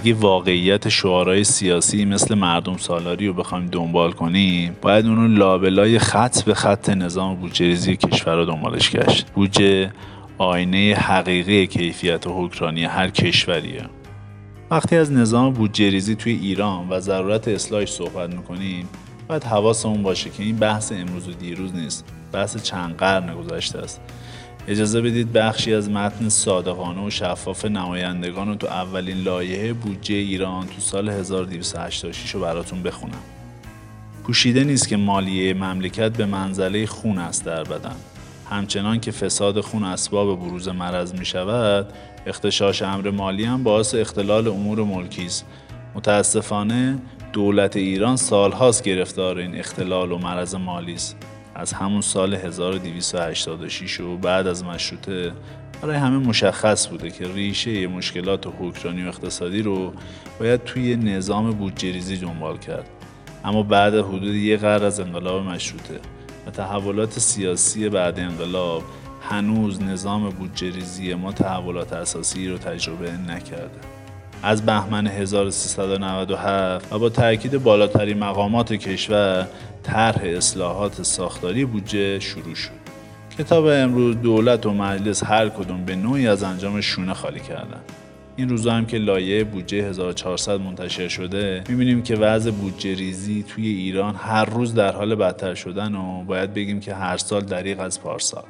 اگه واقعیت شعارهای سیاسی مثل مردم سالاری رو بخوایم دنبال کنیم باید اونو لابلای خط به خط نظام بودجه ریزی کشور رو دنبالش گشت. بودجه آینه حقیقی کیفیت و حکرانی هر کشوریه. وقتی از نظام بودجه ریزی توی ایران و ضرورت اصلاحش صحبت می‌کنیم باید حواسمون باشه که این بحث امروز و دیروز نیست. بحث چند قرن گذشته است. اجازه بدید بخشی از متن صادقانه و شفاف نمایندگان رو تو اولین لایحه بودجه ایران تو سال 1286 رو براتون بخونم. پوشیده نیست که مالیه مملکت به منزله خون است در بدن. همچنان که فساد خون اسباب بروز مرض می شود، اختشاش امر مالی هم باعث اختلال امور ملکی است. متاسفانه دولت ایران سالهاست گرفتار این اختلال و مرض مالی است. از همون سال 1286 و بعد از مشروطه برای همه مشخص بوده که ریشه مشکلات حکمرانی و اقتصادی رو باید توی نظام بودجه ریزی دنبال کرد. اما بعد حدود یک قرن از انقلاب مشروطه و تحولات سیاسی بعد انقلاب هنوز نظام بودجه ریزی ما تحولات اساسی رو تجربه نکرده. از بهمن 1397 و با تاکید بالاترین مقامات کشور طرح اصلاحات ساختاری بودجه شروع شد. کتاب امروز دولت و مجلس هر کدوم به نوعی از انجام شونه خالی کردن. این روزا هم که لایه بودجه 1400 منتشر شده می‌بینیم که وضع بودجه ریزی توی ایران هر روز در حال بدتر شدن و باید بگیم که هر سال دریغ از پارسال.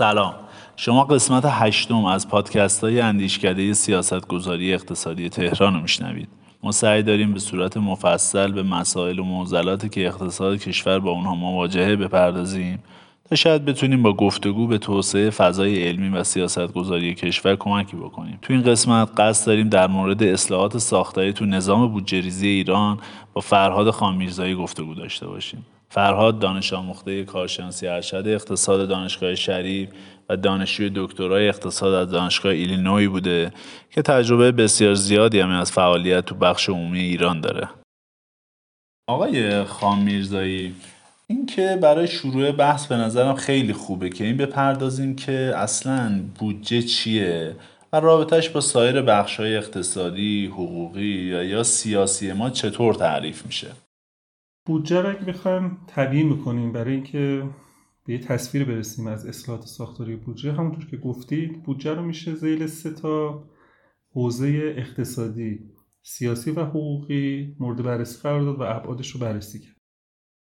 سلام. شما قسمت هشتم از پادکست های اندیشکده سیاست گذاری اقتصادی تهران رو میشنوید. ما سعی داریم به صورت مفصل به مسائل و معضلاتی که اقتصاد کشور با اونها مواجهه بپردازیم تا شاید بتونیم با گفتگو به توسعه فضای علمی و سیاست گذاری کشور کمکی بکنیم. تو این قسمت قصد داریم در مورد اصلاحات ساختاری تو نظام بودجه ریزی ایران با فرهاد خانمیرزایی گفتگو داشته باشیم. فرهاد دانش آموخته کارشناسی ارشد اقتصاد دانشگاه شریف و دانشجوی دکترای اقتصاد از دانشگاه ایلینوی بوده که تجربه بسیار زیادی هم از فعالیت تو بخش عمومی ایران داره. آقای خان میرزایی این که برای شروع بحث به نظرم خیلی خوبه که این بپردازیم که اصلا بودجه چیه و رابطهش با سایر بخش های اقتصادی، حقوقی یا سیاسی ما چطور تعریف میشه بودجه رو اگه بخوایم تبیین می‌کنیم برای اینکه به یه تصویر برسیم از اصلاحات ساختاری بودجه همونطور که گفتید بودجه رو میشه زیل سه تا حوزه اقتصادی سیاسی و حقوقی مورد بررسی قرار داد و ابعادش رو بررسی کرد.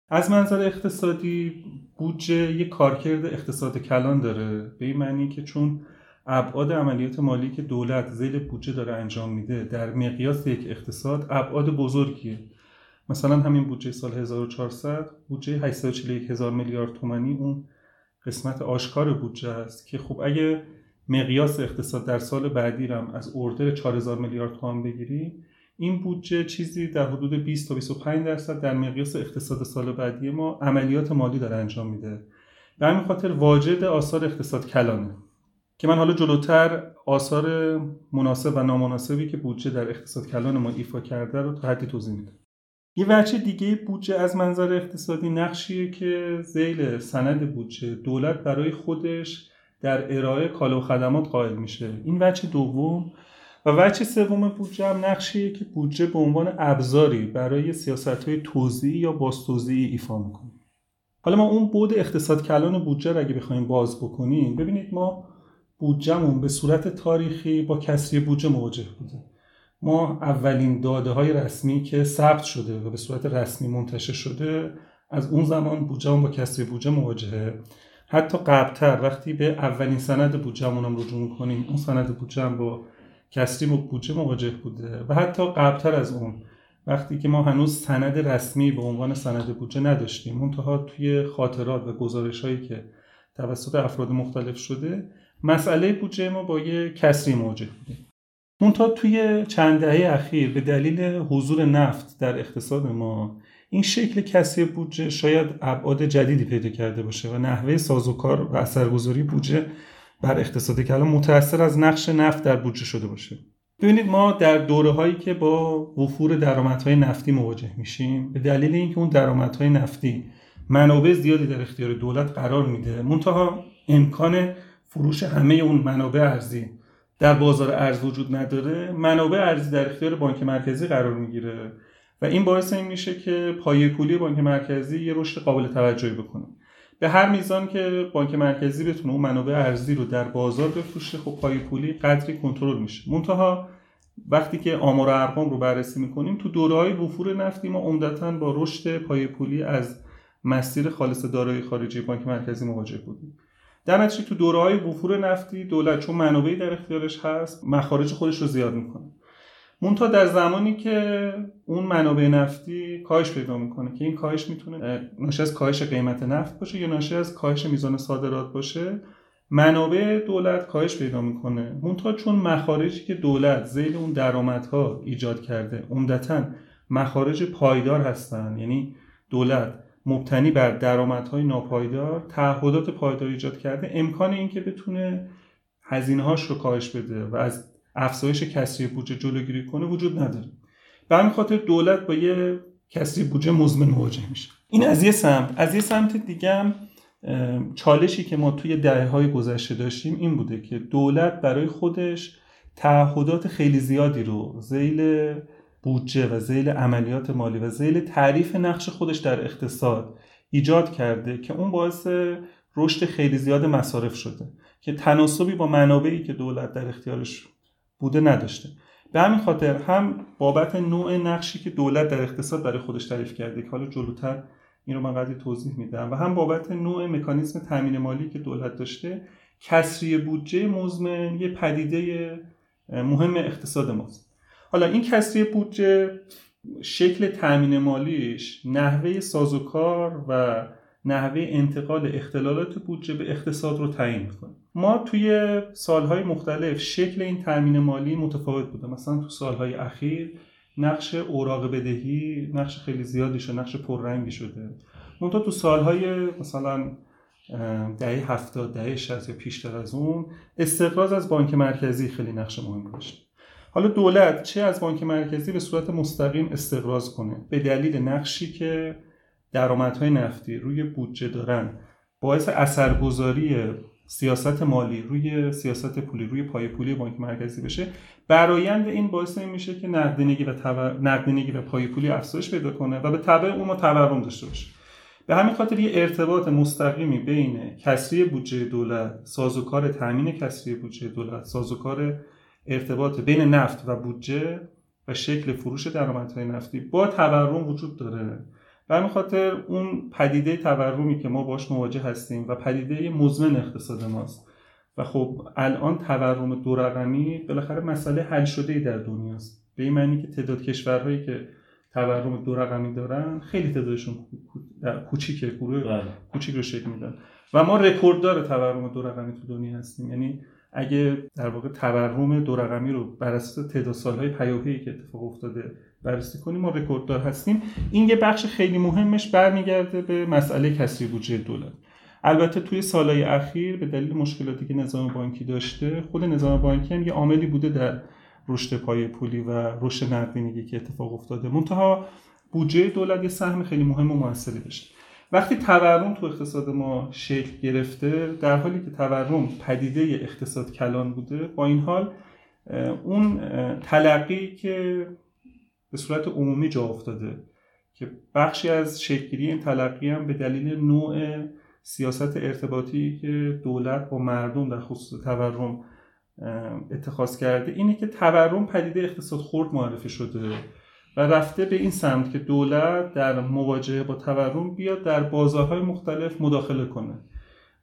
از منظر اقتصادی بودجه یه کارکرد اقتصاد کلان داره به این معنی که چون ابعاد عملیات مالی که دولت زیل بودجه داره انجام میده در مقیاس یک اقتصاد ابعاد بزرگیه. مثلا همین بودجه سال 1400 بودجه 841 هزار میلیارد تومانی اون قسمت آشکار بودجه است که خب اگه مقیاس اقتصاد در سال بعدی رم از اردر 4000 میلیارد تومان بگیری این بودجه چیزی در حدود 20 تا 25 درصد در مقیاس اقتصاد سال بعدی ما عملیات مالی داره انجام میده. به همین خاطر واجد آثار اقتصاد کلانه که من حالا جلوتر آثار مناسب و نامناسبی که بودجه در اقتصاد کلان ما ایفا کرده رو تا حدی توضیح میدم. یه وجه دیگه بودجه از منظر اقتصادی نقشیه که زیل سند بودجه دولت برای خودش در ارائه کالا و خدمات قائل میشه. این وجه دوم و وجه سوم بودجه هم نقشیه که بودجه به عنوان ابزاری برای سیاست های توزیعی یا بازتوزیعی ایفا می‌کنه. حالا ما اون بود اقتصاد کلان بودجه رو اگه بخوایم باز بکنیم ببینید ما بودجهمون به صورت تاریخی با کسری بودجه مواجه بوده. ما اولین داده های رسمی که ثبت شده و به صورت رسمی منتشر شده از اون زمان بودجه با کسری بودجه مواجهه. حتی قبلتر وقتی به اولین سند بودجهمون هم رجوع می‌کنیم اون سند بودجه با کسری بودجه مواجه بوده و حتی قبلتر از اون وقتی که ما هنوز سند رسمی به عنوان سند بودجه نداشتیم منتها توی خاطرات و گزارش هایی که توسط افراد مختلف شده مسئله بودجه ما با یه کسری مواجه بودیم. منتها توی چند دهه اخیر به دلیل حضور نفت در اقتصاد ما این شکل کسری بودجه شاید ابعاد جدیدی پیدا کرده باشه و نحوه سازوکار و اثرگذاری بودجه بر اقتصادی که الان متأثر از نقش نفت در بودجه شده باشه. ببینید ما در دوره هایی که با وفور درآمدهای نفتی مواجه میشیم به دلیل اینکه اون درآمدهای نفتی منابع زیادی در اختیار دولت قرار میده منتها امکان فروش همه اون منابع ارزی در بازار ارز وجود نداره منابع ارزی در اختیار بانک مرکزی قرار می‌گیره و این باعث این میشه که پایه پولی بانک مرکزی یه رشد قابل توجهی بکنه. به هر میزان که بانک مرکزی بتونه اون منابع ارزی رو در بازار بفروشه خب پای پولی قدری کنترل میشه. منتها وقتی که آمار و ارقام رو بررسی می‌کنیم تو دوره های وفور نفتی ما عمدتا با رشد پای پولی از مسیر خالص دارایی خارجی بانک مرکزی مواجه بودیم. در نتیجه تو دوره های وفور نفتی دولت چون منابعی در اختیارش هست مخارج خودش رو زیاد می‌کنه. مونتا در زمانی که اون منابع نفتی کاهش پیدا می‌کنه که این کاهش می‌تونه ناشی از کاهش قیمت نفت باشه یا ناشی از کاهش میزان صادرات باشه منابع دولت کاهش پیدا می‌کنه. مونتا چون مخارجی که دولت زیل اون درآمدها ایجاد کرده عمدتا مخارج پایدار هستن یعنی دولت مبتنی بر درآمدهای ناپایدار تعهدات پایدار ایجاد کرده. امکان اینکه بتونه هزینه رو کاهش بده و از افزایش کسری بودجه جلوگیری کنه وجود نداره. به همین خاطر دولت با یه کسری بودجه مزمن مواجه میشه. این از یه سمت. از یه سمت دیگه هم چالشی که ما توی دهه های گذشته داشتیم این بوده که دولت برای خودش تعهدات خیلی زیادی رو زیل بودجه و زیل عملیات مالی و زیل تعریف نقش خودش در اقتصاد ایجاد کرده که اون باعث رشد خیلی زیاد مصارف شده که تناسبی با منابعی که دولت در اختیارش بوده نداشته. به همین خاطر هم بابت نوع نقشی که دولت در اقتصاد برای خودش تعریف کرده که حالا جلوتر این رو من قدری توضیح میدم و هم بابت نوع مکانیزم تامین مالی که دولت داشته کسری بودجه مزمن یه پدیده مهم اقتصاد ماست. حالا این کسری بودجه شکل تامین مالیش نحوه سازوکار و نحوه انتقال اختلالات بودجه به اقتصاد رو تعیین می‌کنه. ما توی سالهای مختلف شکل این تامین مالی متفاوت بوده. مثلا تو سالهای اخیر نقش اوراق بدهی نقش خیلی زیادی شده نقش پررنگی شده. منتها تو سالهای مثلا دهه هفتاد دهه شست یا پیشتر از اون استقراض از بانک مرکزی خیلی نقش مهم داشت. حالا دولت چه از بانک مرکزی به صورت مستقیم استقراض کنه؟ به دلیل نقشی که درآمدهای نفتی روی بودجه دارن. باعث اثرگذاری سیاست مالی روی سیاست پولی روی پای پولی بانک مرکزی بشه. برایند این باعث این میشه که نقدینگی و تور... نقدینگی و پای پولی افزایش پیدا کنه و به تبع اون ما تورم داشته باشه. به همین خاطر یه ارتباط مستقیمی بین کسری بودجه دولت سازوکار تامین کسری بودجه دولت سازوکار ارتباط بین نفت و بودجه و شکل فروش درآمدهای نفتی با تورم وجود داره. و همین خاطر اون پدیده تورمی که ما باش مواجه هستیم و پدیده مزمن اقتصاد ماست. و خب الان تورم دو رقمی بالاخره مسئله حل شده در دنیاست به این معنی که تعداد کشورهایی که تورم دو رقمی دارن خیلی تعدادشون کوچیکه گروه بله. کوچیک رو شکل میدن. و ما رکورددار تورم دو رقمی تو دنیا هستیم. یعنی اگه در واقع تورم دو رقمی رو بر اساس تعداد سالهای پیاپی که اتفاق افتاده بررسی کنیم ما رکورددار هستیم. این یه بخش خیلی مهمش برمیگرده به مسئله کسری بودجه دولت. البته توی سالهای اخیر به دلیل مشکلاتی که نظام بانکی داشته خود نظام بانکی هم یه عاملی بوده در رشد پای پولی و رشد نقدینگی که اتفاق افتاده. منتها بودجه دولت یه سهم خیلی مهم و موثری داشته. وقتی تورم تو اقتصاد ما شکل گرفته در حالی که تورم پدیده اقتصاد کلان بوده با این حال اون تلقی که به صورت عمومی جا افتاده که بخشی از شکلگیری این تلقی هم به دلیل نوع سیاست ارتباطی که دولت با مردم در خصوص تورم اتخاذ کرده اینه که تورم پدیده اقتصاد خورد معرفی شده. و رفته به این سمت که دولت در مواجهه با تورم بیاد در بازارهای مختلف مداخله کنه.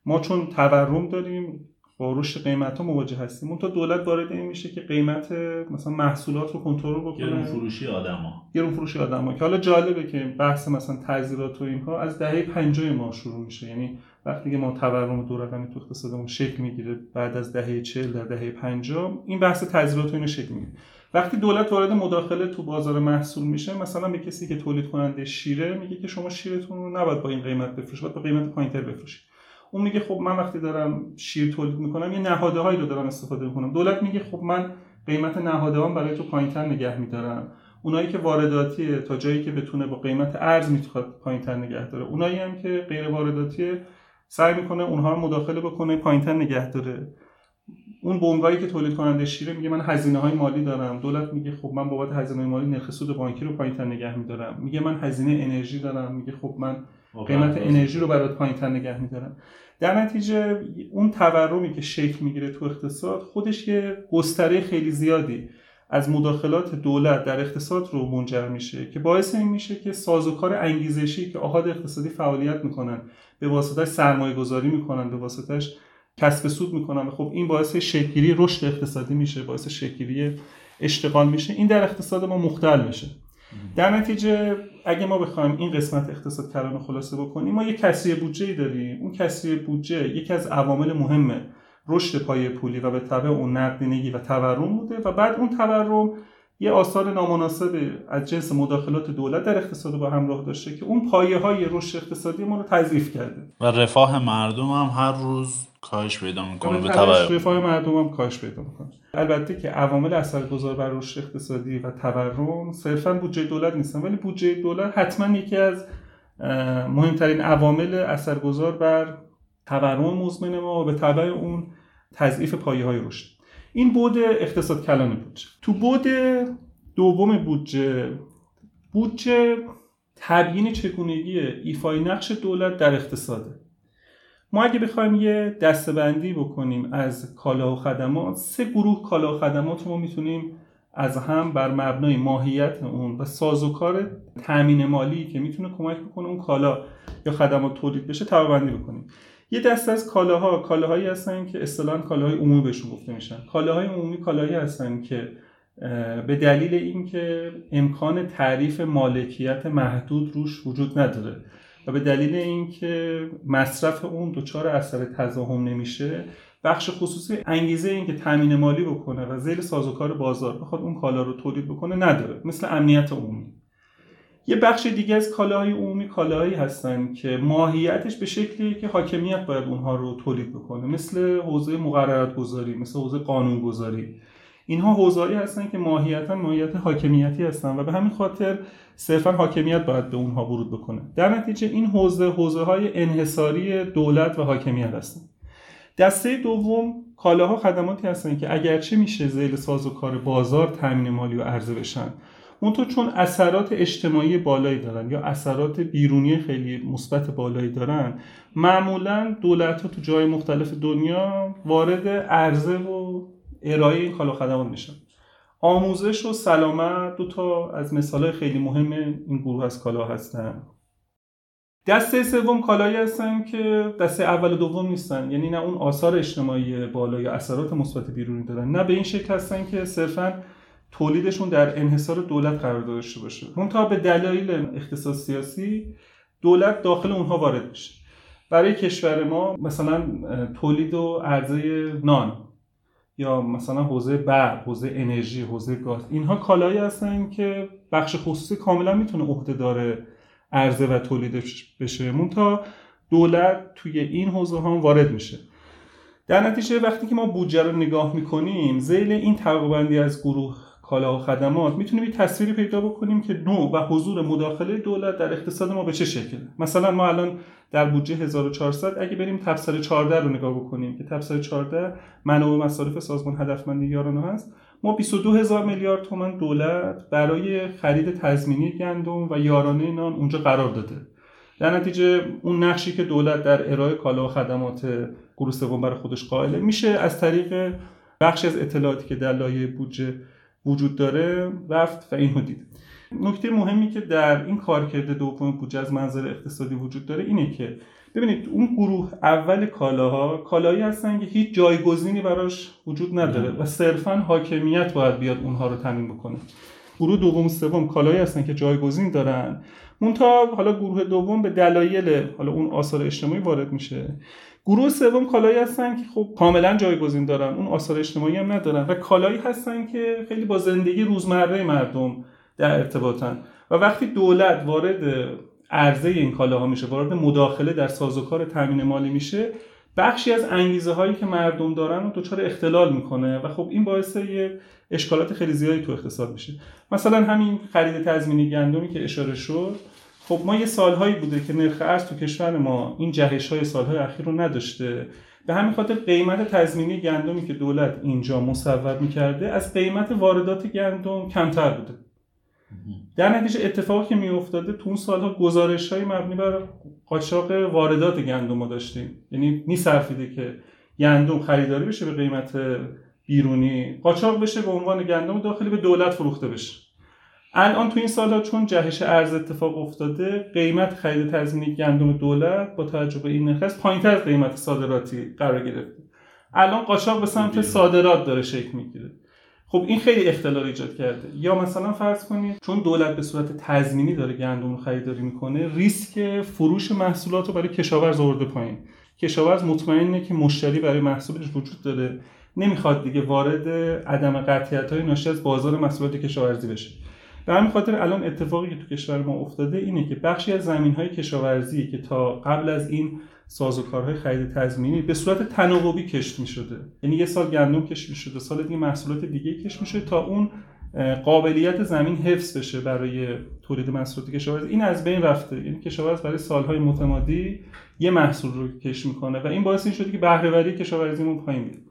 ما چون تورم داریم با رشد قیمت ها مواجه هستیم. اون تا دولت وارد این میشه که قیمت مثلا محصولات رو کنترل بکنه. گرون فروشی آدما. گرون فروشی آدما. که حالا جالبه که بحث مثلا تعذیرات و اینها از دهه 50 ما شروع میشه. یعنی وقتی که ما تورم دو رقمی تو اقتصادمون شکل می‌گیره بعد از دهه 40 در دهه 50 این بحث تعذیرات اینو شکل می‌گیره. وقتی دولت وارد مداخله تو بازار محصول میشه مثلا به کسی که تولید کننده شیره میگه که شما شیرتون رو نباید با این قیمت بفروشید باید با قیمت پایینتر بفروشید. اون میگه خب من وقتی دارم شیر تولید می‌کنم یه نهاده هایی رو دارم استفاده می‌کنم. دولت میگه خب من قیمت نهاده هم برای تو پایینتر نگه میدارم. اونایی که وارداتیه تا جایی که بتونه با قیمت ارز می‌خواد پایینتر نگه داره. اونایی هم که غیر وارداتیه سعی می‌کنه اونها رو مداخله بکنه پایینتر نگه داره. اون بنگاهی که تولید کننده شیره میگه من هزینه های مالی دارم. دولت میگه خب من بابت هزینه مالی نرخ سود بانکی رو پایینتر نگه میدارم. میگه من هزینه انرژی دارم. میگه خب من قیمت انرژی رو برات پایینتر نگه میدارم. در نتیجه اون تورمی که شکل می‌گیره تو اقتصاد خودش یه گستره خیلی زیادی از مداخلات دولت در اقتصاد رو منجر میشه که باعث این میشه که سازوکار انگیزشی که آهاد اقتصادی فعالیت می‌کنن به واسطه سرمایه گذاری می‌کنن به واسطش کسب سود می‌کنن خب این باعث شکلی رشد اقتصادی میشه باعث شکلی اشتغال میشه. این در اقتصاد ما مختل میشه. در نتیجه اگه ما بخوایم این قسمت اقتصاد کلان خلاصه بکنیم ما یک کسری بودجه داریم. اون کسری بودجه یکی از عوامل مهم رشد پایه پولی و به تبع اون نقدینگی و تورم بوده و بعد اون تورم یه آثار نامناسب از جنس مداخلات دولت در اقتصاد با همراه داشته که اون پایه های رشد اقتصادی ما رو تضعیف کرده. و رفاه مردم هم هر روز کاهش پیدا می‌کنه به تبع رفاه مردم هم کاهش پیدا می‌کنه. البته که عوامل اثرگذار بر رشد اقتصادی و تورم صرفا بودجه دولت نیستن ولی بودجه دولت حتما یکی از مهمترین عوامل اثرگذار بر تورم مزمن ما و به تبع اون تضعیف پایه های رشد. این بود اقتصاد کلان بودجه. تو بود دوم بودجه بودجه تبیین چگونگی ایفای نقش دولت در اقتصاده ما اگه بخوایم یه دستبندی بکنیم از کالا و خدمات سه گروه کالا و خدمات رو ما می‌تونیم از هم بر مبنای ماهیت اون و سازوکار تامین مالی که می‌تونه کمک بکنه اون کالا یا خدمات تولید بشه طبقه بکنیم. یه دست از کالاها کالاهایی هستن که اصطلاحا کالاهای عمومی بهشون گفته میشن. کالاهای عمومی کالاهایی هستن که به دلیل اینکه امکان تعریف مالکیت محدود روش وجود نداره و به دلیل اینکه مصرف اون دچار اثر تضاهم نمیشه بخش خصوصی انگیزه اینکه تامین مالی بکنه و زیر سازوکار بازار بخواد اون کالا رو تولید بکنه نداره. مثل امنیت عمومی. یه بخش دیگه از کالاهای عمومی کالاهایی هستن که ماهیتش به شکلی که حاکمیت باید اونها رو تولید بکنه. مثل حوزه مقررات گذاری مثل حوزه قانون گذاری اینها حوزه‌ای هستن که ماهیتا ماهیت حاکمیتی هستن و به همین خاطر صرفا حاکمیت باید به اونها ورود بکنه. در نتیجه این حوزه حوزه های انحصاری دولت و حاکمیت هستن. دسته دوم کالاها خدماتی هستن که اگرچه میشه زیل ساز و کار بازار تامین مالی و عرضه بشن اونطور چون اثرات اجتماعی بالایی دارن یا اثرات بیرونی خیلی مثبت بالایی دارن معمولا دولت ها تو جای مختلف دنیا وارد عرضه و ارائه این کالا خدمات میشن. آموزش و سلامت دو تا از مثال خیلی مهم این گروه از کالا هستن. دسته سوم کالایی هستن که دسته اول و دوم نیستن. یعنی نه اون آثار اجتماعی بالا یا اثرات مثبت بیرونی دارن. نه به این شکل هستن که صرفا تولیدشون در انحصار دولت قرار داشته باشه. منتها به دلایل اقتصاد سیاسی دولت داخل اونها وارد میشه برای کشور ما مثلا تولید و عرضه نان یا مثلا حوزه برق، حوزه انرژی، حوزه گاز اینها کالایی هستن که بخش خصوصی کاملا می‌تونه عهده داره عرضه و تولیدش بشه. منتها دولت توی این حوزه ها وارد میشه. در نتیجه وقتی که ما بودجه رو نگاه می‌کنیم زیل این طبقه از گروه کالا و خدمات می‌تونیم یه تصویری پیدا بکنیم که نوع و حضور مداخله دولت در اقتصاد ما به چه شکله. مثلا ما الان در بودجه 1400 اگه بریم تبصره 14 رو نگاه بکنیم که تبصره 14 منابع مصارف سازمان هدفمندی یارانه هست ما 22 هزار میلیارد تومن دولت برای خرید تضمینی گندم و یارانه نان اونجا قرار داده. در نتیجه اون نقشی که دولت در ارائه کالا و خدمات گروه سوم برای خودش قائله میشه از طریق بخش از اطلاعاتی که در لایه بودجه وجود داره رفت و اینو دید. نکته مهمی که در این کارکرد دوم بودجه از منظر اقتصادی وجود داره اینه که ببینید اون گروه اول کالاها کالایی هستن که هیچ جایگزینی براش وجود نداره و صرفا حاکمیت باید بیاد اونها رو تامین بکنه. گروه دوم سوم کالایی هستن که جایگزین دارن. مونتا حالا گروه دوم به دلایل حالا اون آثار اجتماعی وارد میشه. گروه سوم کالایی هستن که خب کاملا جایگزین دارن. اون آثار اجتماعی هم ندارن. و کالایی هستن که خیلی با زندگی روزمره مردم در ارتباطن. و وقتی دولت وارد عرضه این کالاها میشه وارد مداخله در سازوکار تامین مالی میشه بخشی از انگیزه هایی که مردم دارن رو دچار اختلال می‌کنه و خب این باعث یه اشکالات خیلی زیادی تو اقتصاد میشه. مثلا همین خرید تضمینی گندمی که اشاره شد. خب ما یه سالهایی بوده که نرخ ارز تو کشور ما این جهش های سالهای اخیر رو نداشته. به همین خاطر قیمت تضمینی گندمی که دولت اینجا مصور می‌کرده از قیمت واردات گندم کمتر بوده. در نتیجه اتفاقی که میافتاده تو اون سالها گزارش های مبنی بر قاچاق واردات گندم رو داشتیم. یعنی میصرفیده که گندم خریداری بشه به قیمت بیرونی قاچاق بشه به عنوان گندم داخلی به دولت فروخته بشه. الان تو این سالها چون جهش ارز اتفاق افتاده قیمت خرید تضمینی گندم دولت با توجه به این نرخ پایینتر از قیمت صادراتی قرار گرفته. الان قاچاق به سمت صادرات داره شکل می‌گیره. خب این خیلی اختلال ایجاد کرده. یا مثلا فرض کنید چون دولت به صورت تضمینی داره گندم رو خریداری می‌کنه ریسک فروش محصولات رو برای کشاورز آورده پایین. کشاورز مطمئنه که مشتری برای محصولش وجود داره. نمی‌خواد دیگه وارد عدم قطعیت های ناشی از بازار محصولات کشاورزی بشه. به همین خاطر الان اتفاقی که تو کشور ما افتاده اینه که بخشی از زمین های کشاورزی که تا قبل از این سازوکارهای خرید تضمینی به صورت تناوبی کشت می شده یعنی یه سال گندم کشت می شده سال دیگه محصولات دیگه کشت می شده تا اون قابلیت زمین حفظ بشه برای تولید محصولات کشاورزی. این از بین رفته. یعنی کشاورز برای سالهای متمادی یه محصول رو کشت می‌کنه و این باعث این شده که بهرهوری کشاورزیمون پایین بیاد.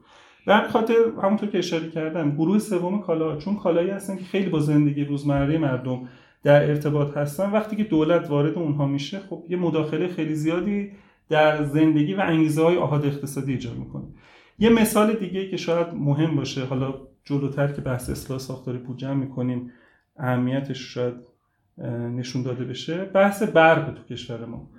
در خاطر همونطور که اشاره کردم گروه سوم کالا چون کالایی هستن که خیلی با زندگی روزمره مردم در ارتباط هستن وقتی که دولت وارد اونها میشه خب یه مداخله خیلی زیادی در زندگی و انگیزه های آهاد اقتصادی ایجاد می‌کنه. یه مثال دیگه که شاید مهم باشه حالا جلوتر که بحث اصلاح ساختاری بودجه می‌کنیم اهمیتش شاید نشون داده بشه. بحث برق تو کشور ما.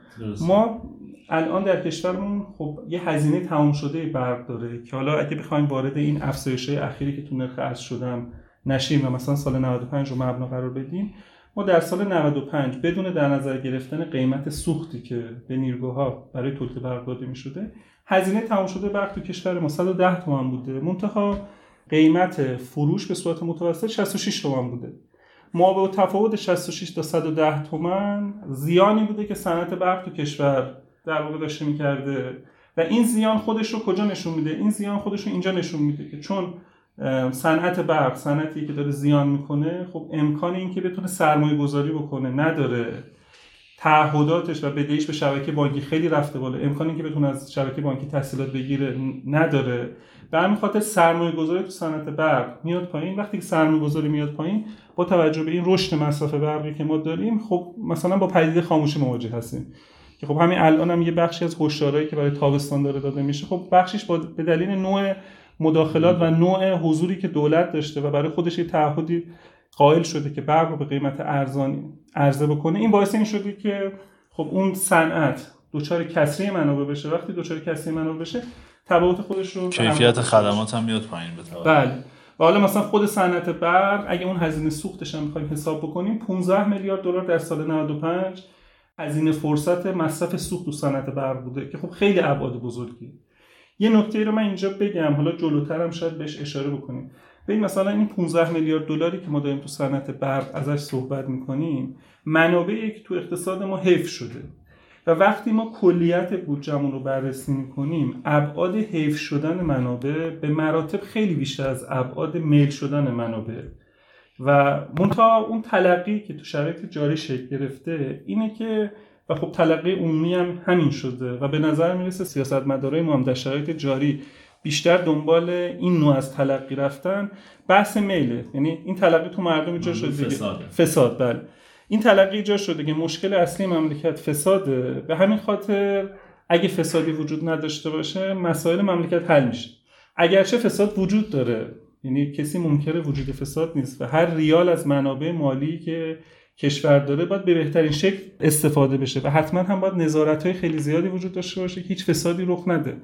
ما الان در کشورمون خب یه هزینه تمام شده برق داره که حالا اگه بخوایم وارد این افزایش اخیری که تو نرخ ارز شدم نشیم و مثلا سال 95 رو مبنا قرار بدیم ما در سال 95 بدون در نظر گرفتن قیمت سوختی که به نیروگاه برای تولید برق داده می شده هزینه تمام شده برق تو کشور ما 110 تومن بوده. منتها قیمت فروش به صورت متوسط 66 تومن بوده. ما به تفاوت 66 تا 110 تومن زیانی بوده که صنعت برق تو کشور در واقع داشته می‌کرده. و این زیان خودش رو کجا نشون میده؟ این زیان خودش رو اینجا نشون میده که چون صنعت برق صنعتی که داره زیان می‌کنه خب امکان این که بتونه سرمایه گذاری بکنه نداره. تعهداتش و بدهیش به شبکه بانکی خیلی رفته بالا. امکانی که بتونه از شبکه بانکی تحصیلات بگیره نداره. به همین خاطر سرمایه گذاری تو صنعت برق میاد پایین. وقتی که سرمایه گذاری میاد پایین با توجه به این رشد مصرف برقی که ما داریم خب مثلا با پدیده خاموشی مواجه هستیم. که خب همین الان هم یه بخشی از هشدارهایی که برای تابستان داره داده میشه خب بخشش با به دلیل نوع مداخلات و نوع حضوری که دولت داشته و برای خودش یه تعهدی قائل شده که برق رو به قیمت ارزانی عرضه بکنه این باعث این شده که خب اون صنعت دچار کسری منابع بشه. وقتی دچار کسری منابع بشه تبعات خودش رو کیفیت خدمات هم میاد پایین بله. و حالا مثلا خود صنعت برق اگه اون هزینه سوختش هم بخوایم حساب بکنیم 15 میلیارد دلار در سال 95 هزینه فرصت مصرف سوخت تو صنعت برق بوده که خب خیلی ابعاد بزرگی یه نکته رو من اینجا بگم حالا جلوترم شاید بهش اشاره بکنیم. ببین مثلا این 15 میلیارد دلاری که ما داریم تو صنعت برق ازش صحبت می‌کنیم منابعی که تو اقتصاد ما حفظ شده. و وقتی ما کلیت بودجهمون رو بررسی می‌کنیم ابعاد حیف شدن منابع به مراتب خیلی بیشتر از ابعاد میل شدن منابع. و منتها اون تلقی که تو شرایط جاری شکل گرفته اینه که و خب تلقی عمومی هم همین شده و به نظر می‌رسه سیاست مداره ما هم در شرایط جاری بیشتر دنبال این نوع از تلقی رفتن. بحث میله یعنی این تلقی تو مردم ایجاد شده فساد. فساد بله. این تلقی ایجاد شده که مشکل اصلی مملکت فساده. به همین خاطر اگه فسادی وجود نداشته باشه مسائل مملکت حل میشه. اگرچه فساد وجود داره یعنی کسی منکر وجود فساد نیست و هر ریال از منابع مالی که کشور داره باید به بهترین شکل استفاده بشه و حتما هم باید نظارت های خیلی زیادی وجود داشته باشه که هیچ فسادی رخ نده.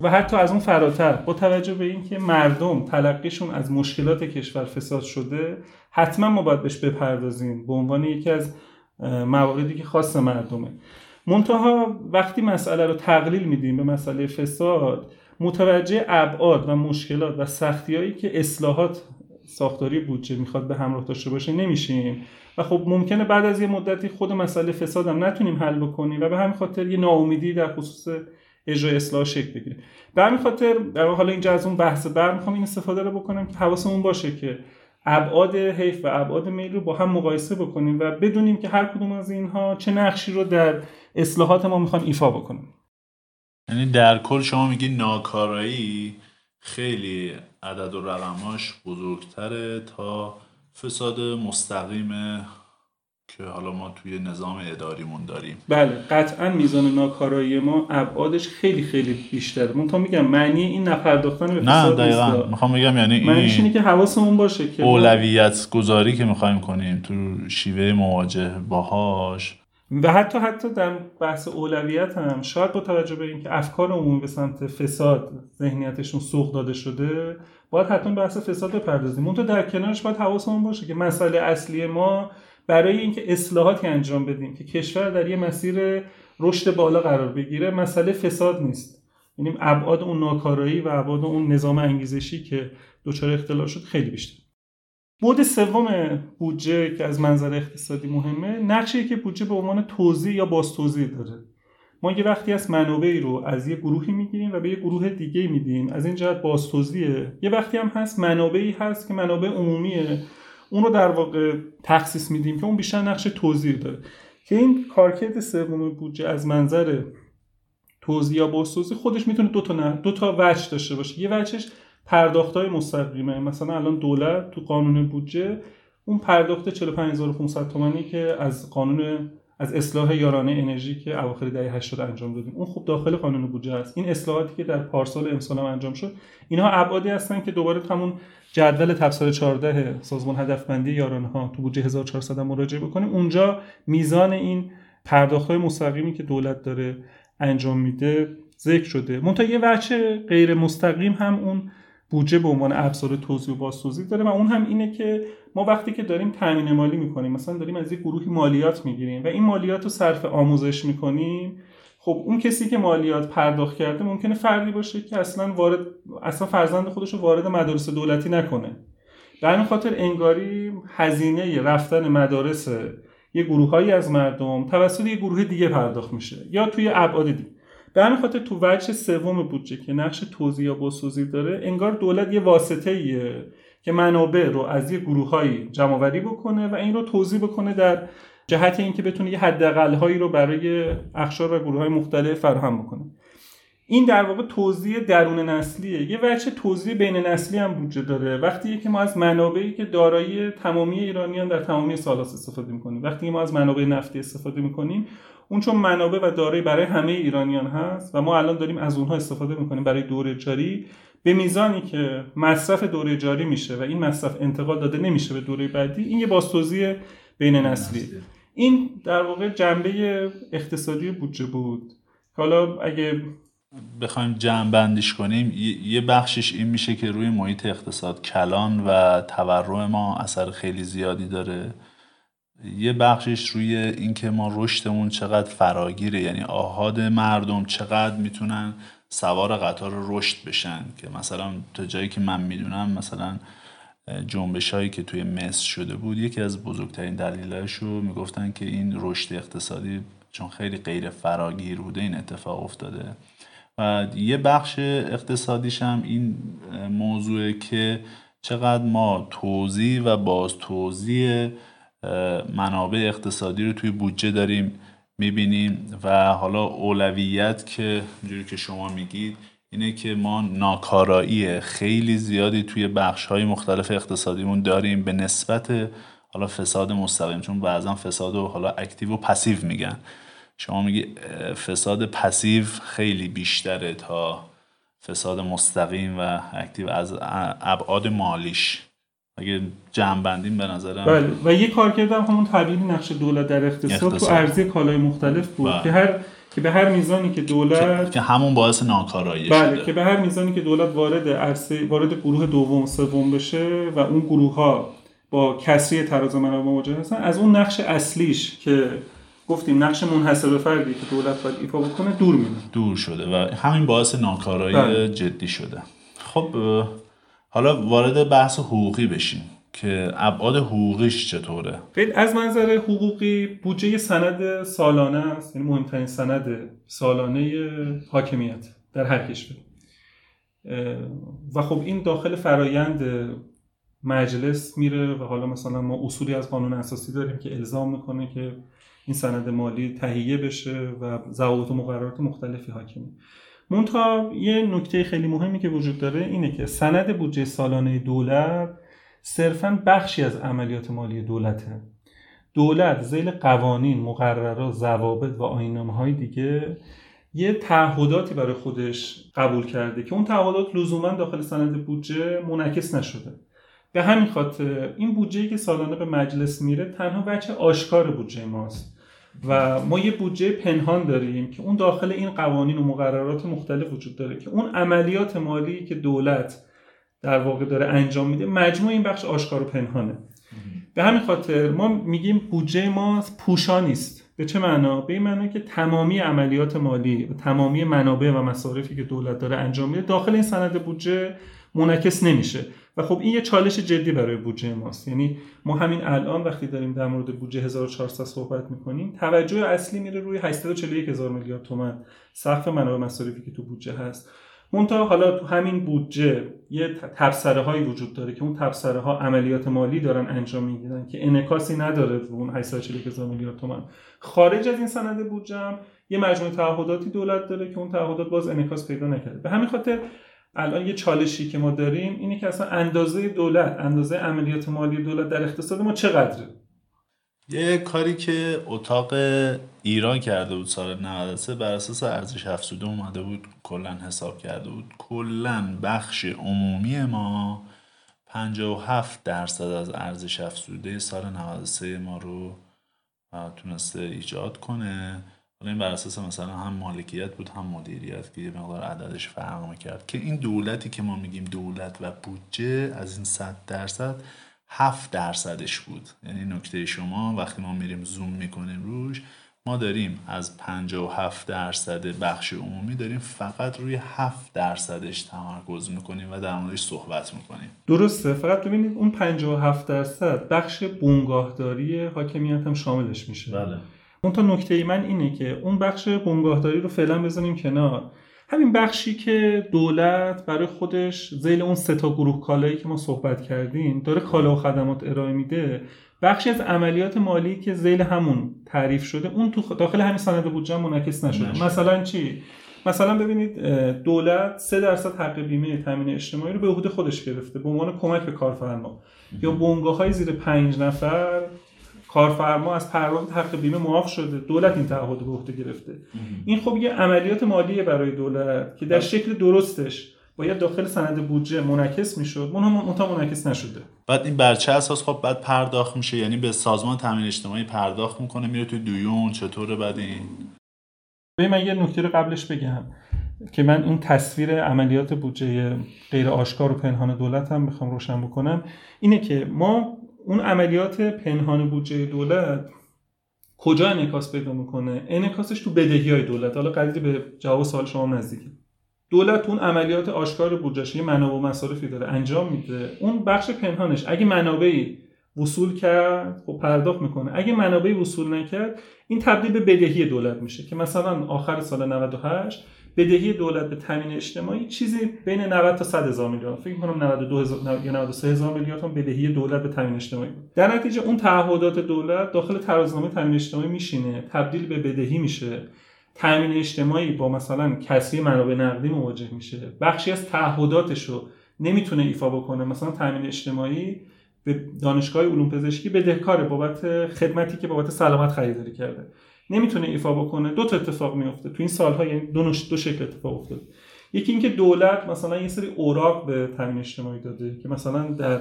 و حتی از اون فراتر با توجه به اینکه مردم تلقیشون از مشکلات کشور فساد شده حتما ما باید بهش بپردازیم به عنوان یکی از مواردی که خاص مردمه. منتها وقتی مسئله رو تقلیل میدیم به مسئله فساد متوجه ابعاد و مشکلات و سختیهایی که اصلاحات ساختاری بودجه می‌خواد به همراه داشته باشه نمیشیم. و خب ممکنه بعد از یه مدتی خود مسئله فساد هم نتونیم حل بکنیم و به همین خاطر یه ناامیدی در خصوص اجرای اصلاح شکل بگیره به همین خاطر در حالا اینجا از اون بحث بر می‌خوام این استفاده رو بکنم که حواسمون باشه که ابعاد حیف و ابعاد میل رو با هم مقایسه بکنیم و بدونیم که هر کدوم از اینها چه نقشی رو در اصلاحات ما می‌خوان ایفا بکنیم یعنی در کل شما میگی ناکارایی خیلی عدد و رقماش بزرگتره تا فساد مستقیم که حالا ما توی نظام اداریمون داریم. بله قطعا میزان ناکارایی ما ابعادش خیلی خیلی بیشتره. من تا میگم معنی این نپرداختن به فساد نه دقیقا می‌خوام بگم یعنی این معنیش اینه که حواسمون باشه که اولویت گذاری که می‌خوایم کنیم تو شیوه مواجه باهاش و حتی حتی در بحث اولویت هم شاید با توجه به اینکه افکار عمومی به سمت فساد ذهنیتشون سوق داده شده باید حتما بحث فساد بپردازیم. اون در کنارش باید حواسمون باشه که مسئله اصلی ما برای اینکه اصلاحاتی انجام بدیم که کشور در یه مسیر رشد بالا قرار بگیره مسئله فساد نیست. یعنی ابعاد اون ناکارایی و ابعاد اون نظام انگیزشی که دچار اختلال شد خیلی بیشتر. بود سوم بودجه که از منظر اقتصادی مهمه نقشی که بودجه به عنوان توزیع یا باز توزیع داره. ما یه وقتی از منابعی رو از یه گروهی می‌گیریم و به یه گروه دیگه میدیم از این جهت باز توزیعه یه وقتی هم هست منابعی هست که منابع عمومیه اون رو در واقع تخصیص میدیم که اون بیشتر نقش توزیع داره. که این کارکرد سوم بودجه از منظر توزیع یا باز توزیع خودش می‌تونه دو تا نه دو تا وجه داشته باشه. یه وجهش پرداخت های مستقیمه. مثلا الان دولت تو قانون بودجه اون پرداخت 45500 تومانی که از قانون از اصلاح یارانه انرژی که اواخر دهه 80 انجام دادیم. اون خوب داخل قانون بودجه است. این اصلاحاتی که در پارسال امسال هم انجام شد اینها ابعادی هستن که دوباره همون جدول تفسیر 14 سازمان هدفمندی یارانه ها تو بودجه 1400 مراجعه بکنیم. اونجا میزان این پرداخت های مستقیمی که دولت داره انجام میده ذکر شده. منتها یه وجه غیر مستقیم هم اون بودجه به عنوان ابزار توزیع و بازتوزیع داره و اون هم اینه که ما وقتی که داریم تامین مالی می‌کنیم مثلا داریم از یک گروهی مالیات می‌گیریم و این مالیات رو صرف آموزش می‌کنیم خب اون کسی که مالیات پرداخت کرده ممکنه فردی باشه که اصلا وارد اصلا فرزند خودش رو وارد مدارس دولتی نکنه. به همین خاطر انگاری هزینه رفتن مدارس یه گروههایی از مردم توسط یه گروه دیگه پرداخت میشه یا توی ابعاد دیگه. به همین خاطر تو وجه سوم بودجه که نقش توزیع یا بازسازی داره انگار دولت یه واسطه ایه که منابع رو از یه گروههایی جمع بکنه و این رو توضیح بکنه در جهت اینکه بتونه یه حداقل هایی رو برای اخشار و گروه های مختلف فراهم بکنه. این در واقع توزیع درون نسلیه. یه وجه توزیع بین نسلی هم بودجه داره. وقتی که ما از منابعی که دارایی تمامی ایرانیان در تمامی سالات استفاده می‌کنیم وقتی ما از منابع نفتی استفاده می‌کنیم اون چون منابع و دارایی برای همه ایرانیان هست و ما الان داریم از اونها استفاده می‌کنیم برای دوره جاری به میزانی که مصرف دوره جاری میشه و این مصرف انتقال داده نمیشه به دوره بعدی این یه بازتوزیع بین نسلی. این در واقع جنبه اقتصادی بودجه بود. حالا اگه بخوایم جمع بندیش کنیم یه بخشش این میشه که روی محیط اقتصاد کلان و تورم ما اثر خیلی زیادی داره. یه بخشش روی اینکه ما رشدمون چقدر فراگیره یعنی آهاد مردم چقدر می‌تونن سوار قطار رشد بشن. که مثلا تا جایی که من می‌دونم مثلا جنبش هایی که توی مصر شده بود یکی از بزرگترین دلیلش رو می‌گفتن که این رشد اقتصادی چون خیلی غیر فراگیر بوده این اتفاق افتاده. و یه بخش اقتصادیش هم این موضوعه که چقدر ما توضیح و باز توضیح منابع اقتصادی رو توی بودجه داریم می‌بینیم و حالا اولویت که جوری که شما میگید اینه که ما ناکارایی خیلی زیادی توی بخش های مختلف اقتصادیمون داریم به نسبت حالا فساد مستقیم چون بعضا فساد و حالا active و passive میگن. شما میگی فساد passive خیلی بیشتره تا فساد مستقیم و active از ابعاد مالیش. اگه جمع ببندیم به نظرم بله و یه کار کردم همون تبیین نقش دولت در اقتصاد, تو عرضه کالای مختلف بود بله. که هر که به هر میزانی که دولت که همون باعث ناکارایی بله شده. که به هر میزانی که دولت وارد عرصه وارد گروه دوم سوم بشه و اون گروه ها با کسری تراز منابع مواجه هستن از اون نقش اصلیش که گفتیم نقش منحصر به فردی که دولت باید ایفا بکنه دور میره دور شده و همین باعث ناکارایی بله. جدی شده خب حالا وارد بحث حقوقی بشیم که ابعاد حقوقیش چطوره؟ از منظر حقوقی بودجه سند سالانه است. یعنی مهمترین سند سالانه حاکمیت در هر کشور. و خب این داخل فرایند مجلس میره و حالا مثلا ما اصولی از قانون اساسی داریم که الزام می‌کنه که این سند مالی تهیه بشه و ضوابط و مقررات مختلفی حاکمه. منتها یه نکته خیلی مهمی که وجود داره اینه که سند بودجه سالانه دولت صرفا بخشی از عملیات مالی دولته. دولت زیل قوانین مقررات ضوابط و آینامه های دیگه یه تعهداتی برای خودش قبول کرده که اون تعهدات لزوما داخل سند بودجه منعکس نشده. به همین خاطر این بودجه که سالانه به مجلس میره تنها بچه آشکار بودجه ماست. و ما یه بودجه پنهان داریم که اون داخل این قوانین و مقررات مختلف وجود داره که اون عملیات مالی که دولت در واقع داره انجام میده مجموع این بخش آشکار و پنهانه. به همین خاطر ما میگیم بودجه ما پوشا نیست. به چه معنا؟ به این معنا که تمامی عملیات مالی و تمامی منابع و مصارفی که دولت داره انجام میده داخل این سند بودجه منعکس نمیشه. و خب این یه چالش جدی برای بودجه ماست. یعنی ما همین الان وقتی داریم در مورد بودجه 1400 صحبت می‌کنیم توجه اصلی میره روی 841 هزار میلیارد تومن سقف منابع مصارفی که تو بودجه هست. منتها حالا تو همین بودجه یه تبصره هایی وجود داره که اون تبصره ها عملیات مالی دارن انجام می‌گیرن که انکاسی نداره رو اون 840 هزار میلیارد تومان. خارج از این سند بودجه یه مجموعه تعهداتی دولت داره که اون تعهدات باز انکاس پیدا نکرده. به همین خاطر الان یه چالشی که ما داریم اینه که اصلا اندازه دولت اندازه عملیات مالی دولت در اقتصاد ما چقدره؟ یه کاری که اتاق ایران کرده بود سال 93 بر اساس ارزش افزوده اومده بود کلا حساب کرده بود کلا بخش عمومی ما 57 درصد از ارزش افزوده سال 93 ما رو تونسته ایجاد کنه. حالا این بر اساس مثلا هم مالکیت بود هم مدیریت که یه مقدار عددش فرق می‌کرد. که این دولتی که ما میگیم دولت و بودجه از این 100 درصد 7 درصدش بود. یعنی نکته شما وقتی ما میریم زوم می‌کنیم روش ما داریم از 57 درصد بخش عمومی داریم فقط روی 7 درصدش تمرکز می‌کنیم و در موردش صحبت می‌کنیم. درسته. فقط ببینید اون 57 درصد بخش بنگاهداری حاکمیت هم شاملش میشه. بله. تا نکته ای من اینه که اون بخش بنگاهداری رو فعلا بزنیم کنار. همین بخشی که دولت برای خودش زیل اون سه تا گروه کالایی که ما صحبت کردیم داره کالا و خدمات ارائه میده بخشی از عملیات مالی که زیل همون تعریف شده اون تو داخل همین سند بودجه منعکس نشده. مثلا چی؟ مثلا ببینید دولت 3 درصد حق بیمه تامین اجتماعی رو به عهده خودش گرفته به عنوان کمک به کارفرما. یا بنگاه های زیر 5 نفر کارفرما از پرداخت حق بیمه معاف شده. دولت این تعهد به عهده گرفته. این خب یه عملیات مالیه برای دولت که در بله. شکل درستش باید داخل سند بودجه منعکس می‌شد. منتها منعکس نشده. بعد این بر چه اساس خب بعد پرداخت میشه. یعنی به سازمان تامین اجتماعی پرداخت می‌کنه میره توی دویون. چطوره بعد این؟ من یه نکته رو قبلش بگم که من این تصویر عملیات بودجه غیر آشکار و پنهان دولت هم می‌خوام روشن بکنم. اینه که ما اون عملیات پنهان بودجه دولت کجا انعکاس پیدا می‌کنه؟ انعکاسش تو بدهی های دولت. حالا قدری به جواب سوال شما نزدیکه دولت اون عملیات آشکار بودجهش یه منابع و مصارفی داره انجام میده. اون بخش پنهانش اگه منابعی وصول کرد خب پرداخت می‌کنه. اگه منابعی وصول نکرد این تبدیل به بدهی دولت میشه که مثلا آخر سال 98 بدهی دولت به تامین اجتماعی چیزی بین 90 تا 100 هزار میلیارد فکر کنم 92 هزار یا 93 هزار میلیارد هم بدهی دولت به تامین اجتماعی بود. در نتیجه اون تعهدات دولت داخل ترازنامه تامین اجتماعی میشینه. تبدیل به بدهی میشه. تامین اجتماعی با مثلا کسری منابع نقدی مواجه میشه. بخشی از تعهداتش رو نمی‌تونه ایفا بکنه. مثلا تامین اجتماعی به دانشگاه علوم پزشکی بدهکار بابت خدمتی که بابت سلامت خریداری کرده. نمی‌تونه ایفا بکنه. دو تا اتفاق میفته تو این سالها یعنی دو, دو شکل اتفاق افتاد یکی اینکه دولت مثلا یه سری اوراق به تامین اجتماعی داده که مثلا در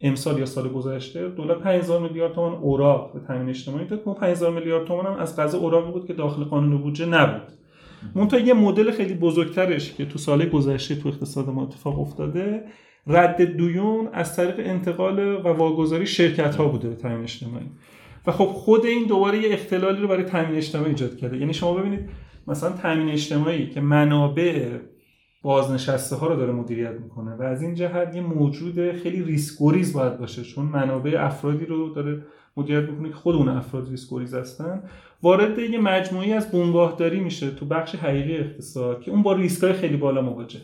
امسال یا سال گذشته دولت 5000 میلیارد تومان اوراق به تامین اجتماعی داد. که 5000 میلیارد تومان هم از قضا اوراقی بود که داخل قانون بودجه نبود. منتها یه مدل خیلی بزرگترش که تو سال گذشته تو اقتصاد ما اتفاق افتاده رد دیون از طریق انتقال و واگذاری شرکت ها بوده به تامین اجتماعی. و خب خود این دوباره یه اختلالی رو برای تامین اجتماعی ایجاد کرده. یعنی شما ببینید مثلا تامین اجتماعی که منابع بازنشسته ها رو داره مدیریت می‌کنه و از این جهت یه موجود خیلی ریسک‌گریز باید باشه چون منابع افرادی رو داره مدیریت می‌کنه که خود اون افراد ریسک‌گریز هستن. وارد یه مجموعی از بنگاهداری میشه تو بخش حقیقی اقتصاد که اون با ریسکای خیلی بالا مواجه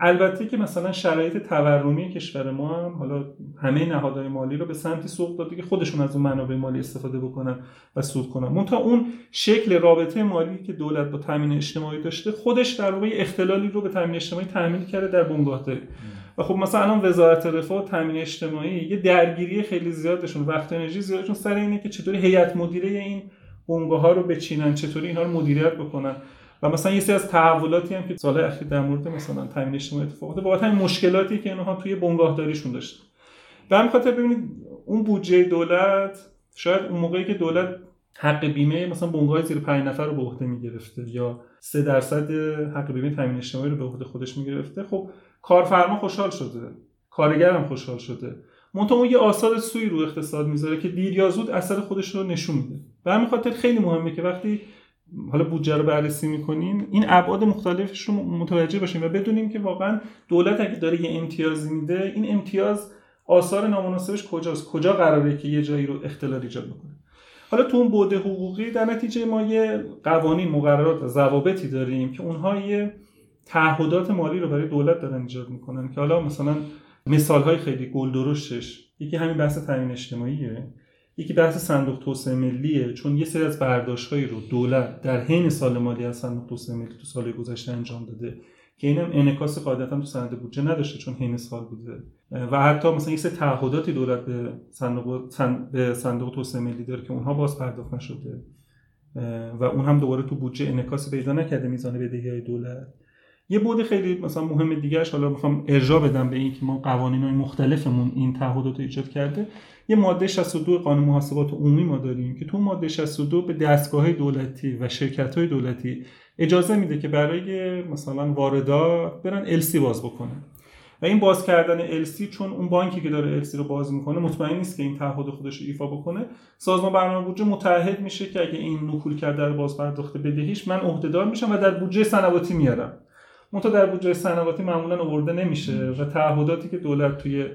البته که مثلا شرایط تورمی کشور ما هم حالا همه نهادهای مالی رو به سمتی سوق داده که خودشون از اون منابع مالی استفاده بکنن و سود کنن. منتها اون شکل رابطه مالی که دولت با تامین اجتماعی داشته خودش در واقع اختلالی رو به تامین اجتماعی تامین کرده در بنگاهداری و خب مثلا الان وزارت رفاه و تامین اجتماعی یه درگیری خیلی زیادشون وقت انرژی زیادشون سر اینه که چطوری هیئت مدیره این بنگاه ها رو بچینن چطوری اینها رو مدیریت بکنن. و مثلا یه سری از تحولاتی هم که سال اخیر در مورد مثلا تامین اجتماعی اتفاق افتاده بابت همین مشکلاتی که اینها توی بنگاهداریشون داشت به همین خاطر ببینید اون بودجه دولت شاید اون موقعی که دولت حق بیمه مثلا بنگاه زیر 5 نفر رو به عهده می‌گرفته یا 3 درصد حق بیمه تامین اجتماعی رو به عهده خودش می‌گرفته خب کارفرما خوشحال شده کارگر هم خوشحال شده. منتها اون یه آثار سوی رو اقتصاد می‌ذاره که دیر یا زود اثر خودش رو نشون میده. به همین خاطر خیلی مهمه که وقتی حالا بودجه رو بررسی می‌کنیم این ابعاد مختلفش رو متوجه باشیم و بدونیم که واقعا دولت اگه داره یه امتیازی میده این امتیاز آثار نامناسبش کجاست؟ کجا قراره که یه جایی رو اختلال ایجاد بکنه؟ حالا تو اون بوده حقوقی در نتیجه ما یه قوانین مقررات و ضوابطی داریم که اونها یه تعهدات مالی رو برای دولت دارن ایجاد می‌کنن که حالا مثلا مثال های خیلی گلدرشتش یکی همین بحث تامین اجتماعیه. یکی بحث صندوق توسعه ملیه چون یه سری از برداشتهایی رو دولت در حین سال مالی از صندوق توسعه ملی تو سال گذشته انجام داده که اینم انعکاس قاعدتا تو سند بودجه نداشته چون حین سال بوده. و حتی مثلا یه سری تعهداتی دولت به صندوق به صندوق توسعه ملی داره که اونها باز پرداخت نشده. و اون هم دوباره تو بودجه انعکاس پیدا نکرده میزان بدهی های دولت. یه بود خیلی مثلا مهم دیگهش حالا می‌خوام ارجاع بدم به اینکه ما قوانین های مختلفمون این تعهدات ایجاد کرده. یه ماده 62 قانون محاسبات عمومی ما داریم که تو ماده 62 به دستگاه دولتی و شرکت های دولتی اجازه میده که برای مثلا واردات برن LC باز بکنن. و این باز کردن LC چون اون بانکی که داره LC رو باز می‌کنه مطمئن نیست که این تعهد خودش رو ایفا بکنه. سازمان برنامه بودجه متعهد میشه که اگه این نکول کرده رو باز پرداخت بدهیش من عهدهدار میشم و در بودجه سنواتی میارم. منتها در بودجه سنواتی معمولا آورده نمیشه و تعهداتی که دولت توی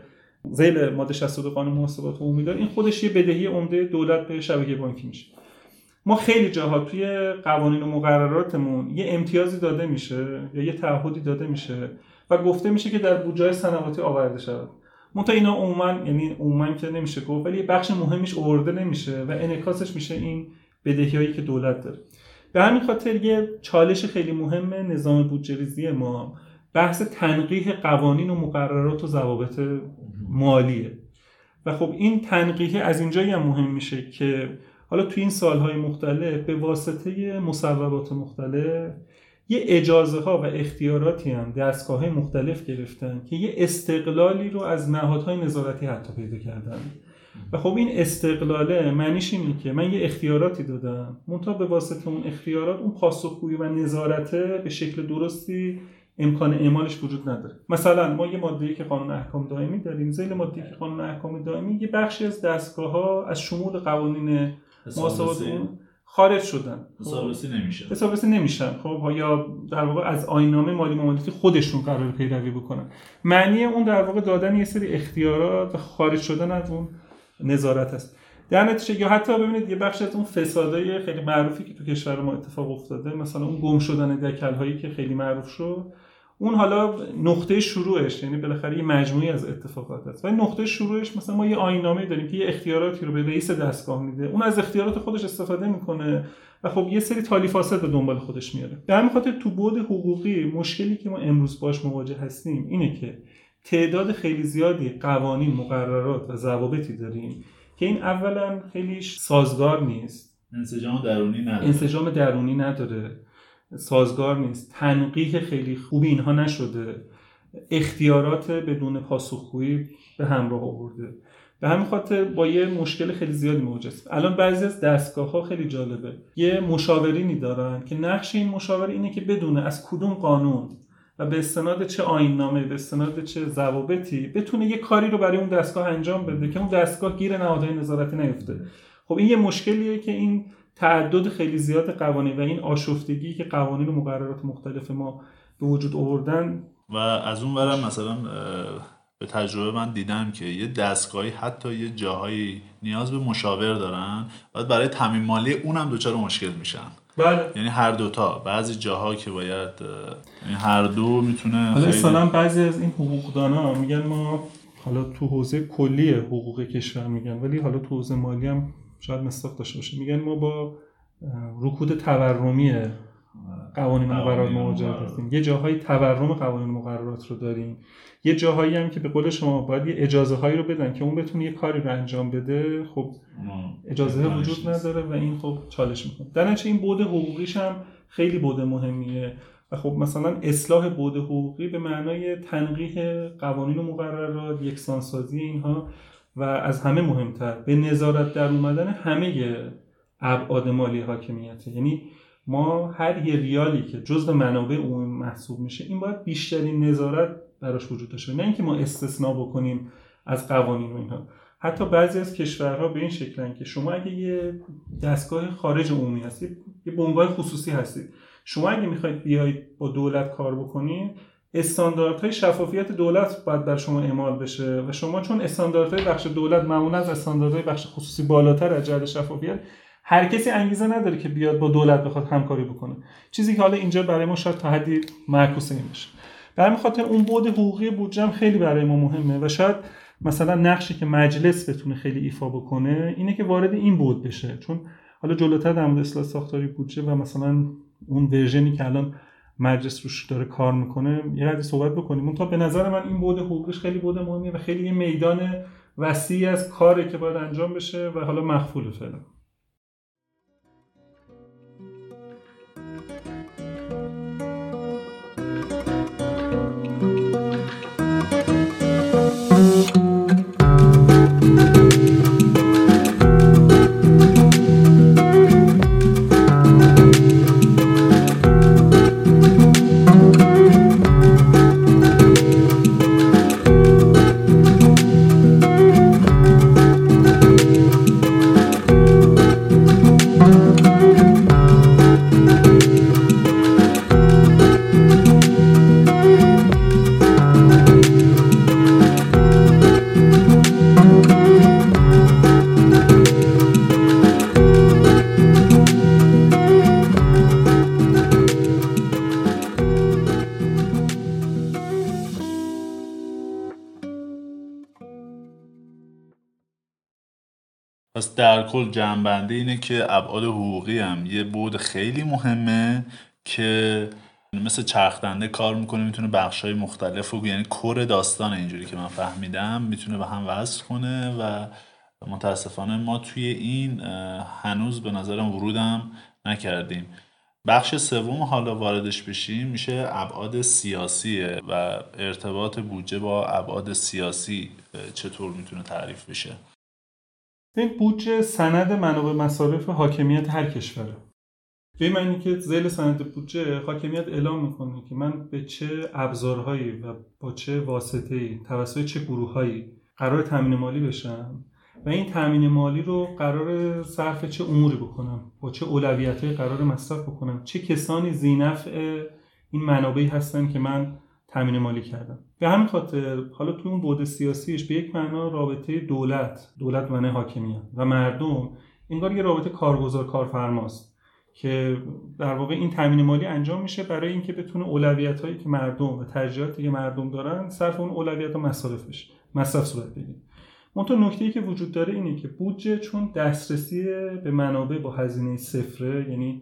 زیل ماده 62 قانون محاسبات عمومی داره. این خودش یه بدهی عمده دولت به شبکه بانکی میشه. ما خیلی جاها توی قوانین و مقرراتمون یه امتیازی داده میشه یا یه تعهدی داده میشه و گفته میشه که در بودجه سنواتی آورده شود. منتها اینا عموما یعنی عموما که نمیشه گفت ولی بخش مهمیش آورده نمیشه و انعکاسش میشه این بدهی که دولت داره. به همین خاطر یه چالش خیلی مهم نظام بودجه ما بحث تنقیح قوانین و مقررات و ضوابط مالیه. و خب این تنقیح از اینجایی هم مهم میشه که حالا توی این سالهای مختلف به واسطه مصوبات مختلف یه اجازه ها و اختیاراتی هم دستگاه مختلف گرفتن که یه استقلالی رو از نهادهای نظارتی حتی پیدا کردن. و خب این استقلاله معنیش اینه که من یه اختیاراتی دادم منتها به واسطه اون اختیارات اون پاسخگویی و نظارته به شکل درستی امکان اعمالش وجود نداره. مثلا ما یه ماده که قانون احکام دائمی داریم زیل ماده که قانون احکام دائمی یه بخشی از دستگاه ها از شمول قوانین محاسبات خارج شدن. حسابرسی نمیشه. حسابرسی نمیشن خب. یا در واقع از آینامه مالی معاملاتی خودشون قرار پیروی بکنن. معنی اون در واقع دادن یه سری اختیارات و خارج شدن از اون نظارت است. در نتیجه یا حتی ببینید یه بخش از اون فسادای خیلی معروفی که تو کشور ما اتفاق افتاده مثلا اون گم شدن دکل هایی که خیلی معروف شد. اون حالا نقطه شروعش یعنی بالاخره یه مجموعی از اتفاقات است و نقطه شروعش مثلا ما یه آینامه داریم که یه اختیاراتی رو به رئیس دستگاه میده. اون از اختیارات خودش استفاده می‌کنه و خب یه سری تالی فاسد به دنبال خودش میاره. به همین خاطر تو بود حقوقی مشکلی که ما امروز باش مواجه هستیم اینه که تعداد خیلی زیادی قوانین مقررات و ضوابطی داریم که این اولا خیلی سازگار نیست. انسجام درونی نداره. انسجام درونی نداره. سازگار نیست. تنقیح خیلی خوبی اینها نشده. اختیارات بدون پاسخگویی به همراه آورده. به همین خاطر با یه مشکل خیلی زیادی مواجه الان بعضی از دستگاه ها خیلی جالبه. یه مشاورینی دارن که نقش این مشاور اینه که بدونه از کدوم قانون و به استناد چه آین نامه به استناد چه ضوابطی بتونه یه کاری رو برای اون دستگاه انجام بده که اون دستگاه گیر نهادهای نظارتی نیفته. خب این یه مشکلیه که این تعدد خیلی زیاد قوانین و این آشفتگی که قوانین و مقررات مختلف ما به وجود آوردن و از اون برم مثلا به تجربه من دیدم که یه دستگاهی حتی یه جاهایی نیاز به مشاور دارن بعد برای تامین مالی اونم دچار مشکل میشن. بله. یعنی هر دوتا بعضی جاها که باید یعنی هر دو می‌تونه حالا مثلا بعضی از این حقوقدانا میگن ما حالا تو حوزه کلی حقوق کشور میگن ولی حالا تو حوزه مالی هم شاید مستاق داشته باشه. میگن ما با رکود تورمی قوانین مقررات مواجه هستیم. یه جاهای تورم قوانین مقررات رو داریم. یه جاهایی هم که به قول شما باید یه اجازه هایی رو بدن که اون بتونه یه کاری رو انجام بده خب اجازه وجود نداره و این خب چالش می‌کنه در این بود حقوقیش هم خیلی بود مهمیه و خب مثلا اصلاح بود حقوقی به معنای تنقیح قوانین و مقررات یکسانسازی اینها و از همه مهمتر به نظارت در اومدن همه ابعاد مالی حاکمیته یعنی ما هر یه ریالی که جزء منابع عمومی محسوب میشه این باید بیشترین نظارت براش وجود داشته نه اینکه ما استثنا بکنیم از قوانین و اینها. حتی بعضی از کشورها به این شکلن که شما اگه یه دستگاه خارج عمومی هستید یه بنگاه خصوصی هستید شما اگه می‌خواید بیاید با دولت کار بکنید استانداردهای شفافیت دولت باید بر شما اعمال بشه و شما چون استانداردهای بخش دولت معمولا از استانداردهای بخش خصوصی بالاتر از جهت شفافیت هر کسی انگیزه نداره که بیاد با دولت بخواد همکاری بکنه. چیزی که حالا اینجا برای ما شاید تا حدی معکوس این بشه. به خاطر اون بود حقوقی بودجه خیلی برای ما مهمه و شاید مثلا نقشی که مجلس بتونه خیلی ایفا بکنه اینه که وارد این بود بشه. چون حالا جلوتر در مورد اصلاح ساختاری بودجه و مثلا اون ورژنی که الان مجلس روش داره کار می‌کنه یه قدری صحبت بکنیم. اون تا به نظر من این بود حقوقیش خیلی بود مهمیه و خیلی یه میدان وسیعی از کاری که باید انجام بشه و حالا مخفول فعلا. کل جنبنده اینه که ابعاد حقوقی هم یه بود خیلی مهمه که مثل چرخدنده کار می‌کنه می‌تونه بخش های مختلف و یعنی کور داستان اینجوری که من فهمیدم می‌تونه به هم وصل کنه و متاسفانه ما توی این هنوز به نظرم ورودم نکردیم. بخش سوم حالا واردش بشیم میشه ابعاد سیاسیه و ارتباط بودجه با ابعاد سیاسی چطور می‌تونه تعریف بشه؟ این بودجه سند منابع مصارف حاکمیت هر کشوره. به معنی که زیل سند بودجه حاکمیت اعلام می‌کنه که من به چه ابزارهایی و با چه واسطه‌ای توسط چه گروههایی قرار تامین مالی بشم و این تامین مالی رو قرار صرف چه اموری بکنم با چه اولویتهایی قرار مصرف بکنم چه کسانی زینفع این منابعی هستن که من تامین مالی کردن به همین خاطر حالا تو اون بود سیاسیش به یک معنا رابطه دولت دولت معنی حاکمیت و مردم انگار یه رابطه کارگزار کارفرماست که در واقع این تامین مالی انجام میشه برای اینکه بتونه اولویت هایی که مردم و ترجیحاتی که مردم دارن صرف اون اولویت و مصارفش مصرف صورت بگیره. منتها نکته ای که وجود داره اینه که بودجه چون دسترسی به منابع با هزینه صفره یعنی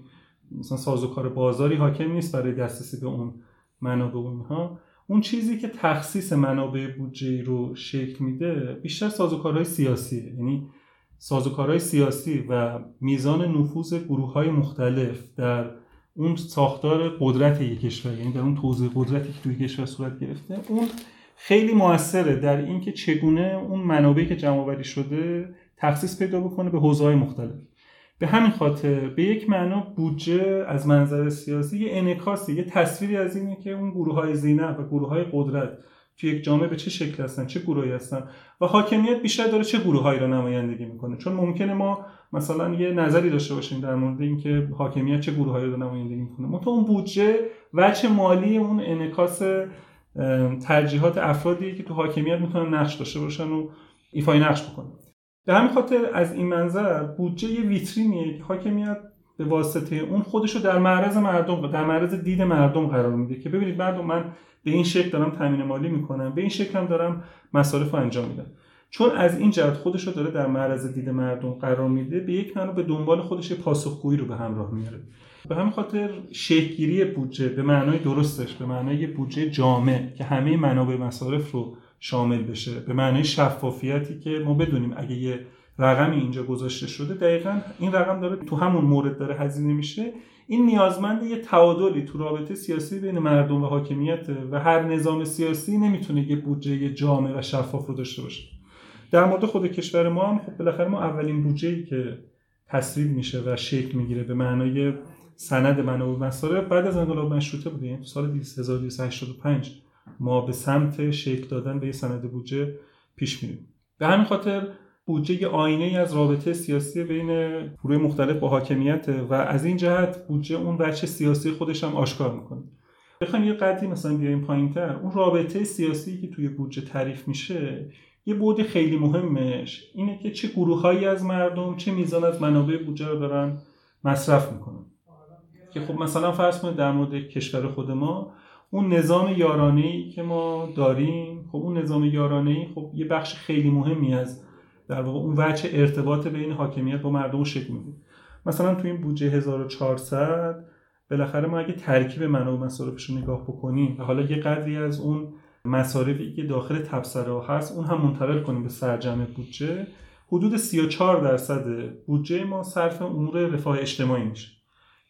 مثلا سازوکار بازاری حاکم نیست برای دسترسی به اون منابع و اون چیزی که تخصیص منابع بودجه رو شکل میده بیشتر سازوکارهای سیاسی یعنی سازوکارهای سیاسی و میزان نفوذ گروه های مختلف در اون ساختار قدرت یک کشور یعنی در اون توزیع قدرتی که توی کشور صورت گرفته اون خیلی موثره در اینکه چگونه اون منابعی که جمع شده تخصیص پیدا بکنه به حوزه‌های مختلف. به همین خاطر به یک معنا بودجه از منظر سیاسی یه انکاسی یه تصویری از اینه که اون گروه های زینت و گروه های قدرت تو یک جامعه به چه شکل هستن چه گروهی هستن و حاکمیت بیشتر داره چه گروههایی رو نمایندگی می‌کنه. چون ممکنه ما مثلا یه نظری داشته باشیم در مورد اینکه حاکمیت چه گروههایی رو نمایندگی می‌کنه. منتها اون بودجه وجه مالی اون انعکاس ترجیحات افرادی که تو حاکمیت می‌تونن نقش داشته باشن و ایفای نقش بکنن. به همین خاطر از این منظر بودجه یه ویترینیه که حاکمیت به واسطه اون خودش رو در معرض مردم در معرض دید مردم قرار میده که ببینید مردم من به این شکل دارم تامین مالی می‌کنم به این شکل هم دارم مصارف رو انجام میدم. چون از این جهت خودش رو داره در معرض دید مردم قرار میده به یک معنی به دنبال خودش پاسخگویی رو به همراه میاره. به همین خاطر شکلگیری بودجه به معنای درستش به معنای بودجه جامع که همه منابع مصارف رو شامل بشه. به معنای شفافیتی که ما بدونیم اگه یه رقمی اینجا گذاشته شده دقیقا این رقم داره تو همون مورد داره هزینه میشه. این نیازمند یه تعادلی تو رابطه سیاسی بین مردم و حاکمیت و هر نظام سیاسی نمی‌تونه یه بودجه جامع و شفاف رو داشته باشه. در مورد خود کشور ما هم خب بالاخره ما اولین بودجه که تصویب میشه و شکل می‌گیره به معنای سند منابع مصارف بعد از انقلاب مشروطه تو سال 1285 ما به سمت شکل دادن به یه سند بودجه پیش میریم. به همین خاطر بودجه آینه ای از رابطه سیاسی بین گروه مختلف با حاکمیت و از این جهت بودجه اون بچه سیاسی خودش هم آشکار می‌کنه. بخوایم یه قدری مثلا بیایم پایینتر اون رابطه سیاسی که توی بودجه تعریف میشه یه بود خیلی مهمش اینه که چه گروههایی از مردم چه میزان از منابع بودجه رو دارن مصرف می‌کنن. که خب مثلا فرض کنید در مورد کشور خود ما اون نظام یارانه ای که ما داریم خب اون نظام یارانه ای خب یه بخش خیلی مهمی از در واقع اون وجه ارتباط بین حاکمیت با مردم شکل میده. مثلا تو این بودجه 1400 بالاخره ما اگه ترکیب منابع مصارفش رو نگاه بکنیم و حالا یه قدری از اون مصارفی که داخل تبصره هست اون هم منتقل کنیم به سرجم بودجه حدود 34 درصد بودجه ما صرف امور رفاه اجتماعی میشه.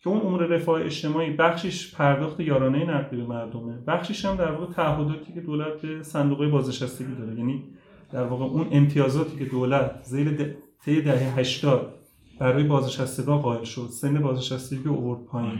که اون امور رفاه اجتماعی بخشش پرداخت یارانه نقدی به مردمه. بخشش هم در واقع تعهداتی که دولت به صندوق بازنشستگی داره. یعنی در واقع اون امتیازاتی که دولت زیر طی دهه 80 برای بازنشستگان قائل شد سن بازنشستگی رو آورد پایین.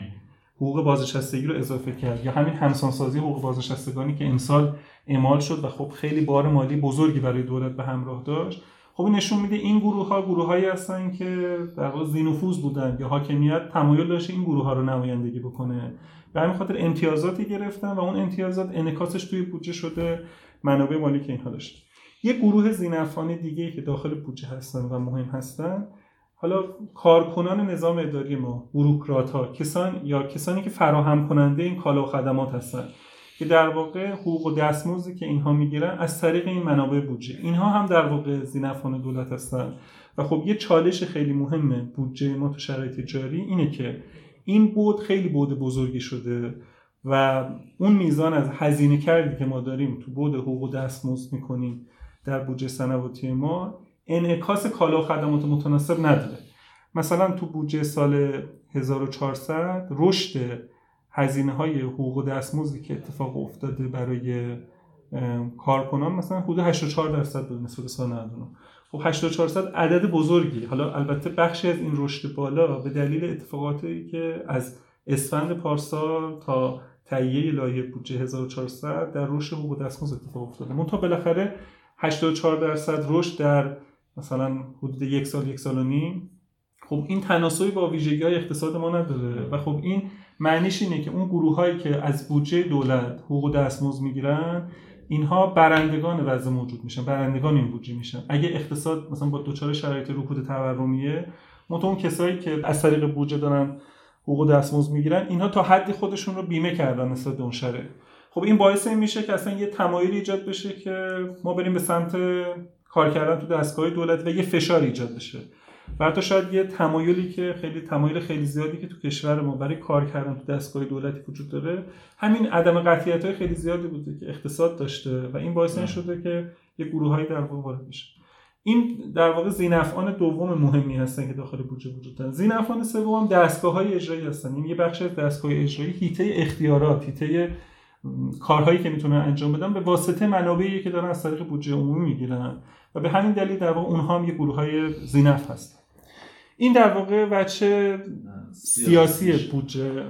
حقوق بازنشستگی رو اضافه کرد. یا همین همسانسازی حقوق بازنشستگانی که امسال اعمال شد و خب خیلی بار مالی بزرگی برای دولت به همراه داشت. خب نشون میده این گروه ها گروه هایی هستن که در واقع زینفوز بودن یا حاکمیت تمایل داشته این گروه ها رو نمایندگی بکنه. به همین خاطر امتیازاتی گرفتن و اون امتیازات انکاسش توی بودجه شده منابع مالی که اینها داشته یه گروه زینفانی دیگه که داخل بودجه هستن و مهم هستن حالا کارکنان نظام اداری ما بروکرات ها کسان یا کسانی که فراهم کننده این کالا و خدمات هستن. که در واقع حقوق و دستمزدی که اینها می‌گیرن از طریق این منابع بودجه. اینها هم در واقع زینفان دولت هستن. و خب یه چالش خیلی مهمه بودجه ما تو شرایط جاری اینه که این بود خیلی بود بزرگی شده و اون میزان از هزینه کردی که ما داریم تو بود حقوق و دستمزد می‌کنیم در بودجه سنواتی ما انعکاس کالا و خدمات متناسب نداره. مثلا تو بودجه سال 1400 رشد هزینه های حقوق و دستمزدی که اتفاق افتاده برای کارکنان مثلا حدود 84 درصد بود نسبت سال 99 خب 84 درصد عدد بزرگی. حالا البته بخشی از این رشد بالا به دلیل اتفاقاتی که از اسفند پارسال تا تهیه لایحه بودجه 1400 در رشد حقوق دستمزد اتفاق افتاده. منتها بالاخره 84 درصد رشد در مثلا حدود یک سال یک سال و نیم. خب این تناسبی با ویژگی های اقتصاد ما نداره. و خب این معنیش اینه که اون گروه هایی که از بودجه دولت حقوق دستمزد می‌گیرن اینها برندگان وضع موجود میشن برندگان این بودجه میشن. اگه اقتصاد مثلا با دوچار شرایط رکود تورمیه منتها اون کسایی که از طریق بودجه دارن حقوق دستمزد می‌گیرن اینها تا حدی خودشون رو بیمه کردن نسبت به اون شرایط. خب این باعث این میشه که اصلا یه تمایلی ایجاد بشه که ما بریم به سمت کار کردن تو دستگاه دولت و یه فشار ایجاد بشه. و حتی شاید یه تمایلی که خیلی تمایل خیلی زیادی که تو کشور ما برای کار کردن تو دستگاه دولتی وجود داره همین عدم قطعیت های خیلی زیادی بوده که اقتصاد داشته و این باعث این شده که یه گروه هایی در واقع وارد بشه. این در واقع زینفعان دوم مهمی هستن که داخل بودجه وجود دارن. زینفعان سوم دستگاه های اجرایی هستن. این یه بخش از دستگاه اجرایی هیته اختیارات هیته کارهایی که می‌تونن انجام بدن به واسطه منابعی که دارن از طریق بودجه عمومی می‌گیرن. و به همین دلیل در واقع اونها هم یه گروه های زینف هستن. این در واقع وجه سیاسی بودجه.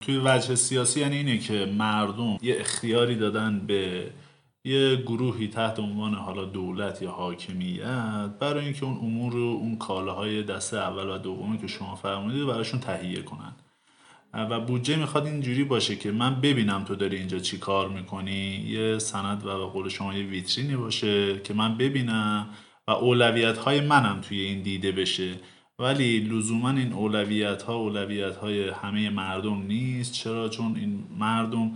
توی وجه سیاسی یعنی اینه که مردم یه اختیاری دادن به یه گروهی تحت عنوان حالا دولت یا حاکمیت برای اینکه اون امور رو اون کالاهای دسته اول و دومی که شما فرمودید براشون تهیه کنن. و بودجه می‌خواد اینجوری باشه که من ببینم تو داری اینجا چی کار می‌کنی یه سند و به قول شما یه ویترینی باشه که من ببینم و اولویت های منم توی این دیده بشه. ولی لزوما این اولویت ها اولویت های همه مردم نیست. چرا؟ چون این مردم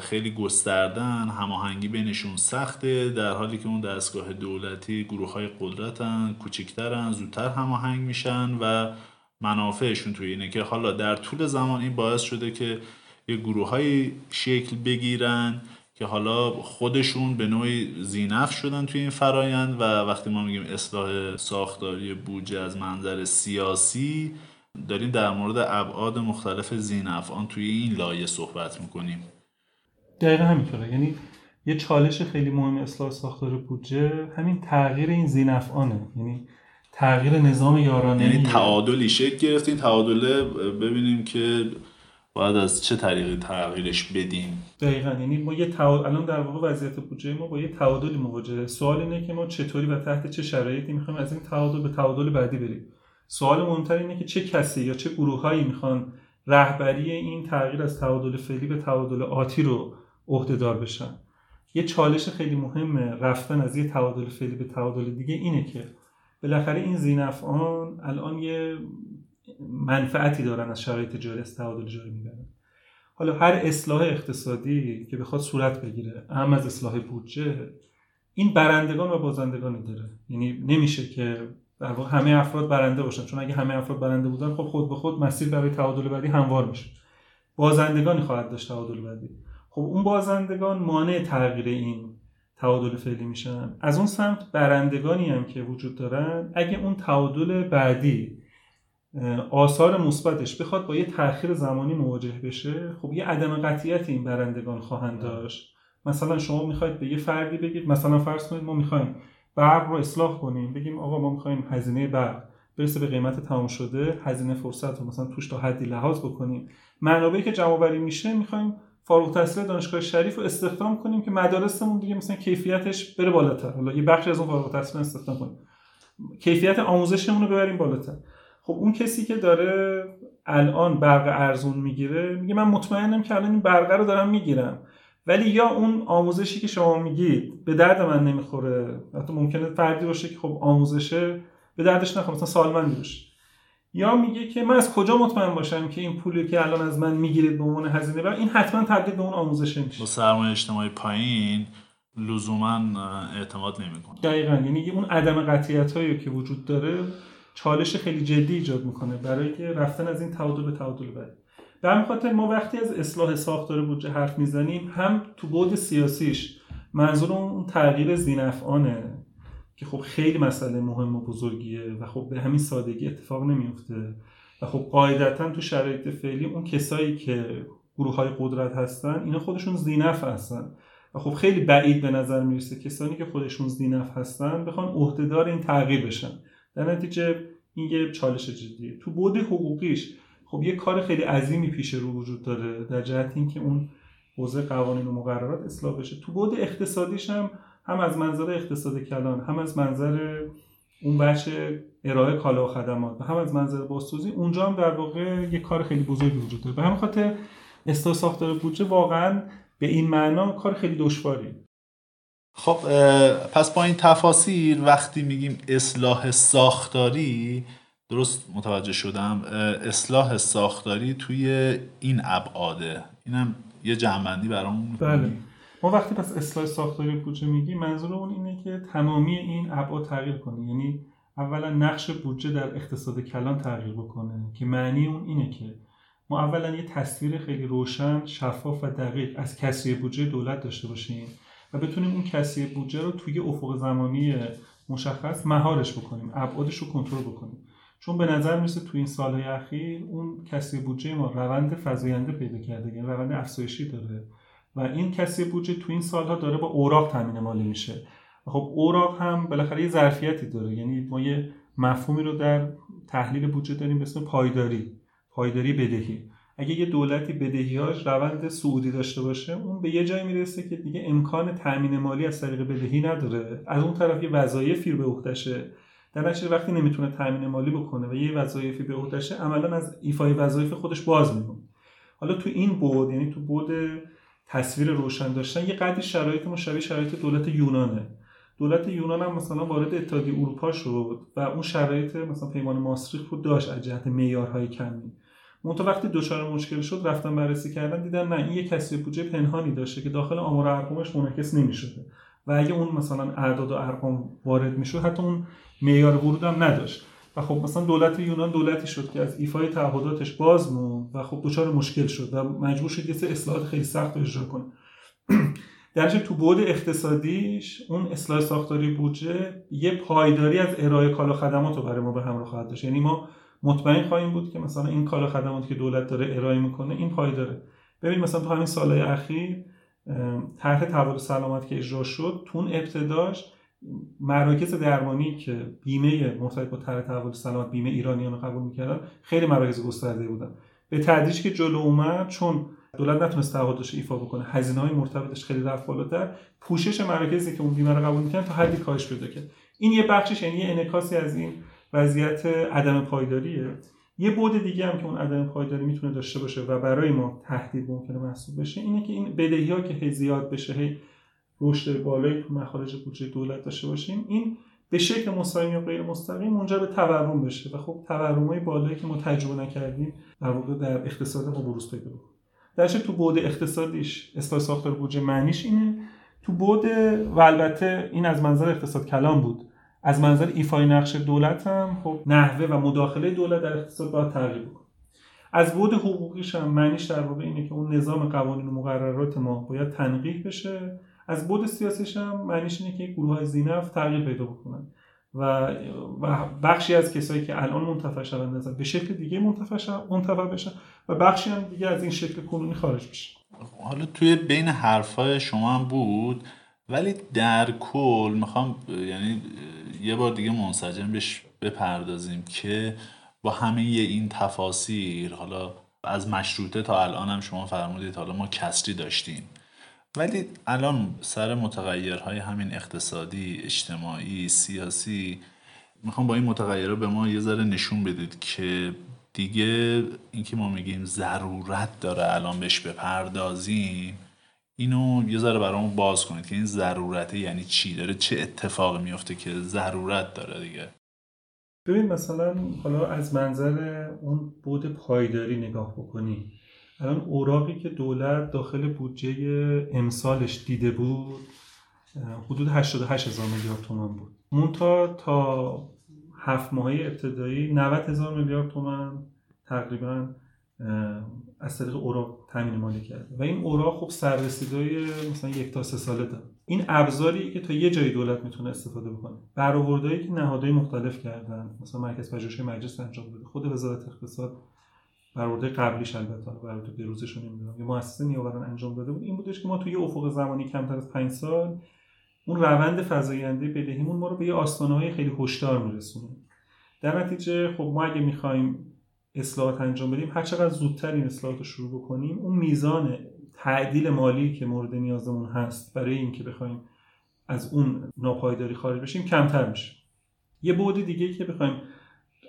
خیلی گستردن هماهنگی بینشون سخته در حالی که اون دستگاه دولتی گروه های قدرتن کوچکترن زودتر هماهنگ میشن و منافعشون توی اینه که حالا در طول زمان این باعث شده که یه گروه های شکل بگیرن که حالا خودشون به نوعی زینف شدن توی این فرایند و وقتی ما میگیم اصلاح ساختاری بودجه از منظر سیاسی داریم در مورد ابعاد مختلف زینف آن توی این لایه صحبت می‌کنیم. دقیقا همینطوره. یعنی یه چالش خیلی مهم اصلاح ساختار بودجه همین تغییر این زینفعانه یعنی تغییر نظام یارانه یعنی تعادلی شکل گرفت. این تعادله ببینیم که باید از چه طریقی تغییرش بدیم. دقیقا. یعنی ما یه تعادل الان در واقع وضعیت بودجه ما با یه تعادلی مواجهه. سوال اینه که ما چطوری و تحت چه شرایطی می‌خوایم از این تعادل به تعادل بعدی بریم؟ سوال مهمتر اینه که چه کسی یا چه گروههایی می‌خوان رهبری این تغییر از تعادل فعلی به تعادل آتی رو عهدهدار بشن؟ یه چالش خیلی مهمه رفتن از یه تعادل فعلی به تعادل دیگه اینه که بالاخره این زینفعان الان یه منفعتی دارن از شرایط جاری از تعادل جاری می‌برن. حالا هر اصلاح اقتصادی که بخواد صورت بگیره اهم از اصلاح بودجه این برندگان و بازندگانی داره. یعنی نمیشه که در واقع همه افراد برنده باشن. چون اگه همه افراد برنده بودن خب خود به خود مسیر برای تعادل بعدی هموار میشه. بازندگانی خواهد داشت تعادل بعدی. خب اون بازندگان مانع تغییر این تعادل فعلی میشن. از اون سمت برندگانی هم که وجود دارن اگه اون تعادل بعدی آثار مثبتش بخواد با یه تاخیر زمانی مواجه بشه خب یه عدم قطعیت این برندگان خواهند داشت. مثلا شما می‌خواید به یه فردی بگید مثلا فرض کنید ما می‌خوایم برق رو اصلاح کنیم بگیم آقا ما می‌خوایم هزینه برق برسه به قیمت تمام شده هزینه فرصت رو مثلا توش تا حدی لحاظ بکنیم. منابعی که جمع میشه می‌خوایم فارغ التحصیل دانشگاه شریف رو استخدام کنیم که مدارسمون دیگه مثلا کیفیتش بره بالاتر. حالا یه بخش از اون فارغ التحصیل استخدام کنیم. کیفیت آموزشمون رو ببریم بالاتر. خب اون کسی که داره الان برق ارزون می‌گیره میگه من مطمئنم که الان این برقه رو دارم می‌گیرم. ولی یا اون آموزشی که شما میگید به درد من نمی‌خوره. حتی ممکنه فردی باشه که خب آموزشه به دردش نخوره. مثلا سالمندی باشه. یا میگه که من از کجا مطمئن باشم که این پولی که الان از من می‌گیرید به عنوان هزینه بر این حتما تبدیل به اون آموزش میشه با سرمایه اجتماعی پایین لزوما اعتماد نمی‌کنه. دقیقا. یعنی اون عدم قطعیت هایی که وجود داره چالش خیلی جدی ایجاد می‌کنه برای که رفتن از این تعادل به تعادل بعد به همین خاطر ما وقتی از اصلاح ساختار بودجه حرف می‌زنیم هم تو بود سیاسیش منظور اون تغییر زینفعانه که خب خیلی مسئله مهم و بزرگیه و خب به همین سادگی اتفاق نمیفته و خب قاعدتا تو شرایط فعلی اون کسایی که گروه های قدرت هستن اینا خودشون زینف هستن. و خب خیلی بعید به نظر می‌رسه کسانی که خودشون زینف هستن بخوان عهدهدار این تغییر بشن. در نتیجه این یه چالش جدیه. تو بود حقوقیش خب یه کار خیلی عظیمی پیش رو وجود داره در جهت اینکه اون حوزه قوانین و مقررات اصلاح بشه. تو بود اقتصادیش هم هم از منظر اقتصاد کلان هم از منظر اون بخش ارائه کالا و خدمات و هم از منظر بازسازی اونجا هم در واقع یه کار خیلی بزرگی وجود داره. به همین خاطر اصلاح ساختار بودجه واقعا به این معنا کار خیلی دشواری. خب پس با این تفاصیل وقتی میگیم اصلاح ساختاری درست متوجه شدم اصلاح ساختاری توی این ابعاده. اینم یه جنبندی برامون بله. ما وقتی پس اصلاح ساختاری بودجه میگیم منظور اون اینه که تمامی این ابعاد تغییر کنه. یعنی اولا نقش بودجه در اقتصاد کلان تغییر بکنه که معنی اون اینه که ما اولا یه تصویر خیلی روشن شفاف و دقیق از کسری بودجه دولت داشته باشیم و بتونیم اون کسری بودجه رو توی افق زمانی مشخص مهارش بکنیم ابعادش رو کنترل بکنیم. چون به نظر می‌رسه تو این سالهای اخیر اون کسری بودجه ما روند فزاینده پیدا کرده یعنی روند افزایشی داره. و این کسری بودجه تو این سالها داره با اوراق تامین مالی میشه. خب اوراق هم بالاخره یه ظرفیتی داره. یعنی ما یه مفهومی رو در تحلیل بودجه داریم به اسم پایداری پایداری بدهی. اگه یه دولتی بدهیاش روند سعودی داشته باشه اون به یه جایی می‌رسه که دیگه امکان تامین مالی از طریق بدهی نداره. از اون طرف یه وظایفی به عهدهشه. در وقتی نمی‌تونه تامین مالی بکنه و یه وظایفی به عهدهشه عملا از ایفای وظایف خودش باز میمونه. حالا تو این بود یعنی تو بود تصویر روشن داشتن یه قدری شرایط مشابه شرایط دولت یونانه. دولت یونان هم مثلا وارد اتحادیه اروپا شد و اون شرایط مثلا پیمان ماستریخت رو داشت از جهت معیارهای کمی. منتها وقتی دچار مشکل شد رفتن بررسی کردن دیدن نه این یه کسی بودجه پنهانی داشته که داخل آمار ارقامش منعکس نمی‌شده. و اگه اون مثلا اعداد و ارقام وارد می‌شد حتی اون معیار ورود هم نداشت. و خب مثلا دولت یونان دولتی شد که از ایفای تعهداتش باز موند و خب دچار مشکل شد و مجبور شد یه سری اصلاحات خیلی سخت رو اجرا کنه. درجه تو بود اقتصادیش اون اصلاح ساختاری بودجه یه پایداری از ارائه کالا خدمات رو برای ما به همراه خواهد داشت. یعنی ما مطمئن خواهیم بود که مثلا این کالا خدماتی که دولت داره ارائه می‌کنه این پایداره ببین مثلا تو همین سالهای اخیر طرح تولد سلامت که اجرا شد تو اون ابتداش مراکز درمانی که بیمه مرتبط با طرح تولد سلامت بیمه ایرانیان رو قبول می‌کردن خیلی مراکز گسترده بودن. به تدریج که جلو اومد چون دولت نتونست تعهدش ایفا بکنه هزینه های مرتبطش خیلی رفت بالاتر پوشش مراکزی که اون بیمه رو قبول می‌کنن تا حدی کاهش پیدا کرد. این یه بخشش یعنی یه انعکاسی از این وضعیت عدم پایداریه. یه بود دیگه هم که اون عدم پایداری می‌تونه داشته باشه و برای ما تهدید ممکنه محسوب بشه اینه که این بدهی ها که هی زیاد بشه هی رشد بالایی تو مخارج بودجه دولت داشته باشیم این به شکل مستقیم یا غیر مستقیم منجر به تورم بشه و خب های بالایی که ما تجربه نکردیم در واقع در اقتصاد ما بروز پیدا بکنه. در تو بود اقتصادیش اصلاح ساختار بودجه معنیش اینه. تو بود و البته این از منظر اقتصاد کلام بود. از منظر ایفای نقش دولت هم خب نحوه و مداخله دولت در اقتصاد باید تغییر بکنه. از بود حقوقیش هم معنیش در واقع اینه که اون نظام قوانین و مقررات ما باید تنقیح بشه. از بود سیاسیش هم معنیش اینه که گروه های زینف تغییر پیدا بکنن. و, بخشی از کسایی که الان منتفع شوند به شکل دیگه منتفع منتفع بشن و بخشی هم دیگه از این شکل کنونی خارج بشه حالا توی بین حرفای شما هم بود ولی در کل می‌خوام یعنی یه بار دیگه منسجم بهش بپردازیم که با همه این تفاصیل حالا از مشروطه تا الان هم شما فرمودید حالا ما کسری داشتیم. ولی الان سر متغیرهای همین اقتصادی اجتماعی سیاسی می‌خوام با این متغیرها به ما یه ذره نشون بدید که دیگه اینکه ما میگیم ضرورت داره الان بهش بپردازیم اینو یه ذره برامون باز کنید که این ضرورته یعنی چی؟ داره چه اتفاقی میفته که ضرورت داره دیگه؟ ببین مثلا حالا از منظر اون بود پایداری نگاه بکنی. الان اوراقی که دولت داخل بودجه امسالش دیده بود حدود 88 هزار میلیارد تومان بود. مونتا تا هفت ماهه ابتدایی 90 هزار میلیارد تومان تقریبا از طریق اوراق تامین مالی کرده. و این اوراق خب سررسیدهای مثلا یک تا سه ساله داره. این ابزاری که تا یه جای دولت می‌تونه استفاده بکنه. برآوردهایی که نهادهای مختلف کردن مثلا مرکز پژوهش‌های مجلس انجام داده خود وزارت اقتصاد برآورده قبلیش البته برآورده بروزش رو نمی‌دونم. یه مؤسسه نیاوران انجام داده بود. این بودش که ما توی افق زمانی کمتر از 5 سال اون روند فزاینده بدهیمون ما رو به یه آستانه‌های خیلی هشدار میرسونه در نتیجه خب ما اگه می‌خوایم اصلاحات انجام بدیم هر چقدر زودتر این اصلاحات رو شروع بکنیم اون میزان تعدیل مالی که مورد نیازمون هست برای اینکه بخوایم از اون ناپایداری خارج بشیم کمتر میشه. یه بعد دیگه که بخوایم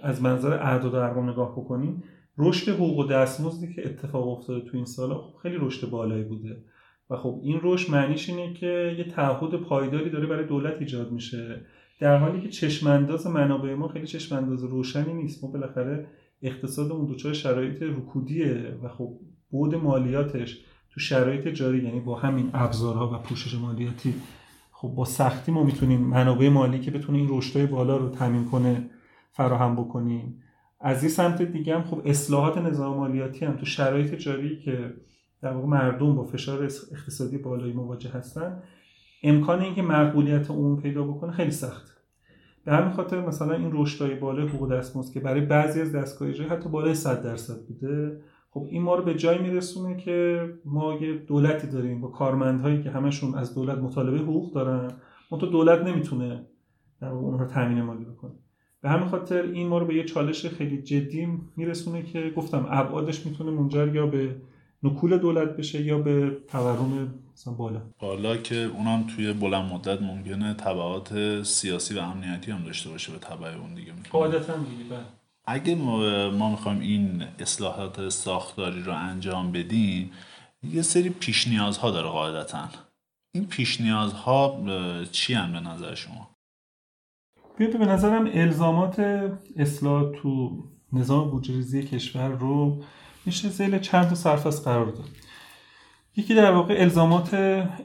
از منظر اعداد و ارقام نگاه بکنیم رشد حقوق و دستمزدی که اتفاق افتاده تو این سالا خب خیلی رشد بالایی بوده. و خب این رشد معنیش اینه که یه تعهد پایداری داره برای دولت ایجاد میشه. در حالی که چشمانداز منابع ما خیلی چشمانداز روشنی نیست. ما بالاخره اقتصادمون دچار شرایط رکودیه و خب بود مالیاتش تو شرایط جاری یعنی با همین ابزارها و پوشش مالیاتی خب با سختی ما می‌تونیم منابع مالی که بتونه این رشدهای بالا رو تامین کنه فراهم بکنیم. از این سمت دیگه هم خب اصلاحات نظام مالیاتی هم تو شرایط جاری که در واقع مردم با فشار اقتصادی بالایی مواجه هستن امکان اینکه مقبولیت اون پیدا بکنه خیلی سخت. به همین خاطر مثلا این رشدهای بالا حقوق دستمزد که برای بعضی از دستگاه اجرایی حتی بالای 100 درصد بوده خب این ما رو به جای میرسونه که ما یه دولتی داریم با کارمندهایی که همشون از دولت مطالبه حقوق دارن تو دولت نمی‌تونه در اون رو تامین مالی بکنه. به همین خاطر این ما رو به یه چالش خیلی جدی میرسونه که گفتم ابعادش می‌تونه منجر یا به نکول دولت بشه یا به تورم مثلا بالا بالا که اونم توی بلند مدت ممکنه تبعات سیاسی و امنیتی هم داشته باشه به تبع اون دیگه قاعدتا دیگه بله. اگه ما, ما می‌خوایم این اصلاحات ساختاری رو انجام بدیم یه سری پیش نیازها داره قاعدتا این پیش نیازها چی هم به نظر شما؟ بیاد به نظرم الزامات اصلاح تو نظام بودجه‌ریزی کشور رو میشه زیل چند تا سرفصل قرار داد. یکی در واقع الزامات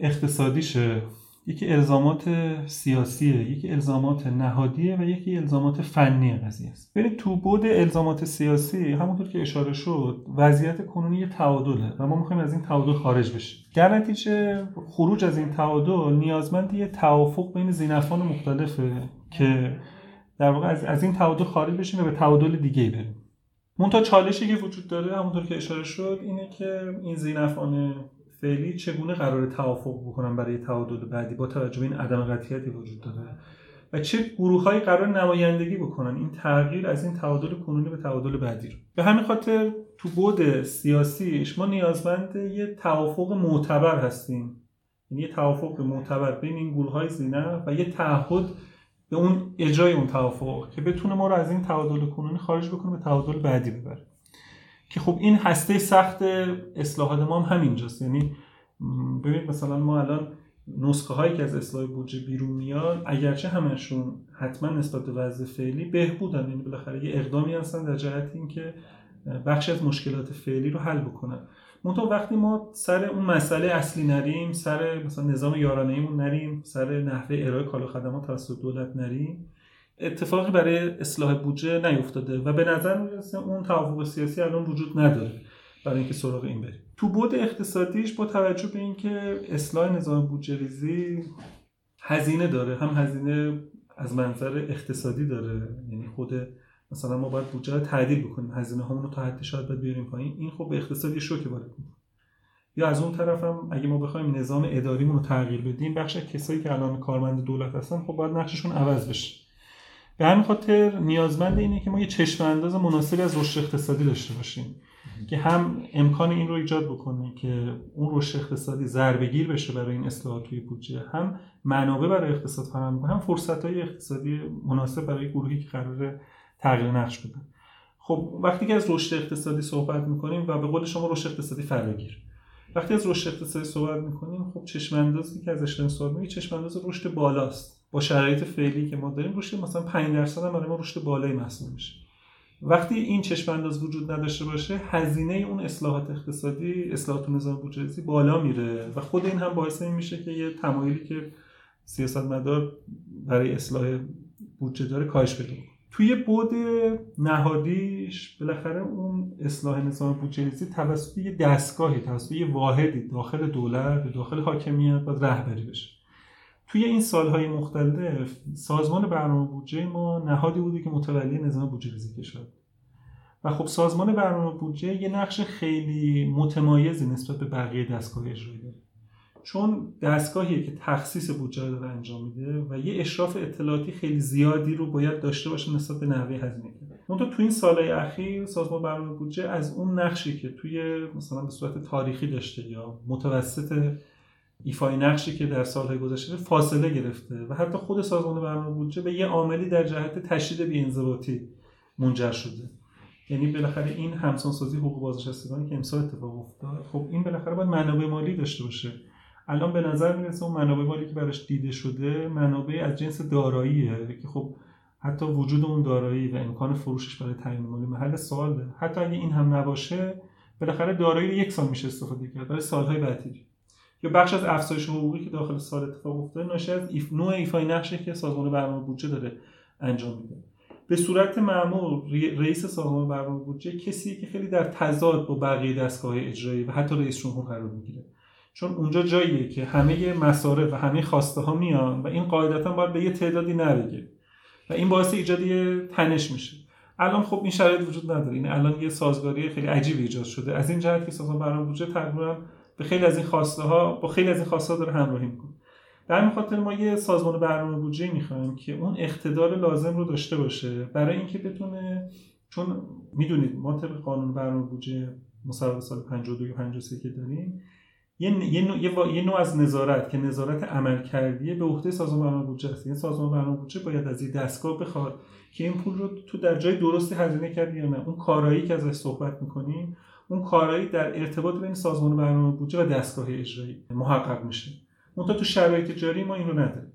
اقتصادیشه. یکی الزامات سیاسیه یکی الزامات نهادیه و یکی الزامات فنی قضیه است. ببینید تو بود الزامات سیاسی همونطور که اشاره شد وضعیت کنونی یه تعادله و ما می‌خوایم از این تعادل خارج بشیم. در نتیجه خروج از این تعادل نیازمند یه توافق بین زینفان مختلفه که در واقع از, از این تعادل خارج بشیم و به تعادل دیگه بریم. منتها چالشی که وجود داره همونطور که اشاره شد اینه که این زینفان فعلی چگونه قرار توافق بکنن برای تعادل بعدی با توجه به این عدم قطعیتی وجود داره و چه گروههایی قرار نمایندگی بکنن؟ این تغییر از این تعادل کنونی به تعادل بعدی رو. به همین خاطر تو بود سیاسیش ما نیازمند یه توافق معتبر هستیم یعنی یه توافق معتبر بین این گروه های زینه و یه تعهد به اون اجرای اون توافق که بتونه ما رو از این تعادل کنونی خارج بکنه به تعادل بعدی ببره. که خب این هسته سخت اصلاحات ما هم همینجاست. یعنی ببینید مثلا ما الان نسخه هایی که از اصلاح بودجه بیرون میاد اگرچه همشون حتما نسبت به وضع فعلی بهبودن. یعنی بالاخره یه اقدامی هستن در جهت اینکه بخشی از مشکلات فعلی رو حل بکنن. منتها وقتی ما سر اون مسئله اصلی نریم سر مثلا نظام یارانه ایمون نریم سر نحوه ارائه کالا خدمات توسط دولت نریم اتفاقی برای اصلاح بودجه نیفتاده و به نظر می‌رسه اون توافق سیاسی الان وجود نداره برای اینکه سراغ این بریم. تو بود اقتصادیش با توجه به اینکه اصلاح نظام بودجه ریزی هزینه داره هم هزینه از منظر اقتصادی داره. یعنی خود مثلا ما باید بودجه رو تعدیل بکنیم هزینه هامون رو تا حدی شاید باید بیاریم پایین. این خب به اقتصادی شوکی وارد یا از اون طرف هم اگه ما بخوایم نظام اداریمون رو تغییر بدیم بخش کسایی که الان کارمند دولت هستن خب باید نقششون عوض بشه. به همین خاطر نیازمند اینه که ما یه چشم انداز مناسبی از رشد اقتصادی داشته باشیم که هم امکان این رو ایجاد بکنه که اون رشد اقتصادی ضربه بشه برای این اصلاحات توی بودجه هم منابع برای اقتصاد فراهم هم فرصت های اقتصادی مناسب برای گروهی که قرار تغییر نقش بدن. خب وقتی که از رشد اقتصادی صحبت می‌کنیم و به قول شما رشد اقتصادی فراگیر. وقتی از رشد اقتصادی صحبت می‌کنیم خب چشم اندازی که ازش داریم می‌کنیم چشم انداز رشد بالاست. با شرایط فعلی که ما داریم رشد مثلا 5 درصد هم برای ما رشد بالایی محسوب میشه. وقتی این چشم انداز وجود نداشته باشه هزینه اون اصلاحات اقتصادی اصلاحات نظام بودجه‌ریزی بالا میره و خود این هم باعث این میشه که یه تمایلی که سیاستمدار برای اصلاح بودجه داره کاهش پیدا توی بود نهادیش بالاخره اون اصلاح نظام بودجه‌ریزی توسط یه دستگاهی توسط یه واحدی داخل دولت داخل حاکمیت باید رهبری بشه. توی این سالهای مختلف سازمان برنامه بودجه ما نهادی بوده که متولی نظام بودجه ریزی کشور و خب سازمان برنامه بودجه یه نقش خیلی متمایزی نسبت به بقیه دستگاه اجرایی داره. چون دستگاهیه که تخصیص بودجه رو انجام میده و یه اشراف اطلاعاتی خیلی زیادی رو باید داشته باشه نسبت به نحوه هزینه کردن تو این سالهای اخیر سازمان برنامه بودجه از اون نقشی که توی مثلا به صورت تاریخی داشته یا متوسط ایفای نقشی که در سالهای گذشته فاصله گرفته و حتی خود سازمان برنامه بودجه به یه عاملی در جهت تشدید بی‌انضباطی منجر شده. یعنی بالاخره این همسانسازی حقوق بازنشستگانی که امسال اتفاق افتاد خب این بالاخره باید منابع مالی داشته باشه. الان به نظر می‌رسه اون منابع مالی که براش دیده شده منابع از جنس داراییه که خب حتی وجود اون دارایی و امکان فروشش برای تعیین مالی محل سواله. حتی اگه این هم نباشه بالاخره دارایی یک سال میشه استفاده کرد برای سالهای بعدی. یا بخش از افزایش حقوقی که داخل سال اتفاق افتاده ناشی از ایف نوع ایفای نقشی که سازمان برنامه بودجه داره انجام میده. به صورت معمول رئیس سازمان برنامه بودجه کسی که خیلی در تضاد با بقیه دستگاه اجرایی و حتی رئیس جمهور قرار می‌گیره. چون اونجا جاییه که همه مصارف و همه خواسته ها میان و این قاعدتا باید به یه تعدادی نرگه. و این باعث ایجاد یه تنش میشه. الان خب این شرایط وجود نداره. این الان یه سازگاری خیلی عجیبی ایجاد شده. از این جهت که سازمان برنامه بودجه تقریبا به خیلی از این خواسته ها با خیلی از این خواسته ها داره همراهی می‌کنه. در این خاطر ما یه سازمان برنامه بودجه می‌خوایم که اون اقتدار لازم رو داشته باشه. برای اینکه بتونه چون می‌دونید ما طبق قانون برنامه بودجه مصوبه سال 52 یا 53 که داریم یه, یه, نوع، یه, یه نوع از نظارت که نظارت عمل کردیه به عهده سازمان برنامه بودجه است یعنی سازمان برنامه بودجه باید از این دستگاه بخواد که این پول رو تو در جای درستی هزینه کردی یا نه. اون کارایی که ازش صحبت می‌کنیم اون کارایی در ارتباط بین سازمان برنامه بودجه و دستگاه اجرایی محقق میشه. منتها تو شرایط جاری ما این رو نداریم.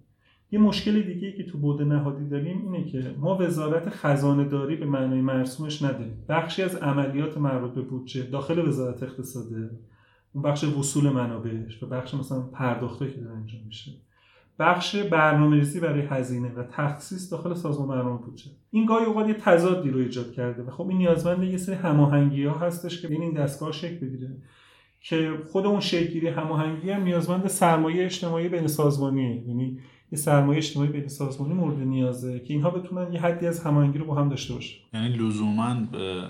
یه مشکل دیگه که تو بود نهادی داریم اینه که ما وزارت خزانه داری به معنای مرسومش نداریم. بخشی از عملیات مربوط به بودجه داخل وزارت اقتصاده اون بخش وصول منابعش و بخش مثلا پرداخته که داره انجام میشه. بخش برنامه‌ریزی برای هزینه و تخصیص داخل سازمان برنامه بودجه این گاهی اوقات یه تضادی رو ایجاد کرده و خب این نیازمند یه سری هماهنگی ها هستش که بین این دستگاه شکل بگیره که خود اون شکلگیری هماهنگی هم نیازمند سرمایه اجتماعی بین سازمانیه یعنی یه سرمایه اجتماعی بین سازمانی مورد نیازه که اینها بتونن یه حدی از هماهنگی رو با هم داشته باشه یعنی لزوما به,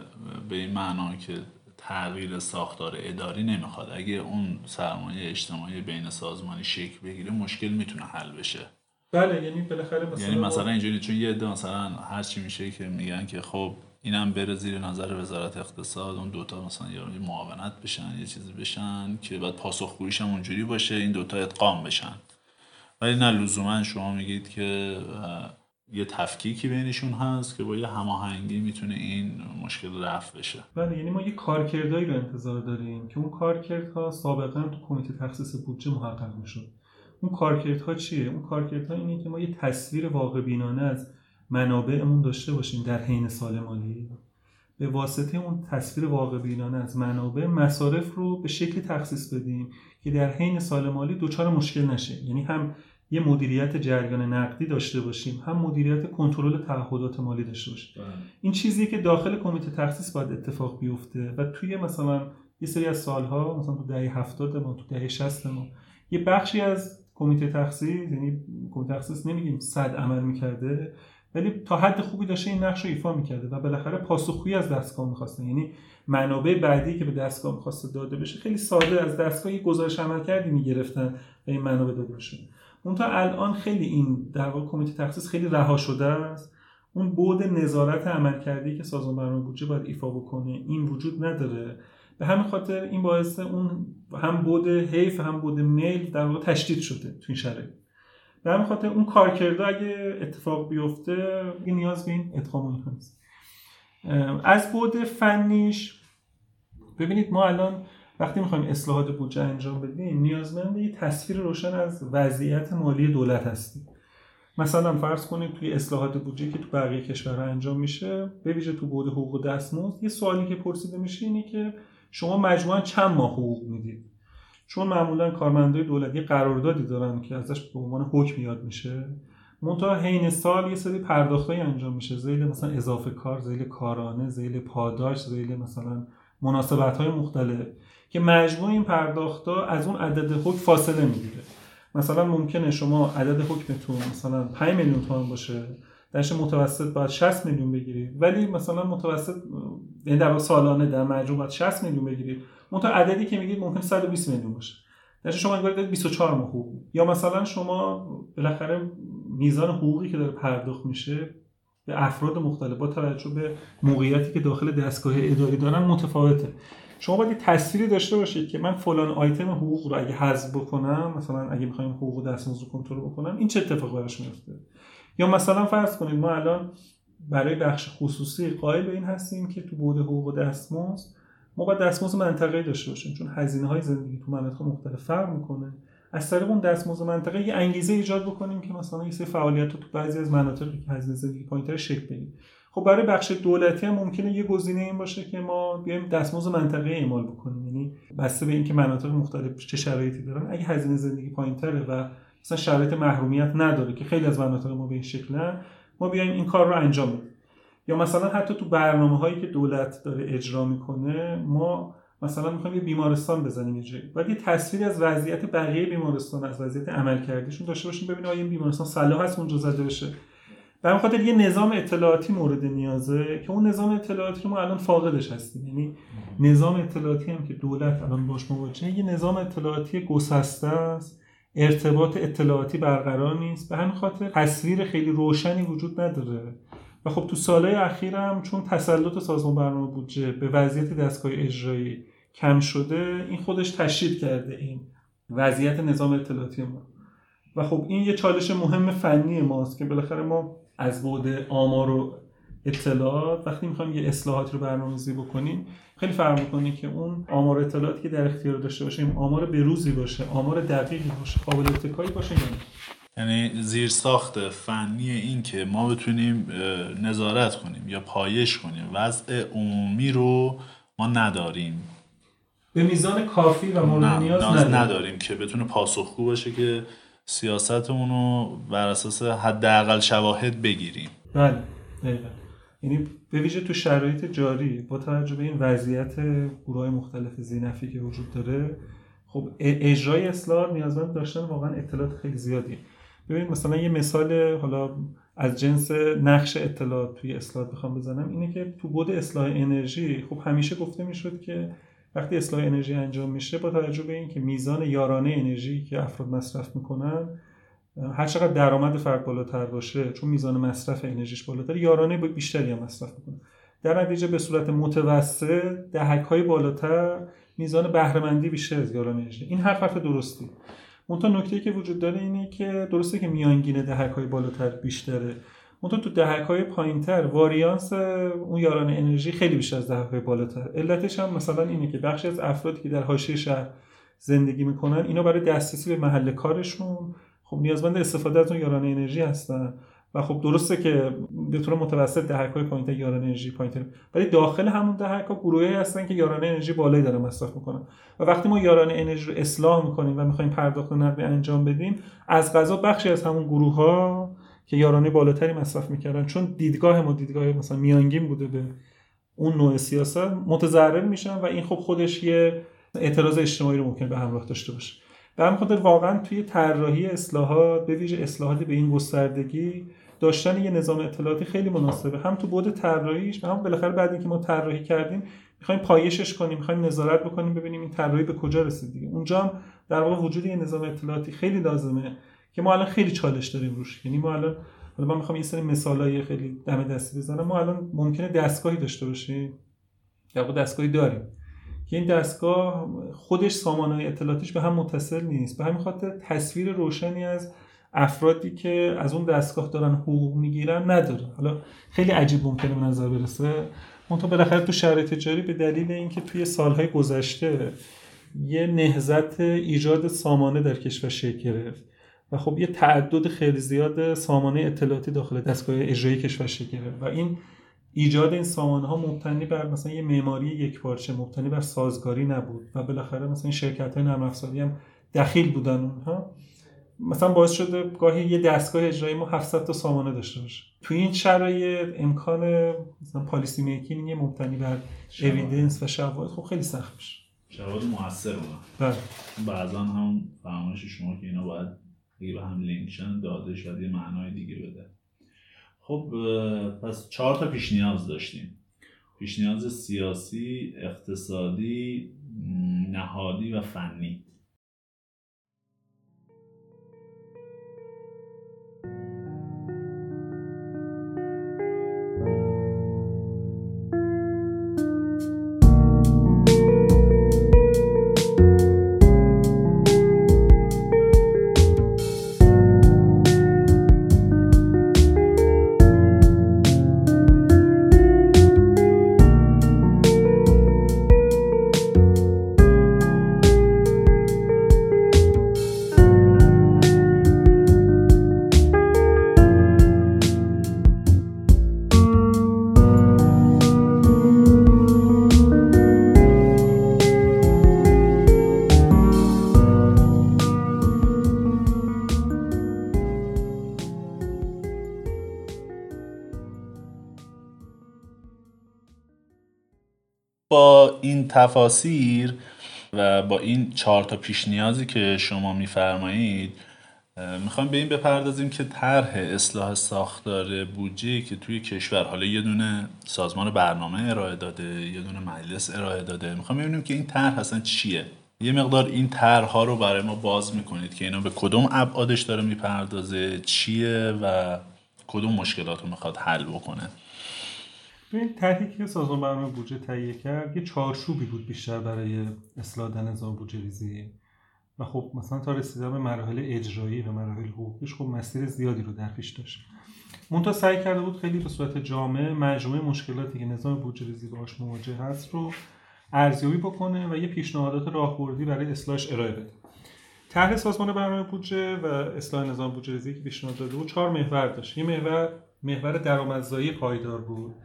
به این معنا که تغییر ساختار اداری نمی‌خواد. اگه اون سرمایه اجتماعی بین سازمانی شکل بگیره مشکل می‌تونه حل بشه. بله یعنی بالاخره مثلا یعنی مثلا اینجوری چون یه عده مثلا هر چی میشه که میگن که خب اینم بره زیر نظر وزارت اقتصاد اون دوتا مثلا یا معاونت بشن یه چیزی بشن که بعد پاسخگوییش هم اونجوری باشه این دوتا ادغام بشن. ولی نه لزوما شما میگید که یه تفکیکی بینشون هست که با یه هماهنگی می‌تونه این مشکل رفع بشه. بله یعنی ما یه کارکردهایی رو انتظار داریم که اون کارکردها سابقا تو کمیته تخصیص بودجه محقق می‌شد. اون کارکردها چیه؟ اون کارکردها اینه که ما یه تصویر واقع بینانه از منابعمون داشته باشیم در حین سال مالی به واسطه اون تصویر واقع بینانه از منابع مصارف رو به شکلی تخصیص بدیم که در حین سال مالی دچار مشکل نشه. یعنی هم یه مدیریت جریان نقدی داشته باشیم هم مدیریت کنترل تعهدات مالی داشته باشیم. بله. این چیزی که داخل کمیته تخصیص باید اتفاق بیفته و توی مثلا یه سری از سالها مثلا تو دهه 70 ما تو دهه 60 ما یه بخشی از کمیته تخصیص یعنی کمیته تخصیص نمیگیم صد عمل می‌کرده ولی تا حد خوبی داشته این نقش رو ایفا می‌کرده و بالاخره پاسخگویی از دستگاه می‌خواستن. یعنی منابع بعدی که به دستگاه می‌خواسته داده بشه خیلی ساده از دستگاه یه گزارش عمل کردی می‌گرفتن و این منابع داده بشه. اون تا الان خیلی این در واقع کمیته تخصیص خیلی رها شده است. اون بود نظارت عمل کردی که سازمان برنامه بودجه باید ایفا بکنه این وجود نداره. به همین خاطر این باعث اون هم بود حیف هم بود میل در واقع تشدید شده تو این شرایط. به همین خاطر اون کارکرده اگه اتفاق بیفته نیاز به این ادغام هست از بود فنیش ببینید ما الان وقتی می‌خوایم اصلاحات بودجه انجام بدیم نیازمند یه تصویر روشن از وضعیت مالی دولت هستیم. مثلا فرض کنید توی اصلاحات بودجه که تو بقیه کشورها انجام میشه به ویژه تو بود حقوق دستمزد یه سوالی که پرسیده میشه اینه که شما مجموعا چند ماه حقوق می‌دید؟ چون معمولا کارمندای دولتی قراردادی دارن که ازش به عنوان حکم یاد میشه. منتها حین سال یه سری پرداختایی انجام میشه. زیل مثلا اضافه کار زیل کارانه زیل پاداش زیل مثلا مناسبت های مختلف. که مجموع این پرداختا از اون عدد حکم فاصله می‌گیره. مثلا ممکنه شما عدد حکمتون مثلا 5 میلیون تومان باشه درش متوسط باید 60 میلیون بگیرید ولی مثلا متوسط یعنی در سالانه در مجموع باید 60 میلیون بگیرید منتها عددی که میگید ممکن 120 میلیون باشه. در شما انگار دارید 24 ماه حقوق. یا مثلا شما بالاخره میزان حقوقی که داره پرداخت میشه به افراد مختلف با توجه به موقعیتی که داخل دستگاه اداری دارن متفاوته. شما باید تصویری داشته باشید که من فلان آیتم حقوق رو اگه حذف بکنم مثلا اگه می‌خوایم حقوق دستمزد رو کنترل بکنم این چه اتفاقی براش میفته یا مثلا فرض کنید ما الان برای بخش خصوصی قائل به این هستیم که تو بود حقوق و دستمزد ما باید دستمزد منطقه‌ای داشته باشیم چون هزینه های زندگی تو مناطق مختلف فرق می‌کنه. از طریق اون دستمزد منطقه یه انگیزه ایجاد بکنیم که مثلا یه سری فعالیت تو بعضی از مناطقی که هزینه زندگی پایینتر شکل بدیم خب برای بخش دولتی هم ممکنه یه گزینه این باشه که ما بیایم دستمزد منطقه اعمال بکنیم. یعنی بسته به اینکه مناطق مختلف چه شرایطی دارن. اگه هزینه زندگی پایینتره و مثلا شرایط محرومیت نداره که خیلی از مناطق ما به این شکلن ما بیایم این کار رو انجام بدیم. یا مثلا حتی تو برنامه هایی که دولت داره اجرا می‌کنه ما مثلا می‌خوایم یه بیمارستان بزنیم یه جایی. باید یه تصویری از وضعیت بقیه بیمارستان از وضعیت عملکردیشون داشته باشیم ببینیم آیا این بیمارستان صلاح هست اونجا زده بشه. به خاطر یه نظام اطلاعاتی مورد نیازه که اون نظام اطلاعاتی رو ما الان فاقدش هستیم. یعنی نظام اطلاعاتی هم که دولت الان باش مواجهه یه نظام اطلاعاتی گسسته است ارتباط اطلاعاتی برقرار نیست. به همین خاطر تصویر خیلی روشنی وجود نداره. و خب تو سالهای اخیرم چون تسلط سازمان برنامه بودجه به وضعیت دستگاه اجرایی کم شده این خودش تشدید کرده این وضعیت نظام اطلاعاتی ما. و خب این یه چالش مهم فنی ماست که بالاخره ما از بعد آمار و اطلاعات وقتی می‌خوایم یه اصلاحاتی رو برنامه‌ریزی بکنیم خیلی فرق می‌کنه که اون آمار اطلاعاتی که در اختیار داشته باشیم آمار بروزی باشه آمار دقیقی باشه قابل اتکایی باشه یعنی زیر ساخت فنی این که ما بتونیم نظارت کنیم یا پایش کنیم وضع عمومی رو ما نداریم به میزان کافی و مورد نیاز نداریم. نداریم که بتونه پاسخگو باشه که سیاستمون رو بر اساس حداقل شواهد بگیریم. بله یعنی به ویژه تو شرایط جاری با توجه به این وضعیت گروه مختلف زینفی که وجود داره خب اجرای اصلاح نیازمند داشتن واقعا اطلاعات خیلی زیادی. ببینید مثلا یه مثال حالا از جنس نقش اطلاعات توی اصلاح بخوام بزنم اینه که تو بود اصلاح انرژی خب همیشه گفته می‌شد که وقتی اصلاح انرژی انجام میشه با توجه به اینکه میزان یارانه انرژی که افراد مصرف می‌کنن هر چقدر درآمد فرد بالاتر باشه چون میزان مصرف انرژیش بالاتر یارانه بیشتری هم مصرف می‌کنه در نتیجه به صورت متوسط دهک های بالاتر میزان بهرهمندی بیشتر از یارانه انرژی. این حرف حرف درستی. منتها نکته که وجود داره اینه که درسته که میانگین دهک های بالاتر بیشتره. منتها تو دهک های پایینتر واریانس اون یاران انرژی خیلی بیشتر از دهک های بالاتر. علتش هم مثلا اینه که بخشی از افرادی که در حاشیه شهر زندگی می‌کنن اینا برای دسترسی به محل کارشون خب نیازمند استفاده از اون یاران انرژی هستن. و خب درسته که به طور متوسط دهک های پایینتر یاران انرژی پایینتر ولی داخل همون دهک ها گروهی هستن که یاران انرژی بالایی دارن مصرف می‌کنن. و وقتی ما یاران انرژی رو اصلاح می‌کنیم و می‌خوایم پرداخت نقدی انجام بدیم از غذا بخشی از همون گروه ها که یارانه بالاتری مصرف می‌کردن. چون دیدگاه ما دیدگاه مثلا میانگین بوده به اون نوع سیاست متضرر میشن و این خب خودش یه اعتراض اجتماعی رو ممکن به همراه داشته باشه. به همین خاطر واقعا توی طراحی اصلاحات به ویژه اصلاحاتی به این گستردگی داشتن یه نظام اطلاعاتی خیلی مناسبه. هم تو بود طراحیش هم بالاخره بعد اینکه ما طراحی کردیم می‌خوایم پایشش کنیم می‌خوایم نظارت بکنیم ببینیم این طراحی به کجا رسید دیگه. اونجا هم در واقع وجود یه نظام اطلاعاتی خیلی لازمه. که ما الان خیلی چالش داریم روش. یعنی ما الان حالا من می‌خوام یه سری مثالای خیلی دم دستی بزنم. ما الان ممکنه دستگاهی داشته باشیم. یا دستگاهی داریم. که این دستگاه خودش سامانه اطلاعاتیش به هم متصل نیست. به همین خاطر تصویر روشنی از افرادی که از اون دستگاه دارن حقوق می‌گیرن نداره. حالا خیلی عجیب ممکنه به نظر برسه. منتها بالاخره تو شرایط جاری به دلیل اینکه توی سالهای گذشته یه نهزت ایجاد سامانه در کشور شکل گرفت. و خب یه تعدد خیلی زیاد سامانه اطلاعاتی داخل دستگاه اجرایی کشور شکل و این ایجاد این سامانه ها مبتنی بر مثلا یه معماری یک پارچه مبتنی بر سازگاری نبود و بالاخره مثلا این شرکت های نرم افزاری هم دخیل بودن اونها. مثلا باعث شده گاهی یه دستگاه اجرایی ما 700 تا سامانه داشته باشه. تو این شرایط امکان مثلا policy making مبتنی بر evidence و شواهد خب خیلی سخت میشه. شواهد موثر بله. بعضا هم فرمایش شما که اینا باید اگه به هم لینکشن داده شاید یه معنای دیگه بده. خب پس چهار تا پیش نیاز داشتیم. پیش نیاز سیاسی اقتصادی نهادی و فنی. تفاسیر و با این چهار تا پیش نیازی که شما میفرمایید می‌خوام به این بپردازیم که طرح اصلاح ساختار بودجه که توی کشور حالا یه دونه سازمان برنامه ارائه داده یه دونه مجلس ارائه داده. می‌خوام ببینیم که این طرح اصلا چیه. یه مقدار این طرحها رو برای ما باز می‌کنید که اینا به کدوم ابعادش داره می‌پردازه چیه و کدوم مشکلات رو می‌خواد حل بکنه. این طرحی که سازمان برنامه بودجه تهیه کرد یه چارچوبی بود بیشتر برای اصلاح نظام بودجه ریزی. و خب مثلا تا رسیدن به مراحل اجرایی و مراحل حقوقیش خب مسیر زیادی رو در پیش داشت. منتها سعی کرده بود خیلی به صورت جامع مجموعه مشکلاتی که نظام بودجه ریزی باهاش مواجه هست رو ارزیابی بکنه و یه پیشنهادات راهبردی برای اصلاحش ارائه بده. طرح سازمان برنامه بودجه و اصلاح نظام بودجه ریزی که پیشنهاد داده بود چهار محور داشت. یه محور محور درآمدزایی پایدار بود.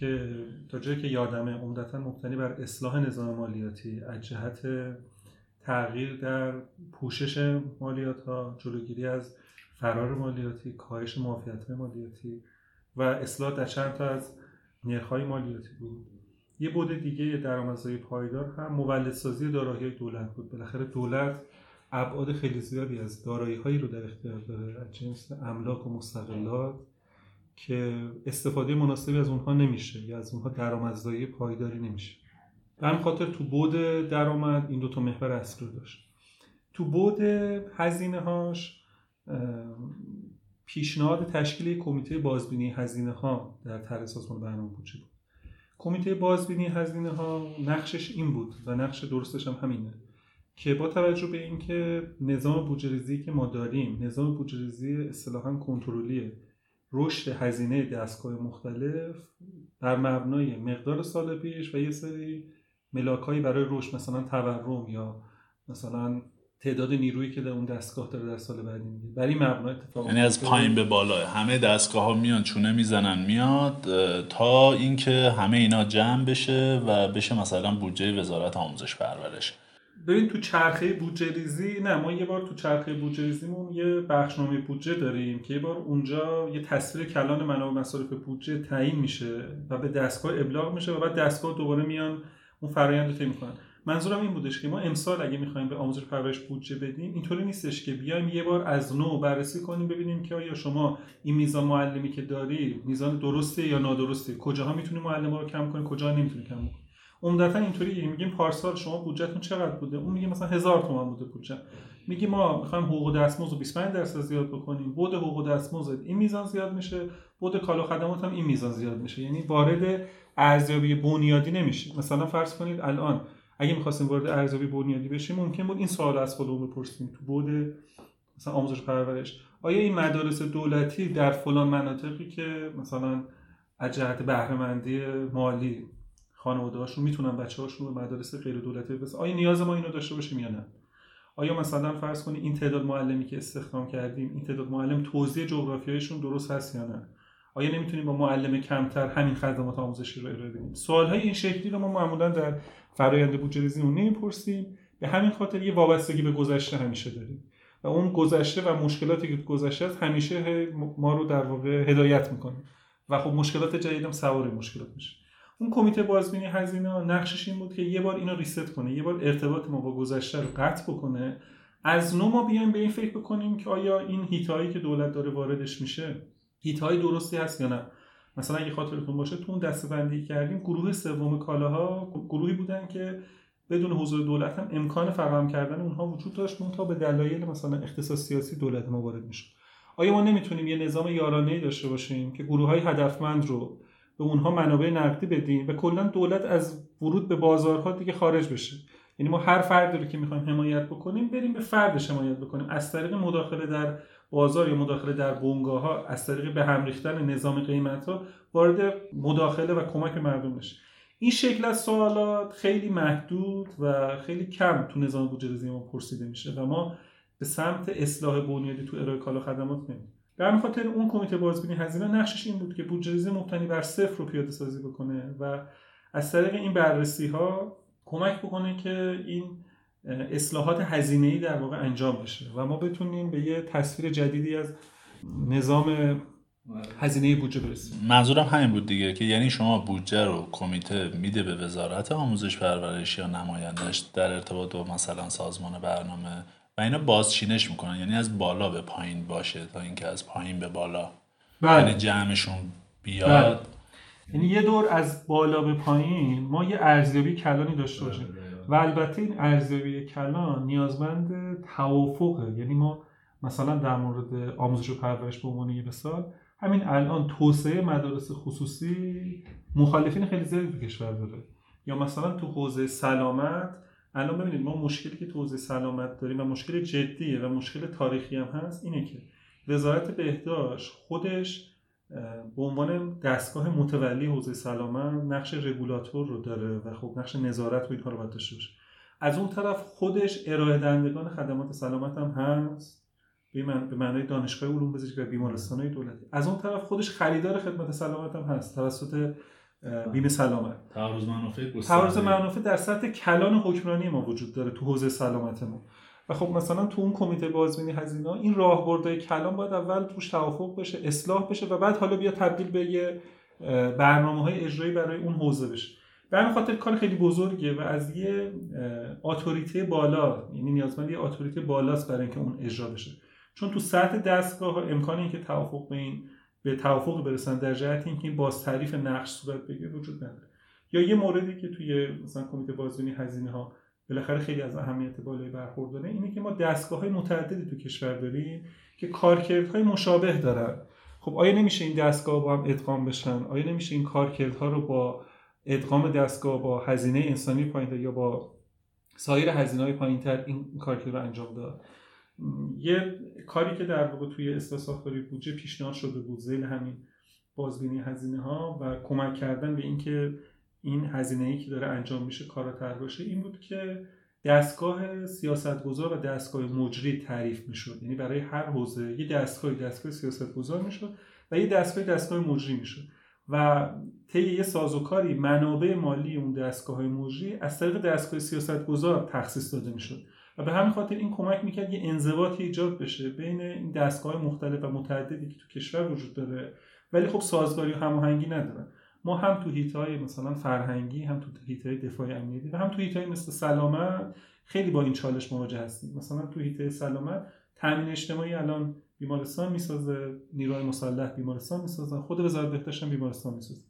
که تا جایی که یادمه عمدتا مبتنی بر اصلاح نظام مالیاتی از جهت تغییر در پوشش مالیات ها جلوگیری از فرار مالیاتی کاهش معافیت مالیاتی و اصلاح در چند تا از نرخ‌های مالیاتی بود. یه بود دیگه درآمدزایی پایدار هم مولدسازی دارایی دولت بود. بالاخره دولت ابعاد خیلی زیادی از دارایی هایی رو در اختیار داره. از جنس املاک و مستقلات. که استفاده مناسبی از اونها نمیشه یا از اونها درآمدزایی پایداری نمیشه. به همین خاطر تو بود درآمد این دو تا محور اصلی رو داشت. تو بود هزینه هاش پیشنهاد تشکیل کمیته بازبینی هزینه ها در طرح سازمان برنامه بودجه بود. کمیته بازبینی هزینه ها نقشش این بود و نقش درستش هم همینه که با توجه به اینکه نظام بودجه که ما داریم نظام بودجه ریزی اصطلاحا کنترلیه رشد هزینه دستگاه مختلف بر مبنای مقدار سال پیش و یه سری ملاکایی برای رشد مثلا تورم یا مثلا تعداد نیرویی که در اون دستگاه داره در سال بعدی میگه. بر این مبنا اتفاق یعنی از پایین به بالا. همه دستگاه ها میان چونه می‌زنن میاد تا اینکه همه اینا جمع بشه و بشه مثلا بودجه وزارت آموزش پرورش. ببین تو چرخه بودجه ریزی نه ما یه بار تو چرخه بودجه ریزیمون یه بخشنامه بودجه داریم که یه بار اونجا یه تصویر کلان منابع مصارف بودجه تعیین میشه و به دستگاه ابلاغ میشه و بعد دستگاه دوباره میان اون فرآیند رو طی می‌کنن. منظورم این بودش که ما امسال اگه می‌خوایم به آموزش پرورش بودجه بدیم اینطوری نیستش که بیایم یه بار از نو بررسی کنیم ببینیم که آیا شما این میزان معلمی که داری میزان درسته یا نادرسته کجاها می‌تونی معلم رو کم کنی کجا نمی‌تونی کم کنی عمدتا اینطوری میگیم پارسال شما بودجهتون چقدر بوده؟ اون میگه مثلا هزار تومان بوده بودجه. میگی ما می‌خوایم حقوق دستمزد رو 25 درصد زیاد بکنیم. بود حقوق دستمزد این میزان زیاد میشه. بود کالا خدمات هم این میزان زیاد میشه. یعنی وارد ارزیابی بنیادی نمیشه مثلا فرض کنید الان اگه می‌خواستیم وارد ارزیابی بنیادی بشیم ممکن بود این سوال از خودمون بپرسیم. تو بود مثلا آموزش پرورش. آیا این مدارس دولتی در فلان مناطقی که مثلا از جهت بهرهمندی مالی خانواده هاشون می‌تونن بچه هاشون به مدارس غیر دولتی بس آیا نیاز ما اینو داشته باشیم یا نه؟ آیا مثلا فرض کنید این تعداد معلمی که استخدام کردیم این تعداد معلم توزیع جغرافیایشون درست هست یا نه؟ آیا نمی‌تونیم با معلم کمتر همین خدمات آموزشی رو ارائه بدیم؟ سوال های این شکلی رو ما معمولا در فرآیند بودجه ریزی نمی‌پرسیم. به همین خاطر یه وابستگی به گذشته همیشه داریم. و اون گذشته و مشکلاتی که گذشته است همیشه ما رو در واقع هدایت می‌کنه. و خب مشکلات جدیدم سوار مشکلات میشه. اون کمیته بازبینی هزینه نقشش این بود که یه بار اینو ریست کنه یه بار ارتباط ما با گذشته رو قطع بکنه. از نو ما بیایم به این فکر بکنیم که آیا این هیتایی که دولت داره واردش میشه هیتهای درستی هست یا نه؟ مثلا اگه خاطرتون باشه تو اون دستبندی کردیم گروه سوم کالاها گروهی بودن که بدون حضور دولت هم امکان فراهم کردن اونها وجود داشت تا به دلایل مثلا اختصاص سیاسی دولت ما وارد میشه آیا ما نمی‌تونیم یه نظام یارانه داشته باشیم که گروه های هدفمند رو به اونها منابع نقدی بدیم و کلا دولت از ورود به بازارها دیگه خارج بشه. یعنی ما هر فردی رو که می‌خوایم حمایت بکنیم بریم به فردش حمایت بکنیم. از طریق مداخله در بازار یا مداخله در بنگاه ها از طریق به هم ریختن نظام قیمت ها وارد مداخله و کمک مردم بشه. این شکل از سوالات خیلی محدود و خیلی کم تو نظام بودجه ما پرسیده میشه و ما به سمت اصلاح بنیادی تو ارائه کالا خدمات نمیم همین خاطر اون کمیته بازبینی هزینه نقشش این بود که بودجه مبتنی بر صفر رو پیاده سازی بکنه و از طریق این بررسی ها کمک بکنه که این اصلاحات هزینه ای در واقع انجام بشه و ما بتونیم به یه تصویر جدیدی از نظام هزینه بودجه برسیم. منظورم همین بود دیگه که یعنی شما بودجه رو کمیته میده به وزارت آموزش پرورش یا نمایندش در ارتباط با مثلا سازمان برنامه و اینا بازچینش می‌کنن. یعنی از بالا به پایین باشه تا اینکه از پایین به بالا. بله. یعنی جمعشون بیاد. بله. یعنی یه دور از بالا به پایین ما یه ارزیابی کلانی داشته باشیم. و البته این ارزیابی کلان نیازمند توافقه. یعنی ما مثلا در مورد آموزش و پرورش به عنوان یه مثال همین الان توسعه مدارس خصوصی مخالفین خیلی زیادی تو کشور داره. یا مثلا تو حوزه سلامت الان ببینید ما مشکلی که تو حوزه سلامت داریم و مشکل جدیه و مشکل تاریخی هم هست اینه که وزارت بهداشت خودش به عنوان دستگاه متولی حوزه سلامت نقش رگولاتور رو داره و خب نقش نظارت رو این کار باید داشته از اون طرف خودش ارائه دهندگان خدمات سلامت هم هست به معنای دانشگاه علوم پزشکی و بیمارستان های دولتی. از اون طرف خودش خریدار خدمت سلامت هم هست توسط بیمه سلامت. تعارض منافع تعارض منافع در سطح کلان حکمرانی ما وجود داره تو حوزه سلامت ما و خب مثلا تو اون کمیته بازبینی هزینه این راهبردهای کلان باید اول توش توافق بشه اصلاح بشه و بعد حالا بیا تبدیل به یه برنامه های اجرایی برای اون حوزه بشه. به همین خاطر کار خیلی بزرگیه و از یه اتوریته بالا یعنی نیازمند یه اتوریته بالاست برای اینکه اون اجرا بشه. چون تو سطح دستگاه امکان اینکه توافق به این به توافق برسن در جهت اینکه این باز تعریف نقش صورت بگیره وجود نداره. یا یه موردی که توی مثلا کمیته بازبینی هزینه ها بالاخره خیلی از اهمیت بالایی برخورداره اینه که ما دستگاه های متعددی تو کشور داریم که کارکردهای مشابه دارن. خب آیا نمیشه این دستگاه با هم ادغام بشن؟ آیا نمیشه این کارکردها رو با ادغام دستگاه با هزینه انسانی پایینتر یا با سایر هزینه های پایینتر این کارکرد رو انجام داد؟ یه کاری که در واقع توی اصلاح ساختاری بودجه پیشنهاد شده بود زیل همین بازبینی هزینه ها و کمک کردن به اینکه این هزینه ای که داره انجام میشه کاراتر باشه این بود که دستگاه سیاستگزار و دستگاه مجری تعریف می‌شد. یعنی برای هر حوزه یه دستگاه دستگاه سیاستگزار می‌شد و یه دستگاه دستگاه مجری می‌شد. و طی یه سازوکاری منابع مالی اون دستگاه های مجری از طریق دستگاه سیاستگزار تخصیص داده می‌شد. و به همین خاطر این کمک می‌کرد یه انضباطی ایجاد بشه بین این دستگاه مختلف و متعددی که تو کشور وجود داره. ولی خب سازگاری و هماهنگی ندارن ما هم تو هیتای مثلا فرهنگی هم تو هیتای دفاعی امنیتی و هم تو هیتای مثل سلامت خیلی با این چالش مواجه هستیم. مثلا تو هیتای سلامت تامین اجتماعی الان بیمارستان می‌سازه نیروی مسلح بیمارستان می‌سازن خود وزارت بهداشت هم بیمارستان می‌سازه.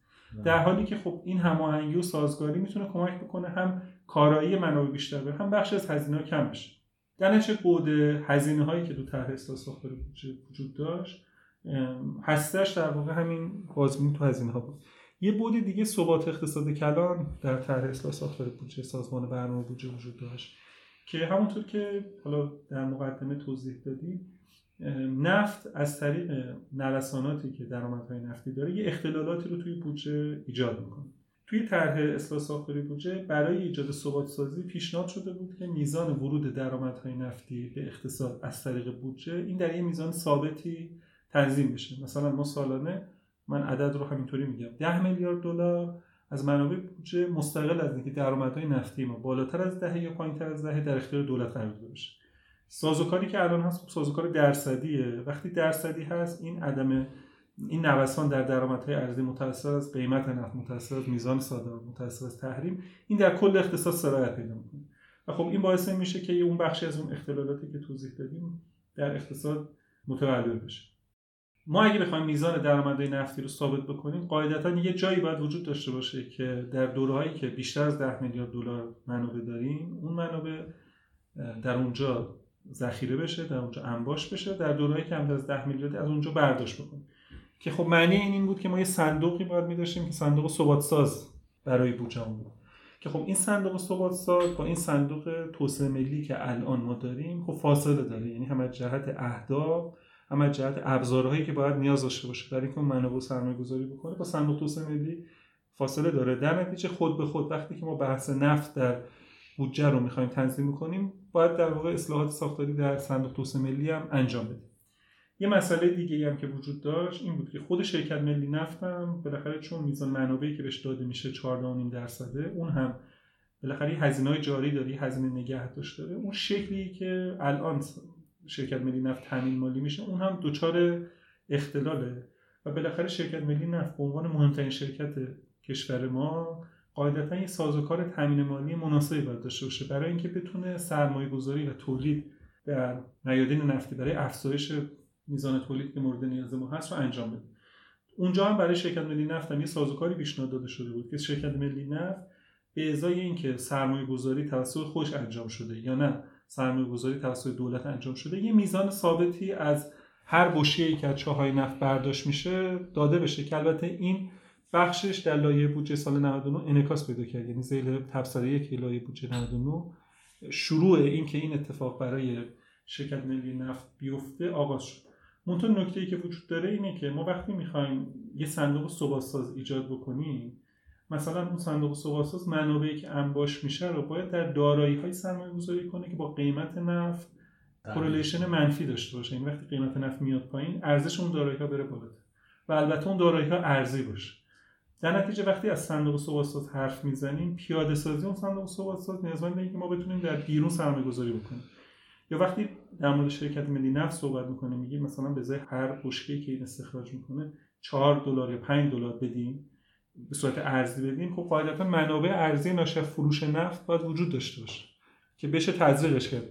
در حالی که خب این هماهنگی و سازگاری می‌تونه کمک بکنه هم کارایی منابع بیشتر بره هم بخش از هزینه کم بشه. در نتیجه بود هزینه هایی که تو طرح اصلاح ساختاری وجود داشت هستش در واقع همین بازبینی تو هزینه ها بود. یه بود دیگه ثبات اقتصاد کلان در طرح اصلاح ساختار بودجه سازمان برنامه بودجه وجود داشت که همونطور که حالا در مقدمه توضیح دادیم نفت از طریق نوساناتی که درآمدهای نفتی داره یه اختلالاتی رو توی بودجه ایجاد می‌کنه. توی طرح اصلاح ساختاری بودجه برای ایجاد ثبات سازی پیشنهاد شده بود که میزان ورود درآمدهای نفتی به اقتصاد از طریق بودجه این در یه میزان ثابتی تنظیم بشه. مثلا ما سالانه من عدد رو همینطوری میگم 10 میلیارد دلار از منابع بودجه مستقل از اینکه درآمدهای نفتی ما بالاتر از دهه یا پایینتر از دهه در اختیار دولت قرار داده بشه. سازوکاری که الان هست سازوکار درصدیه. وقتی درصدی هست این عدم این نوسان در درآمدهای ارزی متأثر از قیمت نفت متأثر از میزان صادرات متأثر از تحریم. این در کل اقتصاد سرایت پیدا می‌کنه. و خب این باعث میشه که اون بخشی از اون اختلالاتی که توضیح دادیم در اقتصاد متولد بشه. ما اگه بخوایم میزان درآمدهای نفتی رو ثابت بکنیم قاعدتا یه جایی باید وجود داشته باشه که در دورهایی که بیشتر از 10 میلیارد دلار منابع داریم اون منابع در اونجا ذخیره بشه در اونجا انباش بشه در دورهایی که از 10 میلیارد از اونجا برداشت بکنیم. که خب معنی این این بود که ما یه صندوقی باید می‌داشتیم که صندوق ثبات ساز برای بودجهمون بود. که خب این صندوق ثبات ساز با این صندوق توسعه ملی که الان ما داریم خب فاصله داره. یعنی هم از جهت اهداف هم از جهت ابزارهایی که باید نیاز داشته باشه برای اینکه منابع سرمایه گذاری بکنه با صندوق توسعه ملی فاصله داره. در نتیجه خود به خود وقتی که ما بحث نفت در بودجه رو می‌خوایم تنظیم کنیم باید در واقع اصلاحات ساختاری در صندوق توسعه ملی هم انجام بدیم. یه مسئله دیگه هم که وجود داشت این بود که خود شرکت ملی نفت هم بالاخره چون میزان منابعی که بهش داده میشه 14 درصده اون هم بالاخره هزینه های جاری داری هزینه نگه داشت داره. اون شکلی که الان شرکت ملی نفت تامین مالی میشه اون هم دچار اختلاله و بالاخره شرکت ملی نفت به عنوان مهمترین شرکت کشور ما قاعدتا یه سازوکار تامین مالی مناسبی باید داشته باشه. برای اینکه بتونه سرمایه گذاری و تولید در میادین نفتی برای افزایش میزان تولید که مورد نیاز ما هست رو انجام بده. اونجا هم برای شرکت ملی نفت هم یه سازوکاری پیشنهاد داده شده بود که شرکت ملی نفت به ازای اینکه سرمایه گذاری توسط خوش انجام شده یا نه سرمایه گذاری توسط دولت انجام شده یه میزان ثابتی از هر بشکه‌ای که از چاهای نفت برداشت میشه داده بشه که البته این بخشش در لایه بودجه سال 99 انعکاس پیدا کرد. یعنی ذیل تبصره یک لایه بودجه 99 شروع این که این اتفاق برای شرکت ملی نفت بیفته آغاز شد. منتها نکته ای که وجود داره اینه که ما وقتی می‌خوایم یه صندوق ثباتساز ایجاد بکنیم مثلا اون صندوق ثباتساز منابعی که انباش میشه رو باید در دارایی های سرمایه گذاری کنه که با قیمت نفت کورلیشن منفی داشته باشه. این وقتی قیمت نفت میاد پایین ارزش اون دارایی ها بره بالا. و البته اون دارایی ها ارزی باشه. در نتیجه وقتی از صندوق ثباتساز حرف می‌زنیم پیاده سازی اون صندوق ثباتساز نیازمند اینه که ما بتونیم در بیرون سرمایه گذاری بکنیم. یا وقتی در مورد شرکت ملی نفت صحبت می‌کنیم میگیم مثلا به ازای هر بشکه‌ای که این استخراج می‌کنه 4 دلار یا 5 دلار بدیم به صورت ارزی بدیم خب قاعدتا منابع ارزی ناشی فروش نفت باید وجود داشته باشه که بشه تزریقش کرد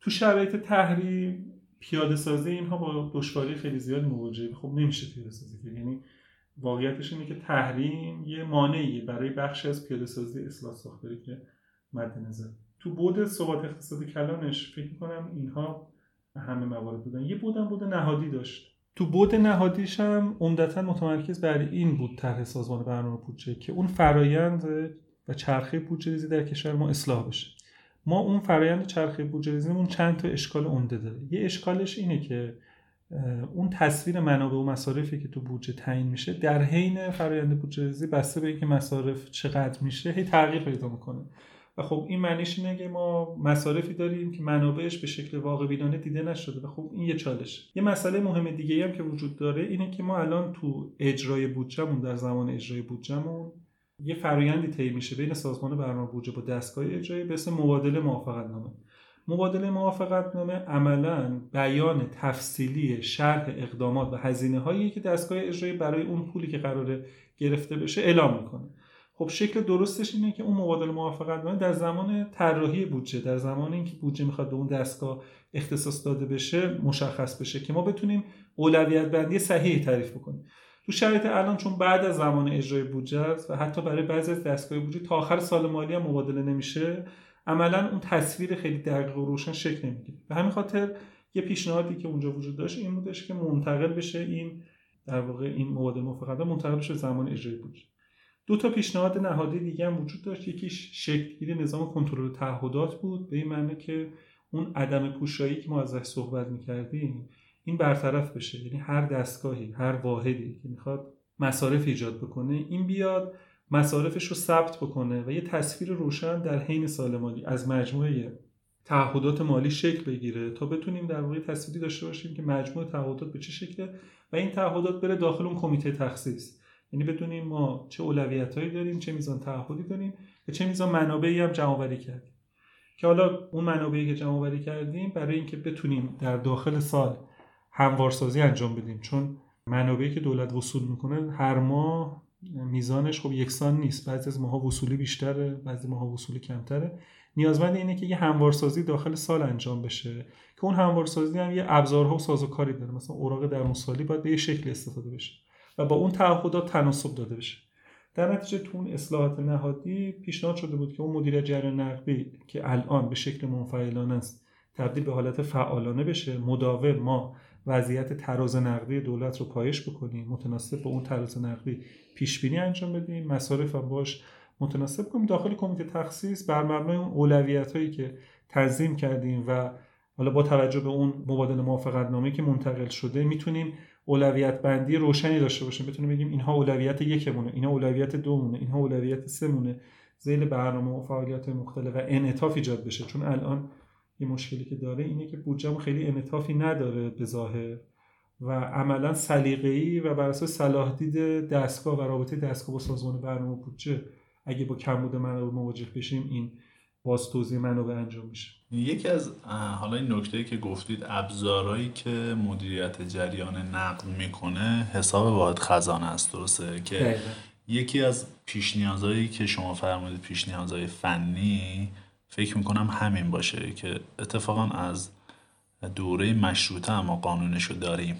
تو شرایط تحریم پیاده سازی اینها با دشواری خیلی زیاد مواجهه. خب نمیشه پیاده سازی کرد. یعنی واقعیتش اینه که تحریم یه مانعی برای بخش از پیاده سازی اصلاح ساختاری که مد نظر. تو بود ثبات اقتصادی کلانش فکر کنم اینها همه موارد بودن. یه بودم بود نهادی داشت. تو بود نهادیش هم عمدتا متمرکز بر این بود طرح سازمان برنامه بودجه که اون فرایند و چرخه بودجه در کشور ما اصلاح بشه. ما اون فرایند چرخه بودجه چند تا اشکال عمده داره. یه اشکالش اینه که اون تصویر منابع و مصارفی که تو بودجه تعیین میشه در حین فرایند بودجه ریزی بسته به اینکه مصارف چقدر میشه هی تغییر پیدا می‌کنه. و خب این معنیش اینه که ما مصارفی داریم که منابعش به شکل واقع بینانه دیده نشده و خب این یه چالش. یه مسئله مهم دیگه هم که وجود داره اینه که ما الان تو اجرای بودجهمون در زمان اجرای بودجهمون یه فرایندی طی میشه بین سازمان برنامه بودجه با دستگاه اجرایی به اسم مبادله موافقت نامه مبادله موافقت نامه عملا بیان تفصیلی شرح اقدامات و هزینه هایی که دستگاه اجرایی برای اون پولی که قراره گرفته بشه اعلام می‌کنه. خب شکل درستش اینه که اون مبادله موافقت نامه در زمان طراحی بودجه در زمان اینکه بودجه می‌خواد به اون دستگاه اختصاص داده بشه مشخص بشه که ما بتونیم اولویت بندی صحیح تعریف بکنیم. تو شرایط الان چون بعد از زمان اجرای بودجه است و حتی برای بعضی از دستگاه بودجه تا آخر سال مالی هم مبادله نمیشه عملا اون تصویر خیلی دقیق و روشن شکل نمی‌گیره. به همین خاطر یه پیشنهادی که اونجا وجود داشت این بودش که منتقل بشه این در واقع این مبادله موافقت منتقل بشه زمان اجرای بودجه. دو تا پیشنهاد نهادی دیگه هم وجود داشت. یکیش شکلگیری نظام کنترل تعهدات بود. به این معنی که اون عدم پوشایی که ما ازش صحبت می‌کردیم این برطرف بشه. یعنی هر دستگاهی هر واحدی که می‌خواد مصارف ایجاد بکنه این بیاد مصارفش رو ثبت بکنه و یه تصویر روشن در حین سال مالی از مجموعه تعهدات مالی شکل بگیره تا بتونیم در واقع تصویری داشته باشیم که مجموعه تعهدات به چه شکله و این تعهدات بره داخل اون کمیته تخصیص. یعنی بدونیم ما چه اولویتایی داریم چه میزان تعهدی داریم و چه میزان منابعی هم جمع آوری کردیم. که حالا اون منابعی که جمع آوری کردیم برای اینکه بتونیم در داخل سال هموارسازی انجام بدیم. چون منابعی که دولت وصول می‌کنه هر ماه میزانش خب یکسان نیست. بعضی از ماها وصولی بیشتره بعضی ماها وصولی کمتره. نیازمند اینه که یه هموارسازی داخل سال انجام بشه. که اون هموارسازی هم یه ابزارها و سازوکاری داره. مثلا اوراق درونسالی باید به یه شکل استفاده بشه. و با اون تعهدات تناسب داده بشه. در نتیجه تو اون اصلاحات نهادی پیشنهاد شده بود که اون مدیر جریان نقدی که الان به شکل منفعلانه است تبدیل به حالت فعالانه بشه مداوم ما وضعیت تراز نقدی دولت رو پایش بکنیم متناسب با اون تراز نقدی پیش بینی انجام بدیم مصارف هم باش متناسب کنیم. داخل کمیته تخصیص بر مبنای اون اولویت هایی که تنظیم کردیم و حالا با توجه به اون مبادله موافقت نامه که منتقل شده می‌تونیم اولویت بندی روشنی داشته باشیم. بتونیم بگیم اینها اولویت یکمونه اینها اولویت دومونه اینها اولویت سمونه زیل برنامه و فعالیت مختلف و انعطاف ایجاد بشه. چون الان یه مشکلی که داره اینه که بودجه خیلی انعطافی نداره به ظاهر و عملا سلیقه‌ای و بر اساس صلاح دید دستگاه و رابطه دستگاه با سازمان برنامه بودجه اگه با کمبود منابع مواجه بشیم این باز توضیح منابع انجام میشه. یکی از حالا این نکته که گفتید ابزارهایی که مدیریت جریان نقد می‌کنه حساب واحد خزانه است درسته؟ که یکی از پیش نیازهایی که شما فرمودید پیش نیازهای فنی فکر می‌کنم همین باشه که اتفاقا از دوره مشروطه اما قانونشو داریم.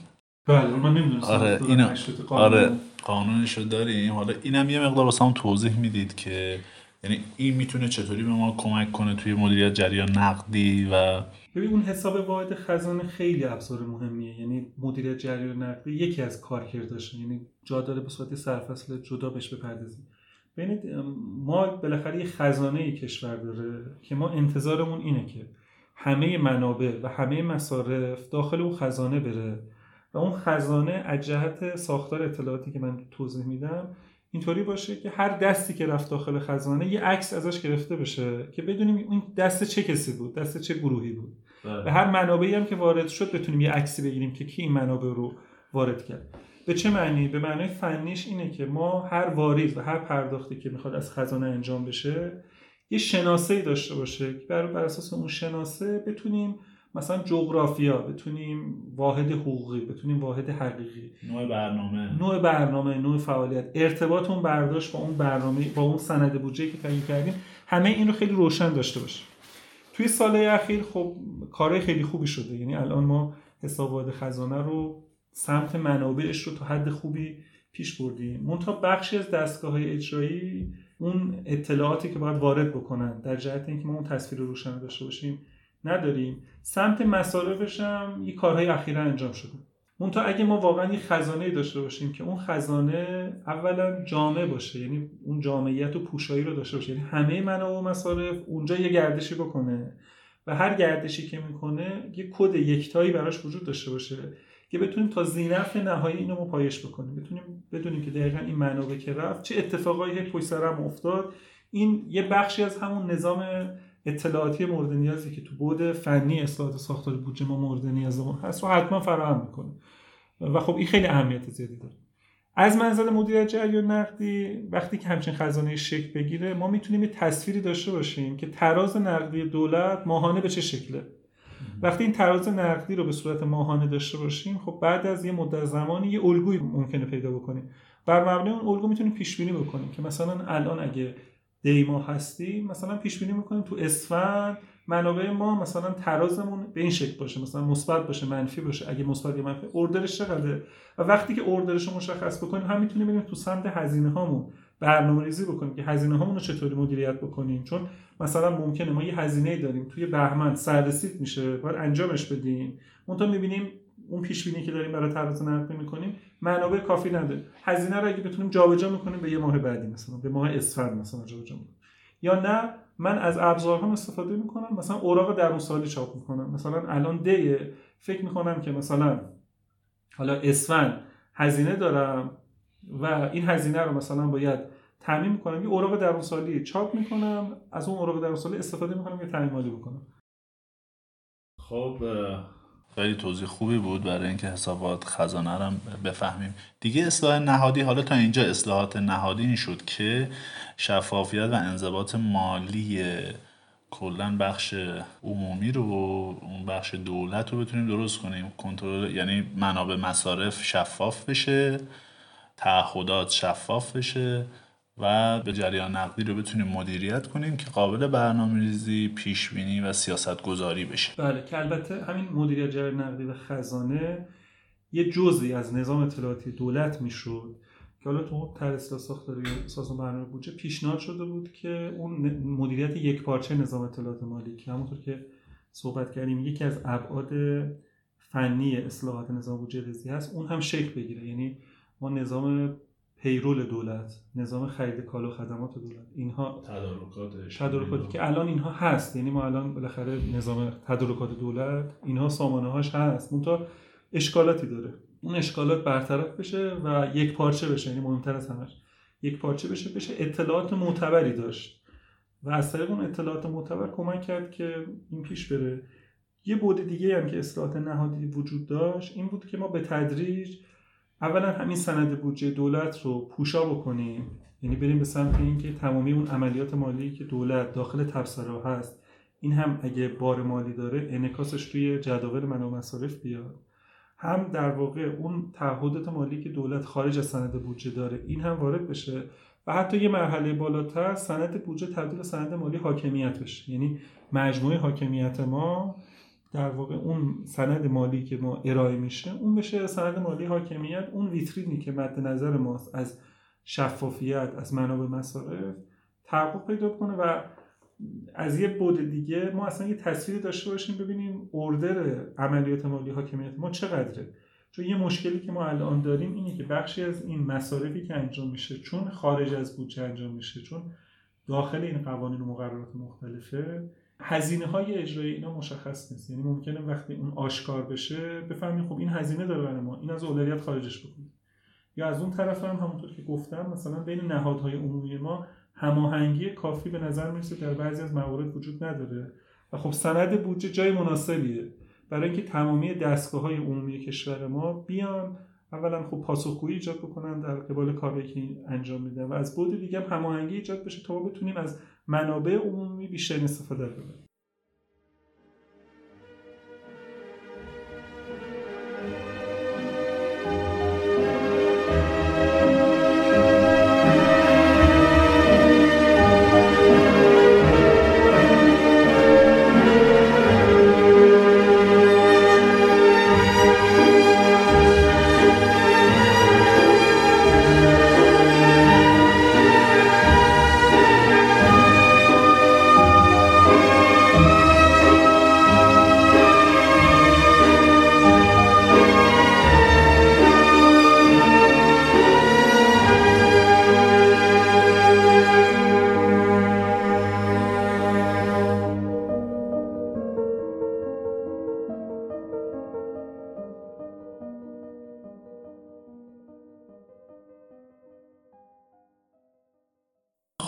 بله من آره اینو. آره قانونشو داریم. حالا اینم یه مقدار واسه توضیح می‌دید که یعنی این می‌تونه چطوری به ما کمک کنه توی مدیریت جریان نقدی و ببین اون حساب واحد خزانه خیلی ابزار مهمیه. یعنی مدیریت جریان نقدی یکی از کارکرداشه یعنی جا داره به صورت سرفصل جدا بهش بپردازیم. ببینید ما بالاخره یه خزانه کشور داره که ما انتظارمون اینه که همه منابع و همه مصارف داخل اون خزانه بره و اون خزانه از جهت ساختار اطلاعاتی که من توضیح میدم اینطوری باشه که هر دستی که رفت داخل خزانه یه عکس ازش گرفته بشه که بدونیم این دست چه کسی بود دست چه گروهی بود. بله. به هر منابعی هم که وارد شد بتونیم یه عکسی بگیریم که کی این منابع رو وارد کرد. به چه معنی؟ به معنای فنیش اینه که ما هر واریز و هر پرداختی که می‌خواد از خزانه انجام بشه یه شناسه داشته باشه که بر اساس اون شناسه بتونیم مثلا جغرافیا بتونیم واحد حقوقی بتونیم واحد حقیقی. نوع برنامه. نوع برنامه نوع فعالیت. ارتباط اون برداشت با اون برنامه با اون سند بودجه که تعیین کردیم. همه این رو خیلی روشن داشته باشه توی سال اخیر خب کارهای خیلی خوبی شده. یعنی الان ما حساب خزانه رو سمت منابعش رو تا حد خوبی پیش بردیم. منتها بخشی از دستگاه های اجرایی اون اطلاعاتی که باید وارد بکنن در جهت اینکه ما اون تصویر روشن داشته باشیم نداریم. سمت مصارفش هم یه کارهای اخیرا انجام شده. تا اگه ما واقعا یه خزانه داشته باشیم که اون خزانه اولا جامع باشه یعنی اون جامعیت و پوشایی رو داشته باشه. یعنی همه منابع و مصارف اونجا یه گردشی بکنه و هر گردشی که می‌کنه یه کد یکتایی براش وجود داشته باشه که بتونیم تا زینف نهایی اینو ما پایش بکنیم. بتونیم بدونیم که دقیقا این منابع که رفت چه اتفاقایی پشت سرم افتاد. این یه بخشی از همون نظام اطلاعاتی مورد نیازی که تو بود فنی اصلاحات ساختار بودجه ما مورد نیازمون هست و حتما فراهم می‌کنه. و خب این خیلی اهمیت زیادی داره. از منزل مدیریت جریان نقدی وقتی که همچین خزانه شکل بگیره ما می‌تونیم یه تصویری داشته باشیم که تراز نقدی دولت ماهانه به چه شکله. وقتی این تراز نقدی رو به صورت ماهانه داشته باشیم خب بعد از یه مدت زمانی یه الگویی ممکنه پیدا بکنیم. بر مبنای اون الگو می‌تونیم پیش بینی بکنیم که مثلا الان اگه دیما هستیم مثلا پیش بینی می‌کنیم تو اسفند منابع ما مثلا ترازمون به این شکل باشه مثلا مثبت باشه منفی باشه. اگه مثبت یا منفی اوردرش چقدره؟ و وقتی که اوردرش رو مشخص بکنیم هم می‌تونیم ببینیم تو سمت هزینه هامون برنامه ریزی بکنیم که هزینه هامون رو چطوری مدیریت بکنیم. چون مثلا ممکنه ما یه هزینه داریم توی بهمن سررسید میشه باید انجامش بدیم. اون می‌بینیم اون پیش بینی که داریم برای تراز نقدی می‌کنیم منابع کافی نداره هزینه رو اگه بتونیم جابجا می‌کنیم به یه ماه بعدی مثلا به ماه اسفند مثلا جابجا می‌کنیم. یا نه من از ابزارها استفاده می‌کنم مثلا اوراق درون سالی چاپ می‌کنم. مثلا الان دی فکر می‌کنم که مثلا حالا اسفند هزینه دارم و این هزینه رو مثلا باید تعمین می‌کنم یه اوراق درون سالی چاپ می‌کنم از اون اوراق درون سالی استفاده می‌کنم یه تعمین مالی بکنم. خب خیلی توضیح خوبی بود برای اینکه حسابات خزانه رو بفهمیم. دیگه اصلاح نهادی حالا تا اینجا اصلاحات نهادی این شد که شفافیت و انضباط مالی کلا بخش عمومی رو اون بخش دولت رو بتونیم درست کنیم. کنترل یعنی منابع مصارف شفاف بشه تعهدات شفاف بشه. و به جریان نقدی رو بتونیم مدیریت کنیم که قابل برنامه ریزی، پیش بینی و سیاست گذاری بشه. بله که البته همین مدیریت جریان نقدی و خزانه یه جزئی از نظام اطلاعاتی دولت می‌شد که حالا تو طرح اصلاح ساختاری اساس برنامه بودجه پیشنهاد شده بود که اون مدیریت یک پارچه نظام اطلاعات مالی که همونطور که صحبت کردیم یکی از ابعاد فنی اصلاحات نظام بودجه ریزی هست اون هم شکل بگیره. یعنی ما نظام پیرول دولت نظام خرید کالا و خدمات دولت. اینها تدارکاتش تدارکاتی که الان اینها هست. یعنی ما الان بالاخره نظام تدارکات دولت اینها سامانه هاش هست منتها اشکالاتی داره. اون اشکالات برطرف بشه و یک پارچه بشه. یعنی مهمتر از همش. یک پارچه بشه بشه اطلاعات معتبری داشت. و از طریق اون اطلاعات معتبر کمک کرد که این پیش بره. یه بود دیگه هم که اصلاحات نهادی وجود داشت این بود که ما به تدریج اولا همین سند بودجه دولت رو پوشا بکنیم. یعنی بریم به سمت اینکه تمامی اون عملیات مالی که دولت داخل تبصره هست این هم اگه بار مالی داره انکاسش توی جداول منابع مصارف بیاد. هم در واقع اون تعهدات مالی که دولت خارج از سند بودجه داره این هم وارد بشه و حتی یه مرحله بالاتر سند بودجه تبدیل سند مالی حاکمیت بشه. یعنی مجموعه حاکمیت ما در واقع اون سند مالی که ما ارائه میشه اون بشه سند مالی حاکمیت اون ویترینی که مد نظر ماست از شفافیت از منابع مصارف تحقق پیدا کنه و از یه بود دیگه ما اصلا یه تصویری داشته باشیم ببینیم اردر عملیات مالی حاکمیت ما چقدره. چون یه مشکلی که ما الان داریم اینه که بخشی از این مصارفی که انجام میشه چون خارج از بودجه انجام میشه چون داخل این قوانین و مقررات مختلفه هزینه های اجرایی اینا مشخص نیست. یعنی ممکنه وقتی اون آشکار بشه بفهمیم خب این هزینه داره برای ما این از اولویت خارجش بکنیم. یا از اون طرف هم همونطور که گفتم مثلا بین نهادهای عمومی ما هماهنگی کافی به نظر می‌رسه در بعضی از موارد وجود نداره. و خب سند بودجه جای مناسبیه. برای اینکه تمامی دستگاه های عمومی کشور ما بیان اولا خب پاسخگویی ایجاد بکنن در قبال کاری که انجام میدن و از بود دیگه هم هماهنگی ایجاد بشه تا بتونیم از منابع عمومی بیشتر استفاده بکنیم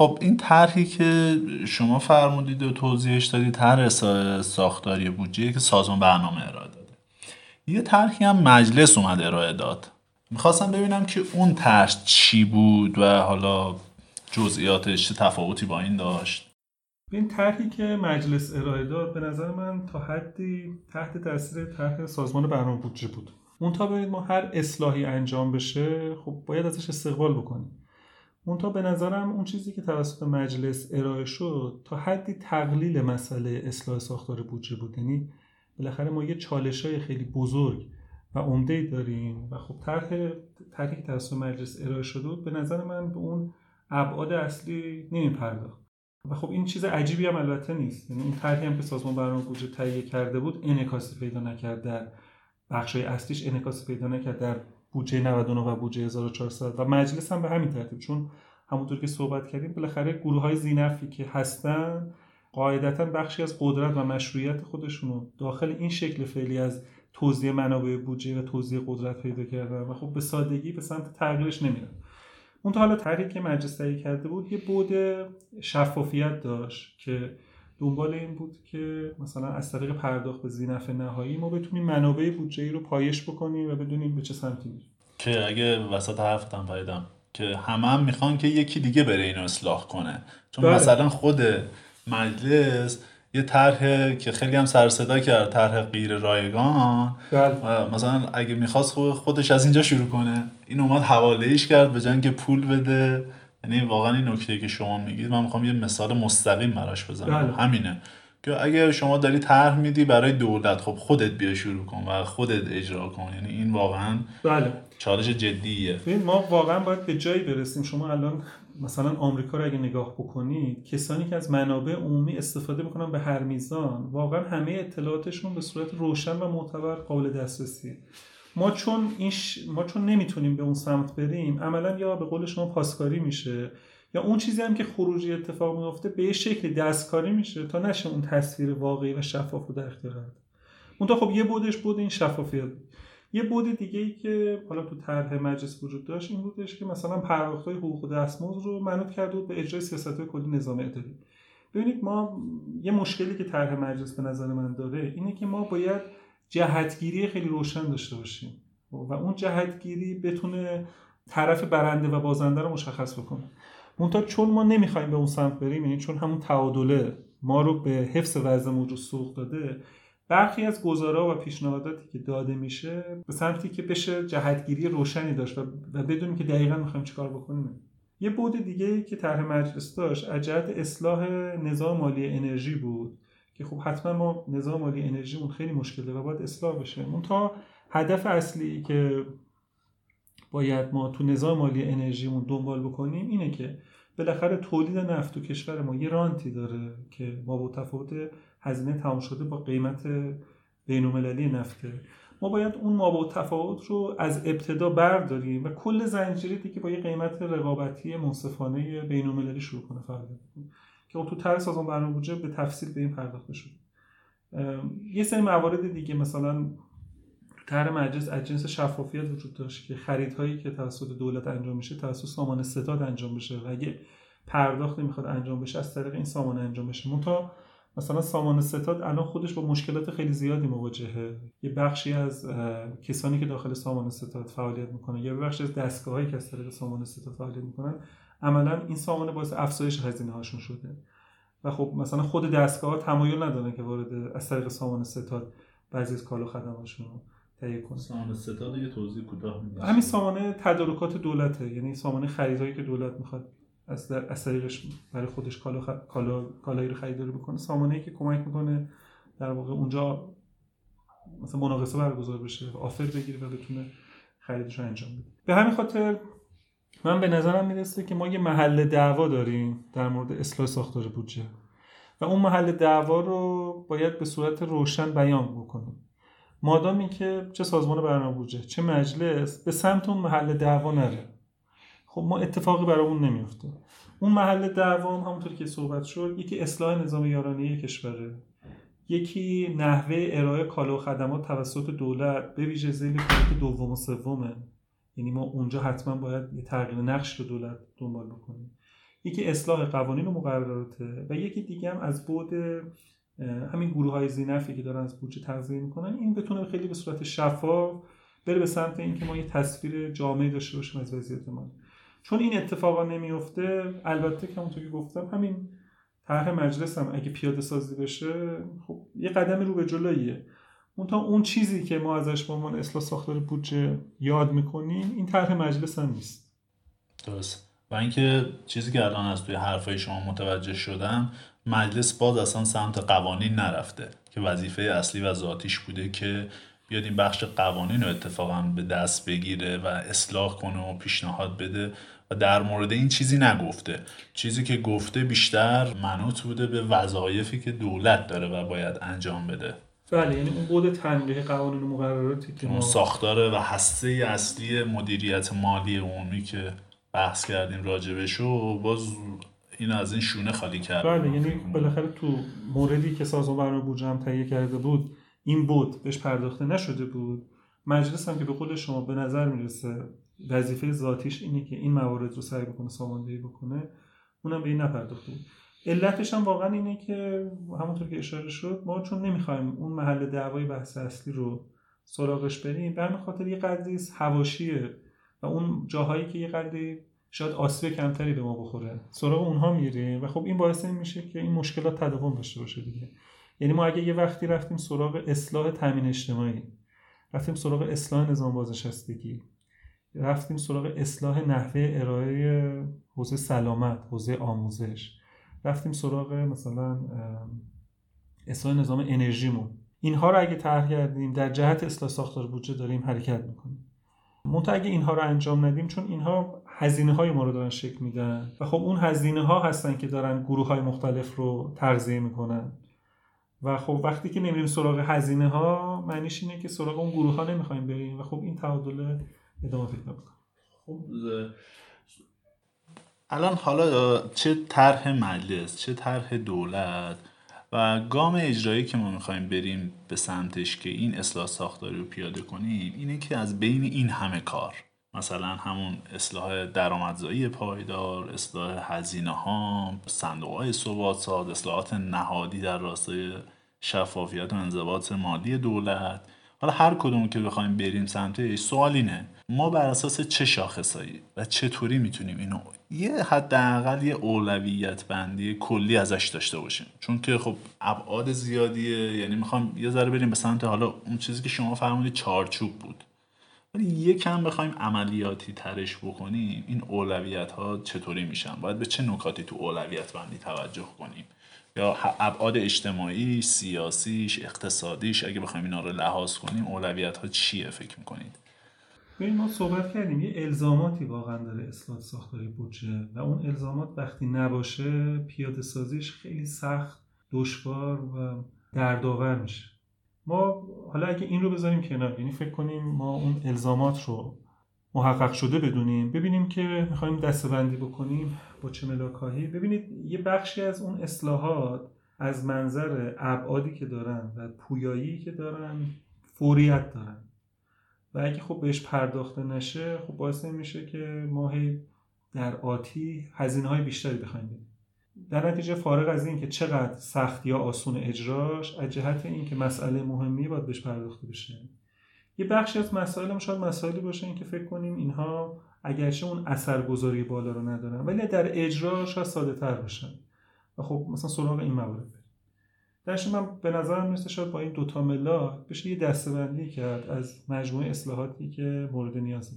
خب این طرحی که شما فرمودید و توضیحش دادید طرح ساختاری بودجه که سازمان برنامه ارائه داده. یه طرحی هم مجلس اومد ارائه داد. می‌خواستم ببینم که اون طرح چی بود و حالا جزئیاتش چه تفاوتی با این داشت. این طرحی که مجلس ارائه داد به نظر من تا حدی تحت تاثیر طرح سازمان برنامه بودجه بود. اون تا ما هر اصلاحی انجام بشه خب باید ازش استقبال بکنیم. منتها به نظرم اون چیزی که توسط مجلس ارائه شد تا حدی تقلیل مسئله اصلاح ساختار بودجه بود. یعنی بالاخره ما یه چالش های خیلی بزرگ و عمده داریم و خب طرح طرحی که توسط مجلس ارائه شده بود به نظر من به اون ابعاد اصلی نمیپرداخت. و خب این چیز عجیبی هم البته نیست. یعنی اون طرحی هم که سازمان برنامه بودجه تهیه کرده بود انعکاسی پیدا نکرد در بخشای اصلیش انعکاسی پیدا نکرد در بودجه 99 و بودجه 1400 و مجلس هم به همین ترتیب چون همونطور که صحبت کردیم بالاخره گروه های زینفی که هستن قاعدتا بخشی از قدرت و مشروعیت خودشونو داخل این شکل فعلی از توزیع منابع بودجه و توزیع قدرت پیدا کردن و خب به سادگی به سمت تغییرش نمیرن. اون تا حالا طرحی که مجلس تهیه کرده بود یه بود شفافیت داشت که دنبال این بود که مثلا از طریق پرداخت به زینف نهایی ما بتونیم منابع بودجه ای رو پایش بکنیم و بدونیم به چه سمتی میریم که اگه وسط حرفتم پیدم که همه هم می‌خوان که یکی دیگه بره اینو اصلاح کنه چون بله. مثلا خود مجلس یه طرح که خیلی هم سر صدا کرد طرح غیر رایگان بله. مثلا اگه می‌خواست خودش از اینجا شروع کنه این اومد حواله ایش کرد به جنگ پول بده یعنی واقعا این نکته که شما میگید من می‌خوام یه مثال مستقیم براش بزنم. بله. همینه. که اگه شما داری طرح میدی برای دولت خب خودت بیا شروع کن و خودت اجرا کن. یعنی این واقعا بله. چالش جدیه. ما واقعا باید به جایی برسیم. شما الان مثلا آمریکا رو اگه نگاه بکنید کسانی که از منابع عمومی استفاده می‌کنن به هر میزان واقعا همه اطلاعاتشون به صورت روشن و معتبر قابل دسترسیه. ما چون این ما چون نمی‌تونیم به اون سمت بریم عملا یا به قول شما پاسکاری میشه یا اون چیزی هم که خروجی اتفاق میفته به یه شکلی دستکاری میشه تا نشه اون تصویر واقعی و شفاف رو در اختیار. اون خب یه بودش بود این شفافیت. یه بود دیگه ای که حالا تو طرح مجلس وجود داشت این بودش که مثلا پرداخت های حقوق دستمزد رو منوط کرده بود به اجرای سیاست های کلی نظام اداری ببینید ما یه مشکلی که طرح مجلس به نظر من داره اینه که ما باید جهتگیری خیلی روشن داشته باشیم. و اون جهتگیری بتونه طرف برنده و بازنده رو مشخص بکنه. منتها چون ما نمی‌خوایم به اون سمت بریم یعنی چون همون تعادله ما رو به حفظ وضع موجود سوق داده برخی از گزارا و پیشنهاداتی که داده میشه به سمتی که بشه جهتگیری روشنی داشت و بدونیم که دقیقا می‌خوایم چیکار بکنیم. یه بود دیگه که طرح مجلس داشت از اصلاح نظام مالی انرژی بود. که خب حتما ما نظام مالی انرژیمون خیلی مشکله و باید اصلاح بشه. تا هدف اصلی که باید ما تو نظام مالی انرژیمون دنبال بکنیم اینه که بالاخره تولید نفت تو کشور ما یه رانتی داره که ما با تفاوت هزینه تمام شده با قیمت بین‌المللی نفته. ما باید اون ما تفاوت رو از ابتدا برداریم و کل زنجیره دیگه با یه قیمت رقابتی منصفانه بین‌المللی شروع کنه فعالیت که تو طرح سازمان برنامه بودجه به تفصیل به این پرداخته شد یه سری موارد دیگه مثلا طرح مجلس از جنس شفافیت وجود داشت که خریدهایی که توسط دولت انجام میشه توسط سامان ستاد انجام بشه و اگه پرداخت می‌خواد انجام بشه از طریق این سامان انجام بشه. منتها مثلا سامان ستاد الان خودش با مشکلات خیلی زیادی مواجهه. یه بخشی از کسانی که داخل سامان ستاد فعالیت می‌کنن یا بخشی از دستگاهایی که از طریق سامان ستاد فعالیت می‌کنن عملا این سامان باعث افزایش هزینه هاشون شده. و خب مثلا خود دستگاه ها تمایل ندارن که وارد از طریق سامان ستاد بعضی از کالا خدماتشون رو تهیه کنه. سامان ستاد یه توضیح کوتاه همین سامان تدارکات دولته یعنی سامان خریدایی که دولت می‌خواد از در از طریقش برای خودش کالا خ... کالا کالایی رو خریداری بکنه. سامانه که کمک می‌کنه در واقع اونجا مثلا مناقصه برگزار بشه آفر بگیره و بتونه خریدش رو انجام بده. به همین خاطر من به نظرم می‌رسه که ما یه محل دعوا داریم در مورد اصلاح ساختار بودجه. و اون محل دعوا رو باید به صورت روشن بیان بکنیم. مادامی که چه سازمان برنامه بودجه چه مجلس به سمت اون محل دعوا نره. خب ما اتفاقی برامون نمیفته اون محل دعوا همونطور که صحبت شد یکی اصلاح نظام یارانه کشوره. یکی نحوه ارائه کالا و خدمات توسط دولت به ویژه زیل دوم و سومه. یعنی ما اونجا حتما باید یه تغییر نقش رو دولت دنبال بکنیم. یکی اصلاح قوانین و مقرراته و یکی دیگه هم از بود همین گروه های زینفی که دارن از بودجه تغذیه می‌کنن این بتونه خیلی به صورت شفاف بره به سمت اینکه ما یه تصویر جامعی داشته باشیم از وضعیت ما. چون این اتفاقا نمیفته البته که همونطور که گفتم همین طرح مجلس هم اگه پیاده سازی بشه خب یه قدم رو به جلویه اون تا اون چیزی که ما ازش به عنوان اصلاح ساختار بودجه یاد می‌کنیم این طرح مجلس هم نیست. درست. و اینکه چیزی که الان از توی حرفای شما متوجه شدم مجلس باز اصلا سمت قوانین نرفته که وظیفه اصلی و ذاتیش بوده که بیاد این بخش قوانین رو اتفاقا به دست بگیره و اصلاح کنه و پیشنهاد بده و در مورد این چیزی نگفته. چیزی که گفته بیشتر منوط بوده به وظایفی که دولت داره و باید انجام بده. بله یعنی اون بود تنبیه قوانین و مقرراتی که اون ساختاره و هسته اصلی مدیریت مالی عمومی که بحث کردیم راجبش و باز این از این شونه خالی کرد. بله یعنی بالاخره تو موردی که سازمان برنامه بودجه هم تهیه کرده بود این بود بهش پرداخته نشده بود. مجلس هم که به قول شما به نظر می‌رسه وظیفه ذاتیش اینه که این موارد رو سعی بکنه ساماندهی بکنه اونم به این نپرداخته بود. علتش هم واقعا اینه که همونطور که اشاره شد ما چون نمی‌خوایم اون محل دعوای بحث اصلی رو سراغش بریم به خاطر یه قدری هواشیه و اون جاهایی که یه قدری شاید آسیب کمتری به ما بخوره. سراغ اونها میریم و خب این باعث این میشه که این مشکلات تداوم داشته باشه دیگه. یعنی ما اگه یه وقتی رفتیم سراغ اصلاح تامین اجتماعی رفتیم سراغ اصلاح نظام بازنشستگی رفتیم سراغ اصلاح نحوه ارائه حوزه سلامت حوزه آموزش رفتیم سراغ مثلا اصلاح نظام انرژیمون. اینها رو اگه طرح کردیم در جهت اصلاح ساختار بودجه داریم حرکت می‌کنیم. منتها اگه اینها رو انجام ندیم چون اینها هزینه های ما رو دارن شکل میدن و خب اون هزینه ها هستن که دارن گروه های مختلف رو تغذیه می‌کنن. و خب وقتی که نمیریم سراغ هزینه ها معنیش اینه که سراغ اون گروه ها نمی‌خوایم بریم و خب این تعادل ادامه پیدا می‌کنه. خب الان حالا چه طرح مجلس چه طرح دولت و گام اجرایی که ما می‌خوایم بریم به سمتش که این اصلاح ساختاری رو پیاده کنیم اینه که از بین این همه کار مثلا همون اصلاح درآمدزایی پایدار اصلاح هزینه ها صندوق های ثبات اصلاحات نهادی در راستای شفافیت و انضباط مالی دولت حالا هر کدوم که بخوایم بریم سمتش سوال اینه ما بر اساس چه شاخصایی و چطوری می‌تونیم اینو یه حداقل یه اولویت بندی کلی ازش داشته باشیم؟ چون که خب ابعاد زیادیه یعنی می‌خوام یه ذره بریم به سمت حالا اون چیزی که شما فرمودید چارچوب بود. ولی یکم بخوایم عملیاتی ترش بکنیم این اولویت ها چطوری میشن؟ باید به چه نکاتی تو اولویت بندی توجه کنیم؟ یا ابعاد اجتماعی سیاسیش اقتصادیش اگه بخوایم اینا رو لحاظ کنیم اولویت ها چیه فکر می‌کنید؟ ببین ما صحبت کردیم یه الزاماتی واقعا داره اصلاح ساختاری بودجه و اون الزامات وقتی نباشه پیاده سازیش خیلی سخت دشوار و دردآور میشه. ما حالا اگه این رو بذاریم کنار یعنی فکر کنیم ما اون الزامات رو محقق شده بدونیم ببینیم که می‌خوایم دستبندی بکنیم. چه ملاکاهی؟ ببینید یه بخشی از اون اصلاحات از منظر ابعادی که دارن و پویایی که دارن فوریت دارن. و اگه خب بهش پرداخته نشه خب باعث میشه که ما در آتی هزینه های بیشتری بخوایم بدیم. در نتیجه فارغ از این که چقدر سخت یا آسون اجراش از جهت این که مسئله مهمی باید بهش پرداخته بشه. یه بخشی از مسائل هم شاید مسائلی باشه این که فکر کنیم اینها اگرچه اون اثرگذاری بالا رو ندارن ولی در اجرا شاید ساده تر باشن. و خب مثلا سراغ این موارد درش من به نظرم می‌رسه شاید با این دوتا ملاک بشه یه دستبندی کرد از مجموعه اصلاحاتی که مورد نیازه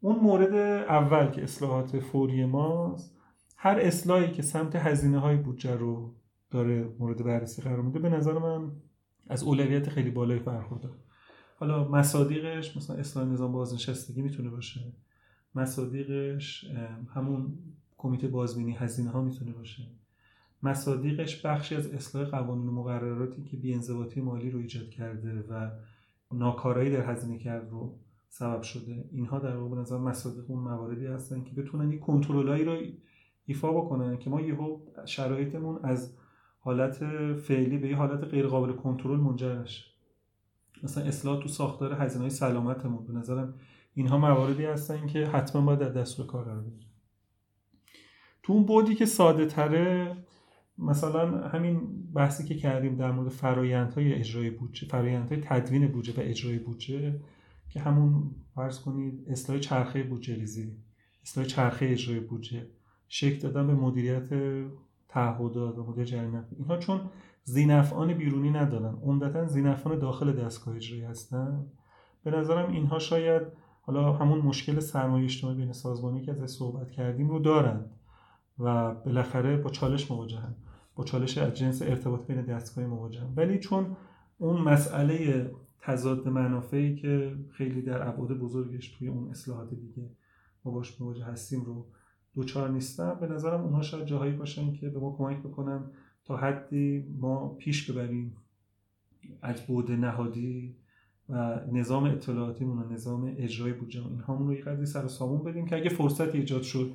اون مورد اول که اصلاحات فوری ماست هر اصلاحی که سمت هزینه های بودجه رو داره مورد بررسی قرار میده به نظر من از اولویت خیلی بالایی برخوردار حالا مصادیقش مثلا اصلاح نظام بازنشستگی می‌تونه باشه. مصادیقش همون کمیته بازبینی هزینه ها می‌تونه باشه. مصادیقش بخشی از اصلاح قوانین و مقرراتی که بیانضباطی مالی رو ایجاد کرده و ناکارایی در هزینه کرد رو سبب شده. اینها در واقع نظر مصادیق اون مواردی هستن که بتونن یک کنترلایی رو ایفا بکنن که ما یهو شرایطمون از حالت فعلی به یه حالت غیر قابل کنترل منجر نشه. مثلا اصلاح تو ساختار هزینه های سلامتمون به نظرم اینها مواردی هستن که حتما باید در دستور کار قرار بگیرن. تو اون بودی که ساده تره مثلا همین بحثی که کردیم در مورد فرایندهای اجرای بودجه فرایندهای تدوین بودجه و اجرای بودجه که همون فرض کنید اصلاح چرخه بودجه ریزی اصلاح چرخه اجرای بودجه شکل دادن به مدیریت تعهدات و مدیر جریمه. اینها چون زینفعان بیرونی ندارن عمدتا زینفعان داخل دستگاه اجرایی هستن. به نظرم اینها شاید حالا همون مشکل سرمایه اجتماعی بین سازمانی که از صحبت کردیم رو دارند و بالاخره با چالش مواجهن. با چالش از جنس ارتباط بین دستگاه مواجهن. ولی چون اون مسئله تضاد منافعی که خیلی در ابعاد بزرگش توی اون اصلاحات دیگه ما باش مواجه هستیم رو دوچار نیستن. به نظرم اونها شاید جاهایی باشن که به ما کمک بکنن تا حدی ما پیش ببریم از بود نهادی و نظام اطلاعاتیمون و نظام اجرای بودجه اینهامون رو یه قدری سر سامون بدیم که اگه فرصتی ایجاد شد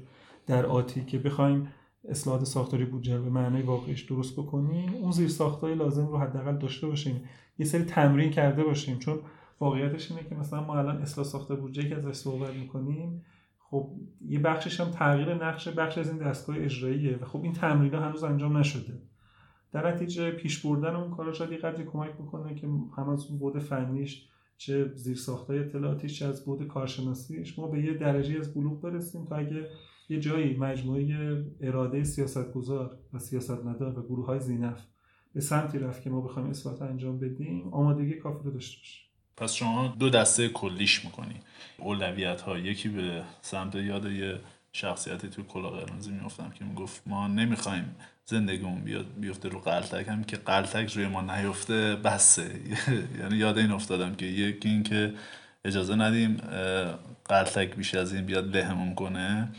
در آتی که بخوایم اصلاحات ساختاری بودجه رو به معنای واقعیش درست بکنیم اون زیر ساختای لازم رو حداقل داشته باشیم. یه سری تمرین کرده باشیم. چون واقعیتش اینه که مثلا ما الان اصلاح ساخته بودجه که ازش صحبت می‌کنیم خب یه بخشش هم تغییر نقش بخش از این دستگاه اجراییه و خب این تمرین هنوز انجام نشده. در نتیجه پیش بردن اون کارا شاید قدری کمک بکنه که هم از اون بود فنیش چه زیر ساختای اطلاعاتیش چه از بود کارشناسیش ما به یه درجه از بلوغ برسیم تا اگه یه جایی مجموعه اراده سیاستگزار و سیاستمدار و گروه های زینف به سمتی رفت که ما بخوایم اصلاحات انجام بدیم آمادگی کافی رو داشته باشیم پس شما دو دسته کلیش می‌کنی. اولویت ها یکی به سمت یاد یه شخصیتی تو کلا قرمزی میفتم که می‌گفت ما نمی‌خوایم زندگیمون بیاد بیفته رو قلتک. هم که قلتک روی ما نیفته بسه. یعنی یاد این افتادم که یکی این که اجازه ندیم قلتک بیش از این بیاد لهمون کنه.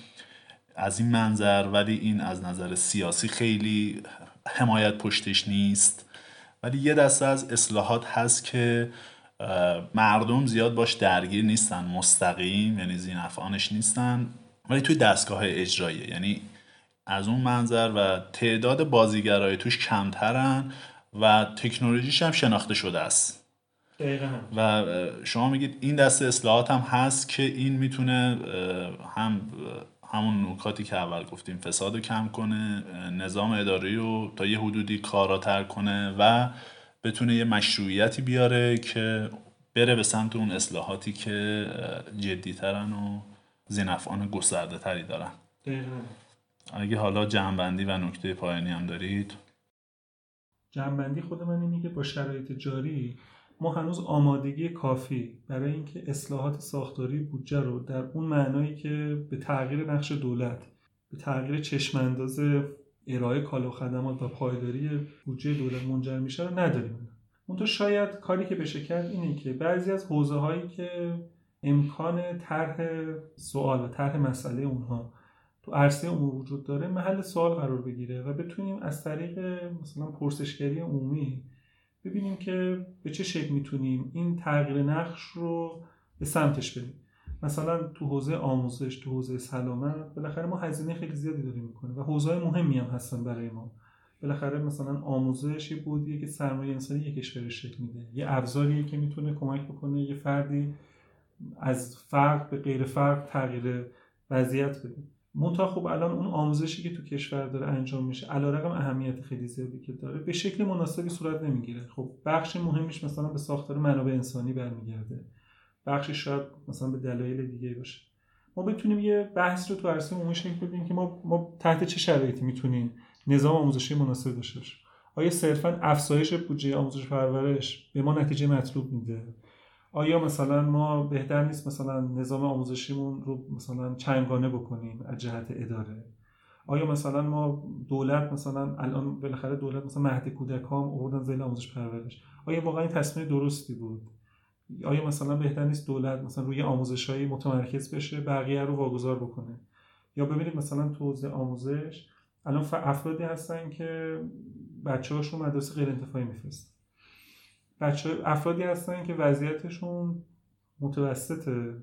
از این منظر ولی این از نظر سیاسی خیلی حمایت پشتش نیست. ولی یه دسته از اصلاحات هست که مردم زیاد باش درگیر نیستن مستقیم یعنی زینفعانش نیستن. ولی توی دستگاه اجراییه. یعنی از اون منظر و تعداد بازیگرای توش کمترن و تکنولوژیش هم شناخته شده است. و شما میگید این دسته اصلاحات هم هست که این می‌تونه هم همون نکاتی که اول گفتیم فساد رو کم کنه نظام اداری رو تا یه حدودی کاراتر کنه و بتونه یه مشروعیتی بیاره که بره به سمت اون اصلاحاتی که جدیترن و زینفعان گسترده تری دارن اگه حالا جمعبندی و نکته پایانی هم دارید. جمعبندی خود من اینه که با شرایط جاری ما هنوز آمادگی کافی برای اینکه اصلاحات ساختاری بودجه رو در اون معنایی که به تغییر نقش دولت به تغییر چشمانداز ارائه کالا و خدمات و پایداری بودجه دولت منجر میشه رو نداریم. اون تو شاید کاری که بشه کرد اینه که بعضی از حوزه هایی که امکان طرح سوال و طرح مسئله اونها تو عرصه عمومی وجود داره محل سوال قرار بگیره و بتونیم از طریق مثلا پرسشگری عمومی ببینیم که به چه شکل می‌تونیم این تغییر نقش رو به سمتش بریم. مثلا تو حوزه آموزش تو حوزه سلامت بالاخره ما هزینه خیلی زیادی داریم می‌کنه و حوزه مهمی هم هستن برای ما. بالاخره مثلا آموزش یه بودیه که سرمایه انسانی یک کشور شکل میده. یه ابزاریه که می‌تونه کمک بکنه یه فردی از فرق به غیر فرق تغییر وضعیت بده. منتها خب الان اون آموزشی که تو کشور داره انجام میشه علیرغم اهمیت خیلی زیادی که داره به شکل مناسبی صورت نمی‌گیره. خب بخش مهمیش مثلا به ساختار منابع انسانی برمیگرده. بخشی شاید مثلا به دلایل دیگه باشه. ما بتونیم یه بحث رو تو عرصه عمومی شکل بدیم که ما ما تحت چه شرایطی می‌تونیم نظام آموزشی مناسب داشته باشیم؟ آیا صرفا افزایش بودجه آموزش پرورش به ما نتیجه مطلوب میده؟ آیا مثلا ما بهتر نیست مثلا نظام آموزشیمون رو مثلا چنگانه بکنیم از جهت اداره؟ آیا مثلا ما دولت مثلا الان بالاخره دولت مثلا مهد کودکان آوردن زیل آموزش پرورش. آیا واقعا این تصمیم درستی بود؟ آیا مثلا بهتر نیست دولت مثلا روی آموزش های متمرکز بشه بقیه رو واگذار بکنه؟ یا ببینید مثلا تو آموزش الان افرادی هستن که بچه هاشون مدرسه غیر انتفاعی میفرستن. بچه افرادی هستن که وضعیتشون متوسطه.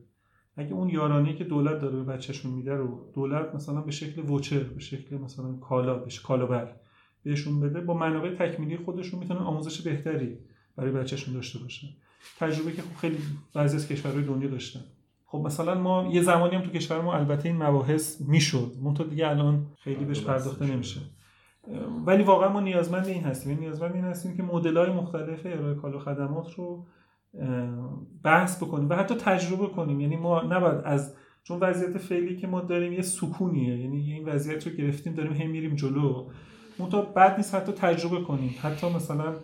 اگه اون یارانی که دولت داره به بچهشون میده رو دولت مثلا به شکل وچر به شکل مثلا کالا بهش کالابر بهشون بده با منابع تکمیلی خودشون می‌تونن آموزش بهتری برای بچهشون داشته باشن. تجربه که خب خیلی بعضی از کشورهای دنیا داشتن. خب مثلا ما یه زمانی هم تو کشور ما البته این مباحث می‌شد. منتها دیگه الان خیلی بهش پرداخته نمیشه. ولی واقعا ما نیازمند این هستیم. نیازمند این هستیم که مدل های مختلف ارائه کالا خدمات رو بحث بکنیم و حتی تجربه کنیم. یعنی ما نباید از چون وضعیت فعلی که ما داریم یه سکونیه. یعنی این وضعیت رو گرفتیم داریم هم میریم جلو. منتها بعد نیست حتی تجربه کنیم. حتی مثلا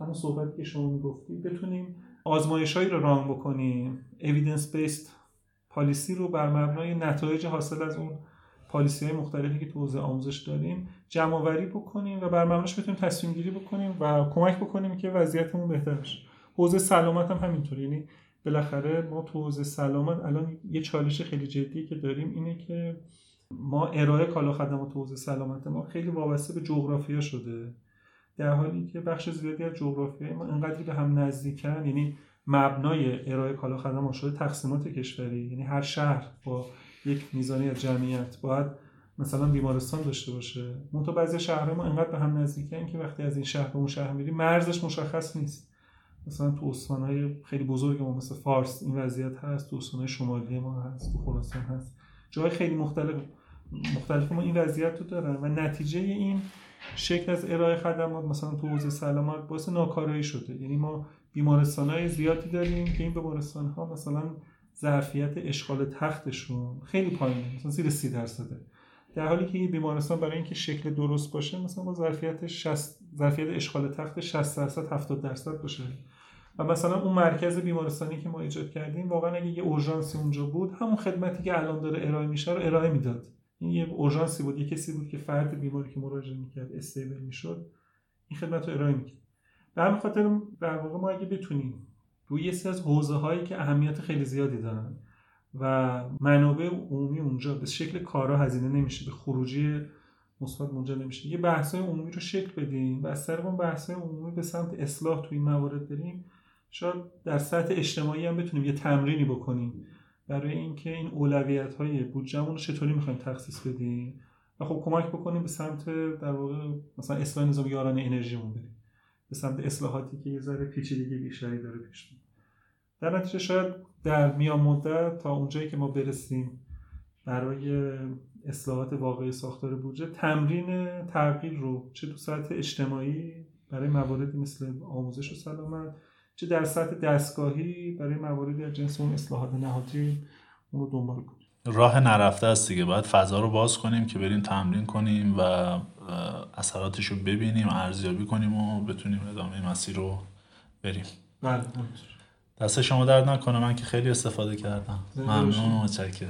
همون صحبتی که شما می‌گفتی بتونیم آزمایشهایی رو ران بکنیم. evidence based پالیسی رو بر مبنای نتایج حاصل از اون پالیسی های مختلفی که تو حوزه آموزش داریم جمع آوری بکنیم و بر مبناش بتونیم تصمیم گیری بکنیم و کمک بکنیم که وضعیتمون بهتر بشه. حوزه سلامت هم همینطور یعنی بالاخره ما تو حوزه سلامت الان یه چالش خیلی جدی که داریم اینه که ما ارائه کالا خدمات حوزه سلامت ما خیلی وابسته به جغرافیا شده. در حالی که بخش زیادی از جغرافیای ما انقدری به هم نزدیکن. یعنی مبنای ارائه کالا خدمات شده تقسیمات کشوری. یعنی هر شهر با یک میزانی از جمعیت باید مثلا بیمارستان داشته باشه. منتها بعضی شهرها ما انقدر به هم نزدیکن که وقتی از این شهر به اون شهر میری مرزش مشخص نیست. مثلا تو استانهای خیلی بزرگ ما مثل فارس این وضعیت هست تو استانهای شمالی ما هست تو خراسان هست. جای خیلی مختلف مختلف ما این وضعیت رو دارن و نتیجه این شکل از ارائه خدمات مثلا تو حوزه سلامت باعث ناکارایی شده. یعنی ما بیمارستان های زیادی داریم که این بیمارستان ها مثلا ظرفیت اشغال تختشون خیلی پایینه مثلا زیر 30 درصده. در حالی که این بیمارستان برای اینکه شکل درست باشه مثلا با ظرفیت 60 ظرفیت اشغال تخت 60 درصد 70 درصد باشه. و مثلا اون مرکز بیمارستانی که ما ایجاد کردیم واقعا اگه یه اورژانسی اونجا بود همون خدمتی که الان داره ارائه میشه رو ارائه می‌داد. این یه اورژانسی بود یه کسی بود که فرد بیماری که مراجعه می‌کرد استیبل می‌شد این خدمت رو ارائه می‌کرد. به همین خاطر در واقع ما اگه بتونیم روی یه سری از حوزه هایی که اهمیت خیلی زیادی دارن و منابع عمومی اونجا به شکل کارا هزینه نمیشه به خروجی مثبت منجر نمیشه. یه بحث‌های عمومی رو شکل بدیم و از طریق اون بحث‌های عمومی به سمت اصلاح توی این موارد بریم. شاید در سطح اجتماعی هم بتونیم یه تمرینی بکنیم برای اینکه این اولویت های بودجهمون رو چطوری می‌خوایم تخصیص بدیم و خب کمک بکنیم به سمت در واقع مثلا اصلاح نظام یاران انرژیمون بریم. به سمت اصلاحاتی که یه ذره پیچیدگی بیشتری داره پیش در نتیجه شاید در میان مدت تا اونجایی که ما برسیم برای اصلاحات واقعی ساختار بودجه تمرین تغییر رو چه تو سطح اجتماعی برای مواردی مثل آموزش و سلامت چه در سطح دستگاهی برای مواردی از جنس اون اصلاحات نهادی اون رو دنبال کنیم. راه نرفته است دیگه. باید فضا رو باز کنیم که بریم تمرین کنیم و اثراتش رو ببینیم ارزیابی کنیم و بتونیم ادامه مسیر رو بریم. بله دست شما درد نکنه من که خیلی استفاده کردم. ممنون و متشکرم.